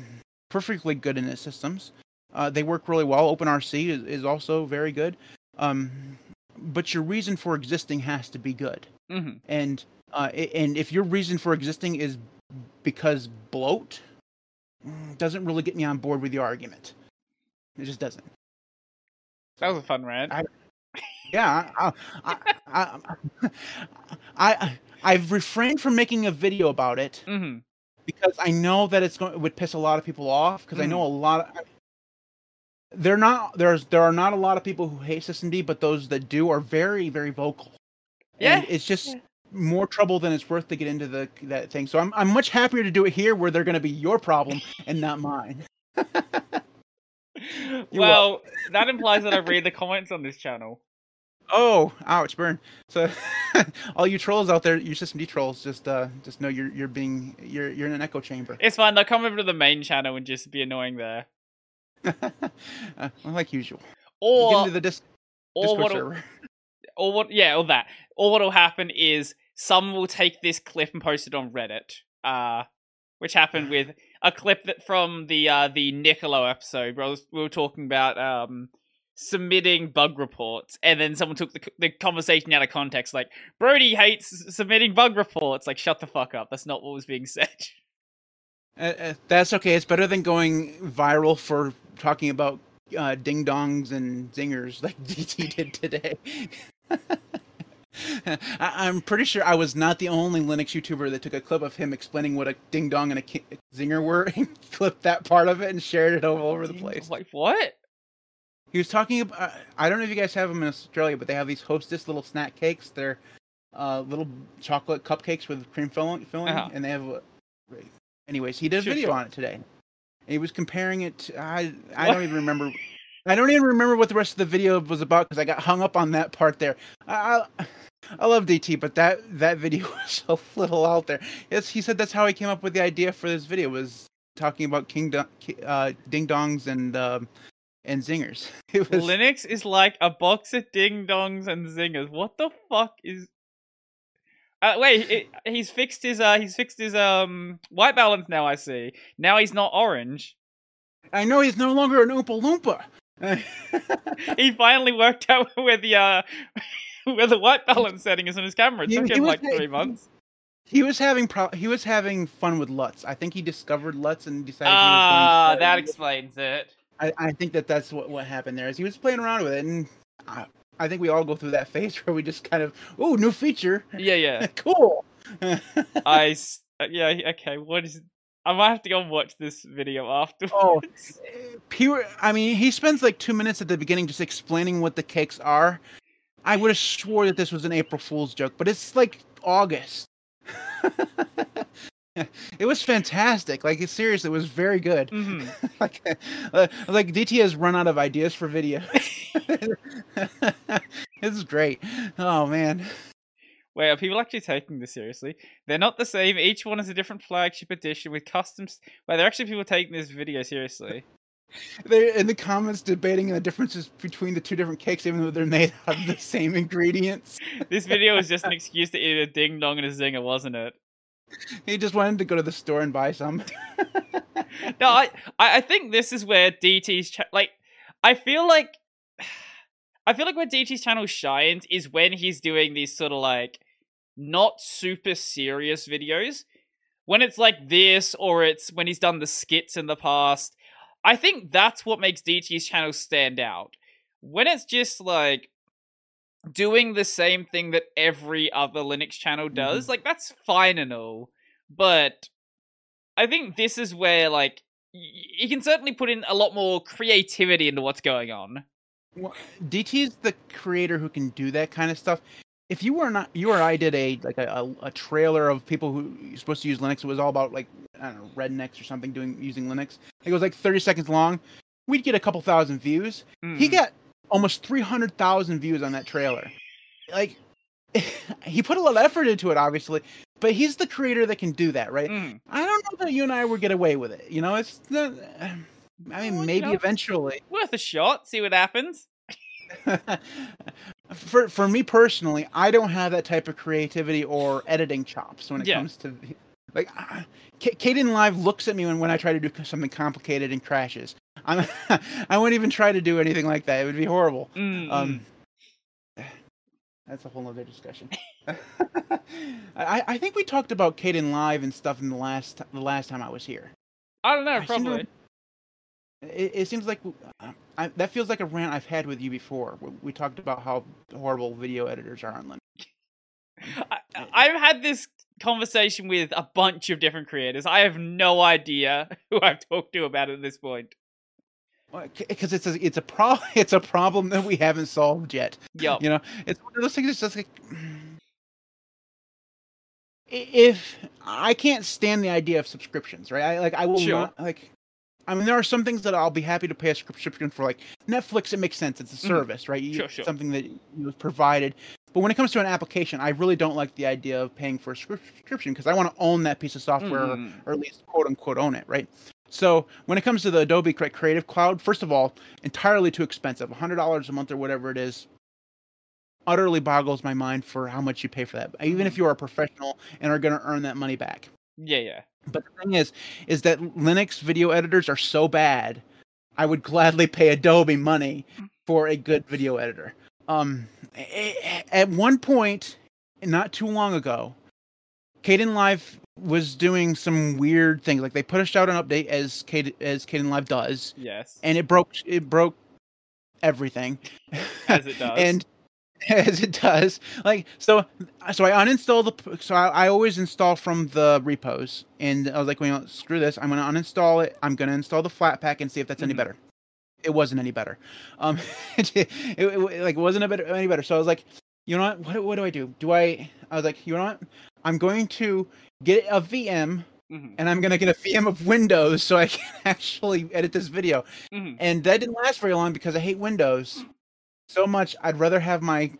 perfectly good in its systems. Uh, they work really well. OpenRC is, is also very good. Um, but your reason for existing has to be good. Mhm. And uh, and if your reason for existing is because bloat, mm, doesn't really get me on board with your argument. It just doesn't. That was a fun rant. I- Yeah, I, I, I, I, I, I've refrained from making a video about it hmm because I know that it's going it would piss a lot of people off because I know Mm. a lot of they're not there's there are not a lot of people who hate systemd, but those that do are very very vocal. Yeah, and it's just yeah. more trouble than it's worth to get into the that thing. So I'm I'm much happier to do it here where they're going to be your problem and not mine. You're well, that implies that I read the comments on this channel. Oh, ouch, burn. So all you trolls out there, you systemd trolls, just uh just know you're you're being you're you're in an echo chamber. It's fine. They'll come over to the main channel and just be annoying there. uh, like usual. Or, the dis- or Discord what? server. Or what? Yeah, or that. Or what'll happen is someone will take this clip and post it on Reddit. Uh, which happened with a clip that from the uh the Niccolo episode. Where was- we were talking about um submitting bug reports, and then someone took the the conversation out of context. Like Brody hates submitting bug reports. Like shut the fuck up. That's not what was being said. Uh, uh, that's okay. It's better than going viral for talking about uh, ding dongs and zingers like DT did today. I- I'm pretty sure I was not the only Linux YouTuber that took a clip of him explaining what a ding dong and a ki- zinger were and clipped that part of it and shared it all over the place. Like what? He was talking about. Uh, I don't know if you guys have them in Australia, but they have these Hostess little snack cakes. They're uh, little chocolate cupcakes with cream filling, filling Uh-huh. and they have. A, anyways, he did a Sure, video sure. on it today. And he was comparing it. To, I I What? don't even remember. I don't even remember what the rest of the video was about because I got hung up on that part there. I, I, I love DT, but that that video was a little out there. Yes, he said that's how he came up with the idea for this video was talking about king do- uh, ding dongs and um, and zingers. It was Linux is like a box of ding dongs and zingers. What the fuck is? Uh, wait, it, he's fixed his uh, he's fixed his um white balance now. I see. Now he's not orange. I know he's no longer an Oompa Loompa. He finally worked out where the uh where the white balance setting is on his camera. It took he him was like saying- three months. he was having pro- he was having fun with LUTs. I think he discovered LUTs and decided. Ah, was going that explains it. I, I think that that's what what happened there. Is he was playing around with it, and I, I think we all go through that phase where we just kind of, oh, new feature, Yeah, yeah. cool. I uh, yeah okay. What is? I might have to go and watch this video afterwards. Oh, pure. I mean, he spends like two minutes at the beginning just explaining what the cakes are. I would have swore that this was an April Fool's joke, but it's like August. it was fantastic. Like it, seriously, it was very good. Mhm. like, uh, like DT has run out of ideas for video. this is great. Oh man. Wait, are people actually taking this seriously? They're not the same. Each one is a different flagship edition with customs. Wait, there are actually people taking this video seriously. They're in the comments debating the differences between the two different cakes, even though they're made out of the same ingredients. This video was just an excuse to eat a ding dong and a zinger, wasn't it? He just wanted to go to the store and buy some. No, I, I think this is where DT's cha- like. I feel like, I feel like where DT's channel shines is when he's doing these sort of like, not super serious videos. When it's like this, or it's when he's done the skits in the past. I think that's what makes DT's channel stand out. When it's just like doing the same thing that every other Linux channel does, like that's fine and all, but I think this is where like y- you can certainly put in a lot more creativity into what's going on. Well, is the creator who can do that kind of stuff. if you were not you or I did a like a, a, a trailer of people who are supposed to use Linux, it was all about like I don't know rednecks or something doing using Linux. It was like thirty seconds long. We'd get a couple thousand views. Mm. He got almost three hundred thousand views on that trailer. Like he put a lot of effort into it, obviously, but he's the creator that can do that, right? Mm. I don't know that you and I would get away with it. You know, it's not. I mean, Well, you maybe know. eventually. Worth a shot. See what happens. for for me personally, I don't have that type of creativity or editing chops when it Yeah. comes to like. Uh, Live looks at me when, when I try to do something complicated and crashes. I'm I wouldn't even try to do anything like that. It would be horrible. Mm, Um, that's a whole other discussion. I, I think we talked about Kdenlive and stuff in the last the last time I was here. I don't know. I Probably. It, it seems like uh, I, that feels like a rant I've had with you before. We, we talked about how horrible video editors are on Linux. I, I've had this conversation with a bunch of different creators. I have no idea who I've talked to about it at this point. Because it's a it's a pro it's a problem that we haven't solved yet. Yup. You know, it's one of those things. It's just like if I can't stand the idea of subscriptions, right? I like I will Sure. not like. I mean, there are some things that I'll be happy to pay a subscription for, like Netflix. It makes sense; it's a Mhm. service, right? You, Sure, sure. Something that was provided. But when it comes to an application, I really don't like the idea of paying for a subscription because I want to own that piece of software, Mm. or at least quote unquote own it, right? So when it comes to the Adobe Creative Cloud, first of all, entirely too expensive. hundred dollars a month or whatever it is, utterly boggles my mind for how much you pay for that. Even if you are a professional and are going to earn that money back. Yeah, yeah. But the thing is, is that Linux video editors are so bad, I would gladly pay Adobe money for a good video editor. Um, at one point, not too long ago, Kdenlive was doing some weird things. Like they pushed out an update as Caden, as Kdenlive does, Yes. and it broke it broke everything. As it does. and as it does, like so, so I uninstalled the. So I, I always install from the repos, and I was like, well, screw this. I'm gonna uninstall it. I'm gonna install the Flatpak and see if that's any Mhm. better. It wasn't any better. Um, it, it, it- like it wasn't a bit any better. So I was like, you know what? What what do I do? Do I? I was like, you know what? I'm going to get a VM Mhm, and I'm gonna get a VM of Windows so I can actually edit this video. mhm. And that didn't last very long because I hate Windows so much. I'd rather have my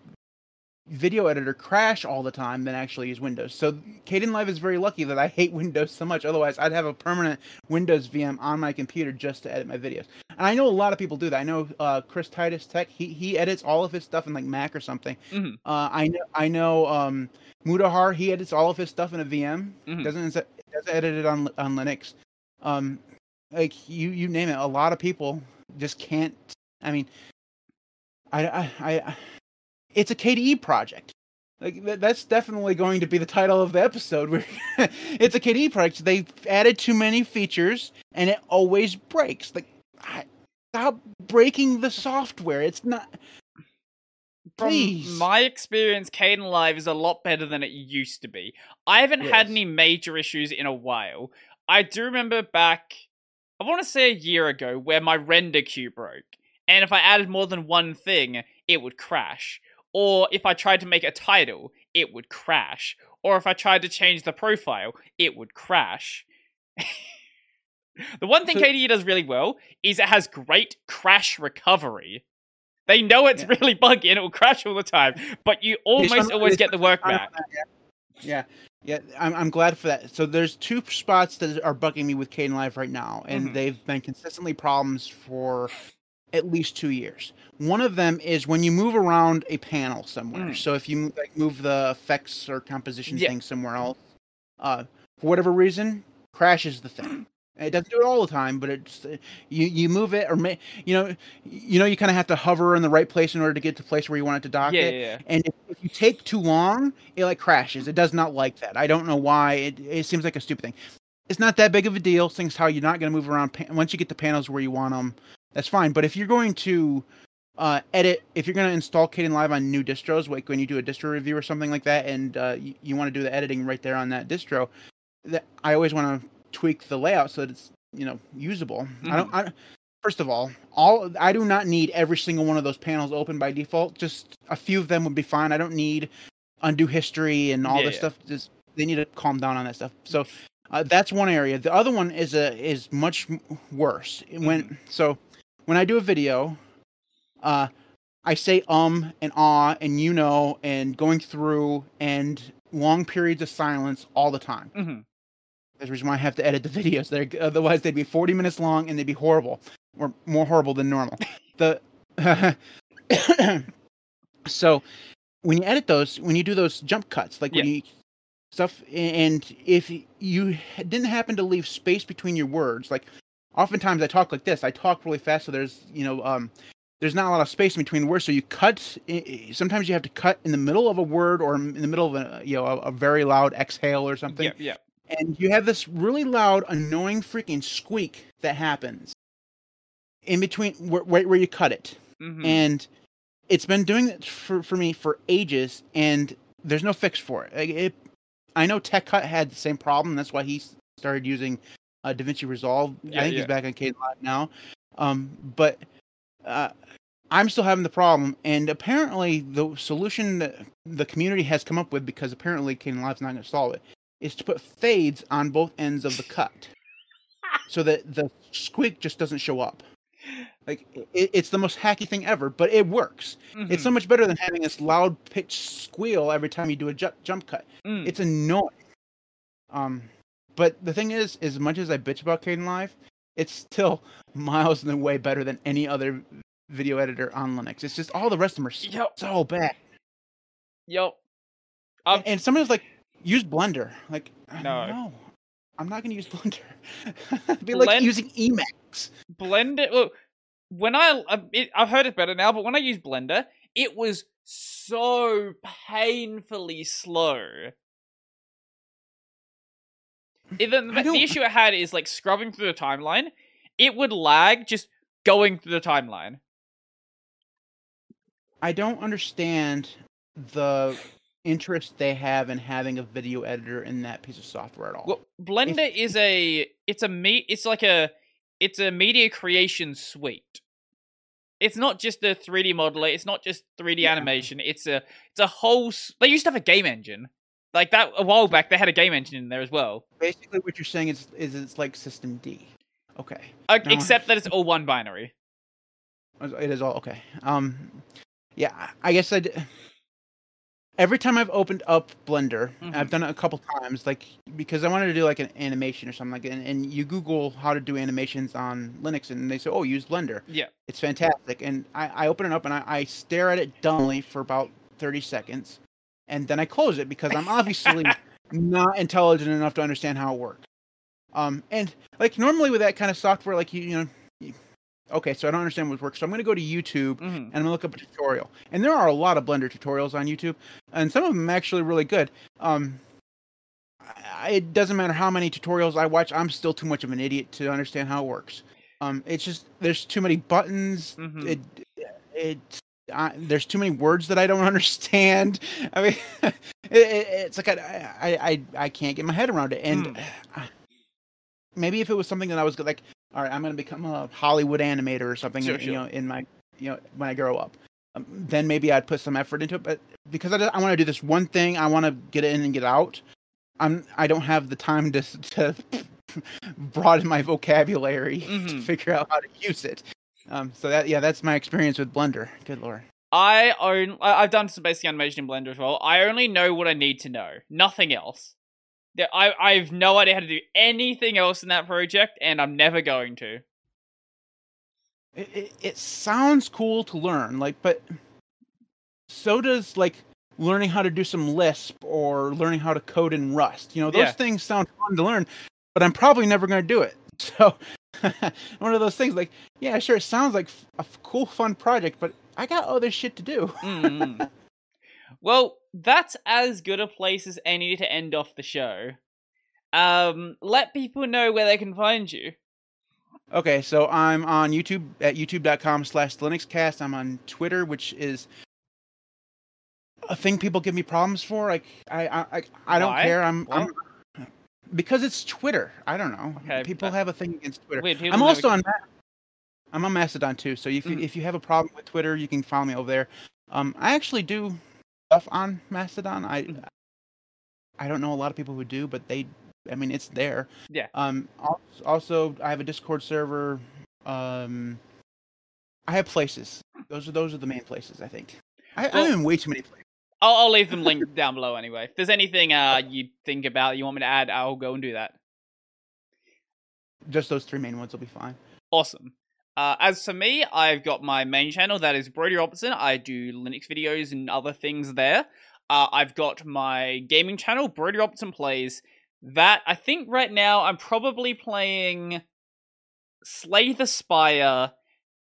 video editor crash all the time than actually use Windows. So Kdenlive is very lucky that I hate Windows so much. Otherwise, I'd have a permanent Windows VM on my computer just to edit my videos. And I know a lot of people do that. I know uh, Chris Titus Tech. He he edits all of his stuff in like Mac or something. Mhm. Uh, I know I know um, Mutahar. He edits all of his stuff in a VM. Mhm. Doesn't doesn't edit it on on Linux. Um, like you you name it. A lot of people just can't. I mean, I I, I it's a KDE project. Like that's definitely going to be the title of the episode. Where it's a KDE project. They've added too many features, and it always breaks. Like, I, stop breaking the software. It's not. Please. From my experience, Kdenlive is a lot better than it used to be. I haven't had any major issues in a while. I do remember back, I want to say a year ago, where my render queue broke. And if I added more than one thing, it would crash. Or if I tried to make a title, it would crash. Or if I tried to change the profile, it would crash. the one thing So- KDE does really well is it has great crash recovery. They know it's Yeah. really buggy and it will crash all the time, but you almost always get the work back. Yeah, yeah. I'm I'm glad for that. So there's two spots that are bugging me with Kdenlive right now, and Mhm. they've been consistently problems for at least two years. One of them is when you move around a panel somewhere. Mm. So if you like move the effects or composition Yeah. thing somewhere else, uh, for whatever reason, crashes the thing. It doesn't do it all the time, but it's uh, you you move it or may, you know you know you kind of have to hover in the right place in order to get to the place where you want it to dock Yeah, it. yeah, yeah. And if, if you take too long, it like crashes. It does not like that. I don't know why. It it seems like a stupid thing. It's not that big of a deal. Things how you're not going to move around. Once you get the panels where you want them, that's fine. But if you're going to uh, edit, if you're going to install Kdenlive on new distros, like when you do a distro review or something like that, and uh, you, you want to do the editing right there on that distro, that I always want to tweak the layout so that it's you know usable. I don't. I, First of all, all I do not need every single one of those panels open by default. Just a few of them would be fine. I don't need undo history and all Yeah, this yeah. stuff. Just they need to calm down on that stuff. So uh, that's one area. The other one is a is much worse. When Mm-hmm. so when I do a video, uh, I say um and ah and you know and going through and long periods of silence all the time. hmm That's the reason why I have to edit the videos. They're, otherwise, they'd be 40 minutes long and they'd be horrible, or more horrible than normal. the so when you edit those, when you do those jump cuts, like when you stuff, and if you didn't happen to leave space between your words, like oftentimes I talk like this, I talk really fast, so there's you know um there's not a lot of space in between words, so you cut. Sometimes you have to cut in the middle of a word or in the middle of a you know a, a very loud exhale or something Yeah, yeah. and you have this really loud, annoying freaking squeak that happens in between where, where, where you cut it. hmm And it's been doing it for, for me for ages, and there's no fix for it. Like, it. I know TechHut had the same problem. That's why he started using uh, DaVinci Resolve. Yeah, I think yeah. he's back on Kdenlive now. Um, but uh, I'm still having the problem, and apparently the solution that the community has come up with, because apparently Kdenlive's not going to solve it, is to put fades on both ends of the cut, so that the squeak just doesn't show up. Like it, it's the most hacky thing ever, but it works. It's so much better than having this loud pitch squeal every time you do a ju- jump cut. Mm. It's annoying. Um, but the thing is, as much as I bitch about Kdenlive, it's still miles and way better than any other video editor on Linux. It's just all the rest of them are s- Yep. so bad. Yep. And, Um, and somebody's like, use Blender. Like, No. no, I'm not going to use Blender. It'd be like using Emacs. Blender. Well, when I uh, it, I've heard it better now, but when I used Blender, it was so painfully slow. The, the issue I had is like scrubbing through the timeline. It would lag just going through the timeline. I don't understand the interest they have in having a video editor in that piece of software at all. Well, Blender is a it's a me it's like a it's a media creation suite. It's not just a 3D modeler, it's not just 3D Yeah. animation, it's a it's a whole they used to have a game engine. Like that a while back they had a game engine in there as well. Basically, what you're saying is, is it's like systemd. Okay, Uh, No. Except that it's all one binary. it is all okay. Um, yeah, I guess I. d- Every time I've opened up Blender, I've Mhm. done it a couple times, like because I wanted to do like an animation or something like that. And, and you Google how to do animations on Linux, and they say, "Oh, use Blender." Yeah. it's fantastic. And I, I open it up and I, I stare at it dumbly for about 30 seconds. And then I close it because I'm obviously not intelligent enough to understand how it works. Um, and like normally with that kind of software, like you, you know, you- okay, so I don't understand what works. So I'm going to go to YouTube hmm and I'm gonna look up a tutorial. And there are a lot of Blender tutorials on YouTube, and some of them actually really good. Um, I, it doesn't matter how many tutorials I watch, I'm still too much of an idiot to understand how it works. Um, it's just there's too many buttons. Mhm. It it uh, there's too many words that I don't understand. I mean, it, it, it's like I, I I I can't get my head around it. And maybe if it was something that I was like, all right, I'm gonna become a Hollywood animator or something, Sure, you sure. know, in my you know when I grow up. Um, then maybe I'd put some effort into it, but because I, I want to do this one thing, I want to get in and get out. I'm I don't have the time to to broaden my vocabulary to Mhm. figure out how to use it. Um, so that yeah, that's my experience with Blender. Good lord. I own I've done some basic animation in Blender as well. I only know what I need to know. Nothing else. I I have no idea how to do anything else in that project, and I'm never going to. It, it, it sounds cool to learn, like, but so does like learning how to do some Lisp or learning how to code in Rust. You know, those Yeah. things sound fun to learn, but I'm probably never going to do it. So, one of those things, like, yeah, sure, it sounds like a f- cool, fun project, but I got other shit to do. Mm. well, that's as good a place as any to end off the show. Um, let people know where they can find you. Okay, so I'm on YouTube at youtube.com slash linuxcast. I'm on Twitter, which is a thing people give me problems for. Like I I I, I don't Why? care. I'm, I'm because it's Twitter. I don't know. Okay, people but- have a thing against Twitter. People I'm also on I'm on Mastodon too. So if you, Mhm. if you have a problem with Twitter, you can follow me over there. Um, I actually do stuff on Mastodon. I Mhm. I don't know a lot of people who do, but they I mean it's there. Yeah. Um also I have a Discord server. Um I have places. Those are those are the main places, I think. I, Well- I'm in way too many places. I'll, I'll leave them linked down below anyway. If there's anything uh you think about you want me to add, I'll go and do that. Just those three main ones will be fine. Awesome. Uh, as for me, I've got my main channel that is Brodie Robertson. I do Linux videos and other things there. Uh, I've got my gaming channel, Brodie Robertson Plays. That I think right now I'm probably playing Slay the Spire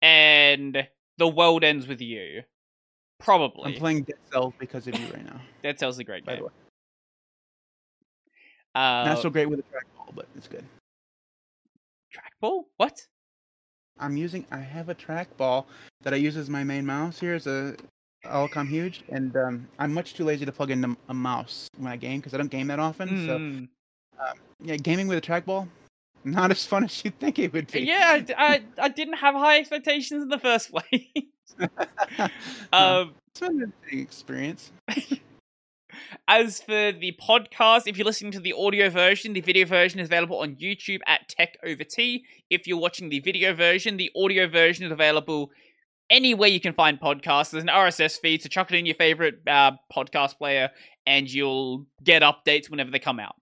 and The World Ends with You. Probably. I'm playing Dead Cells because of you right now. Dead Cells is a great By the game. way, Uh, not so great with a trackball, but it's good. trackball? What? I'm using. I have a trackball that I use as my main mouse here. It's a Elecom Huge, and um, I'm much too lazy to plug in a, mouse when I game because I don't game that often. So Mm. yeah, gaming with a trackball, not as fun as you'd think it would be. Yeah, I, I didn't have high expectations in the first place. Um, it's an interesting experience. As for the podcast, if you're listening to the audio version, the video version is available on YouTube at Tech Over Tea. If you're watching the video version, the audio version is available anywhere you can find podcasts. There's an RSS feed, so chuck it in your favorite uh, podcast player, and you'll get updates whenever they come out.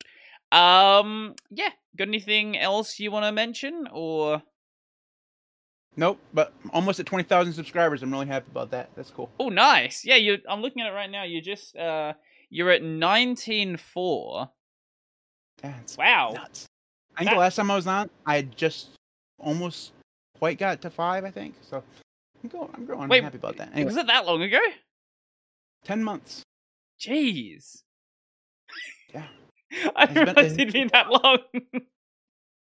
Um, yeah. Got anything else you want to mention, or? Nope, but almost at twenty thousand subscribers. I'm really happy about that. That's cool. Oh, nice. Yeah, you. I'm looking at it right now. You just uh, you're at nineteen four. Yeah, it's Wow. nuts. I think That- the last time I was on, I just almost quite got to five. I think so. I'm going. I'm growing. Wait, I'm happy about that. Anyway, Was it that long ago? ten months. Jeez. Yeah. I It's been- realized it'd been that long.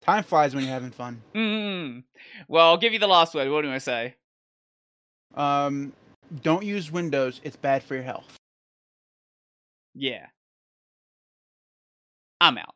Time flies when you're having fun. mm. Well, I'll give you the last word. What do I say? Um, don't use Windows. It's bad for your health. Yeah. I'm out.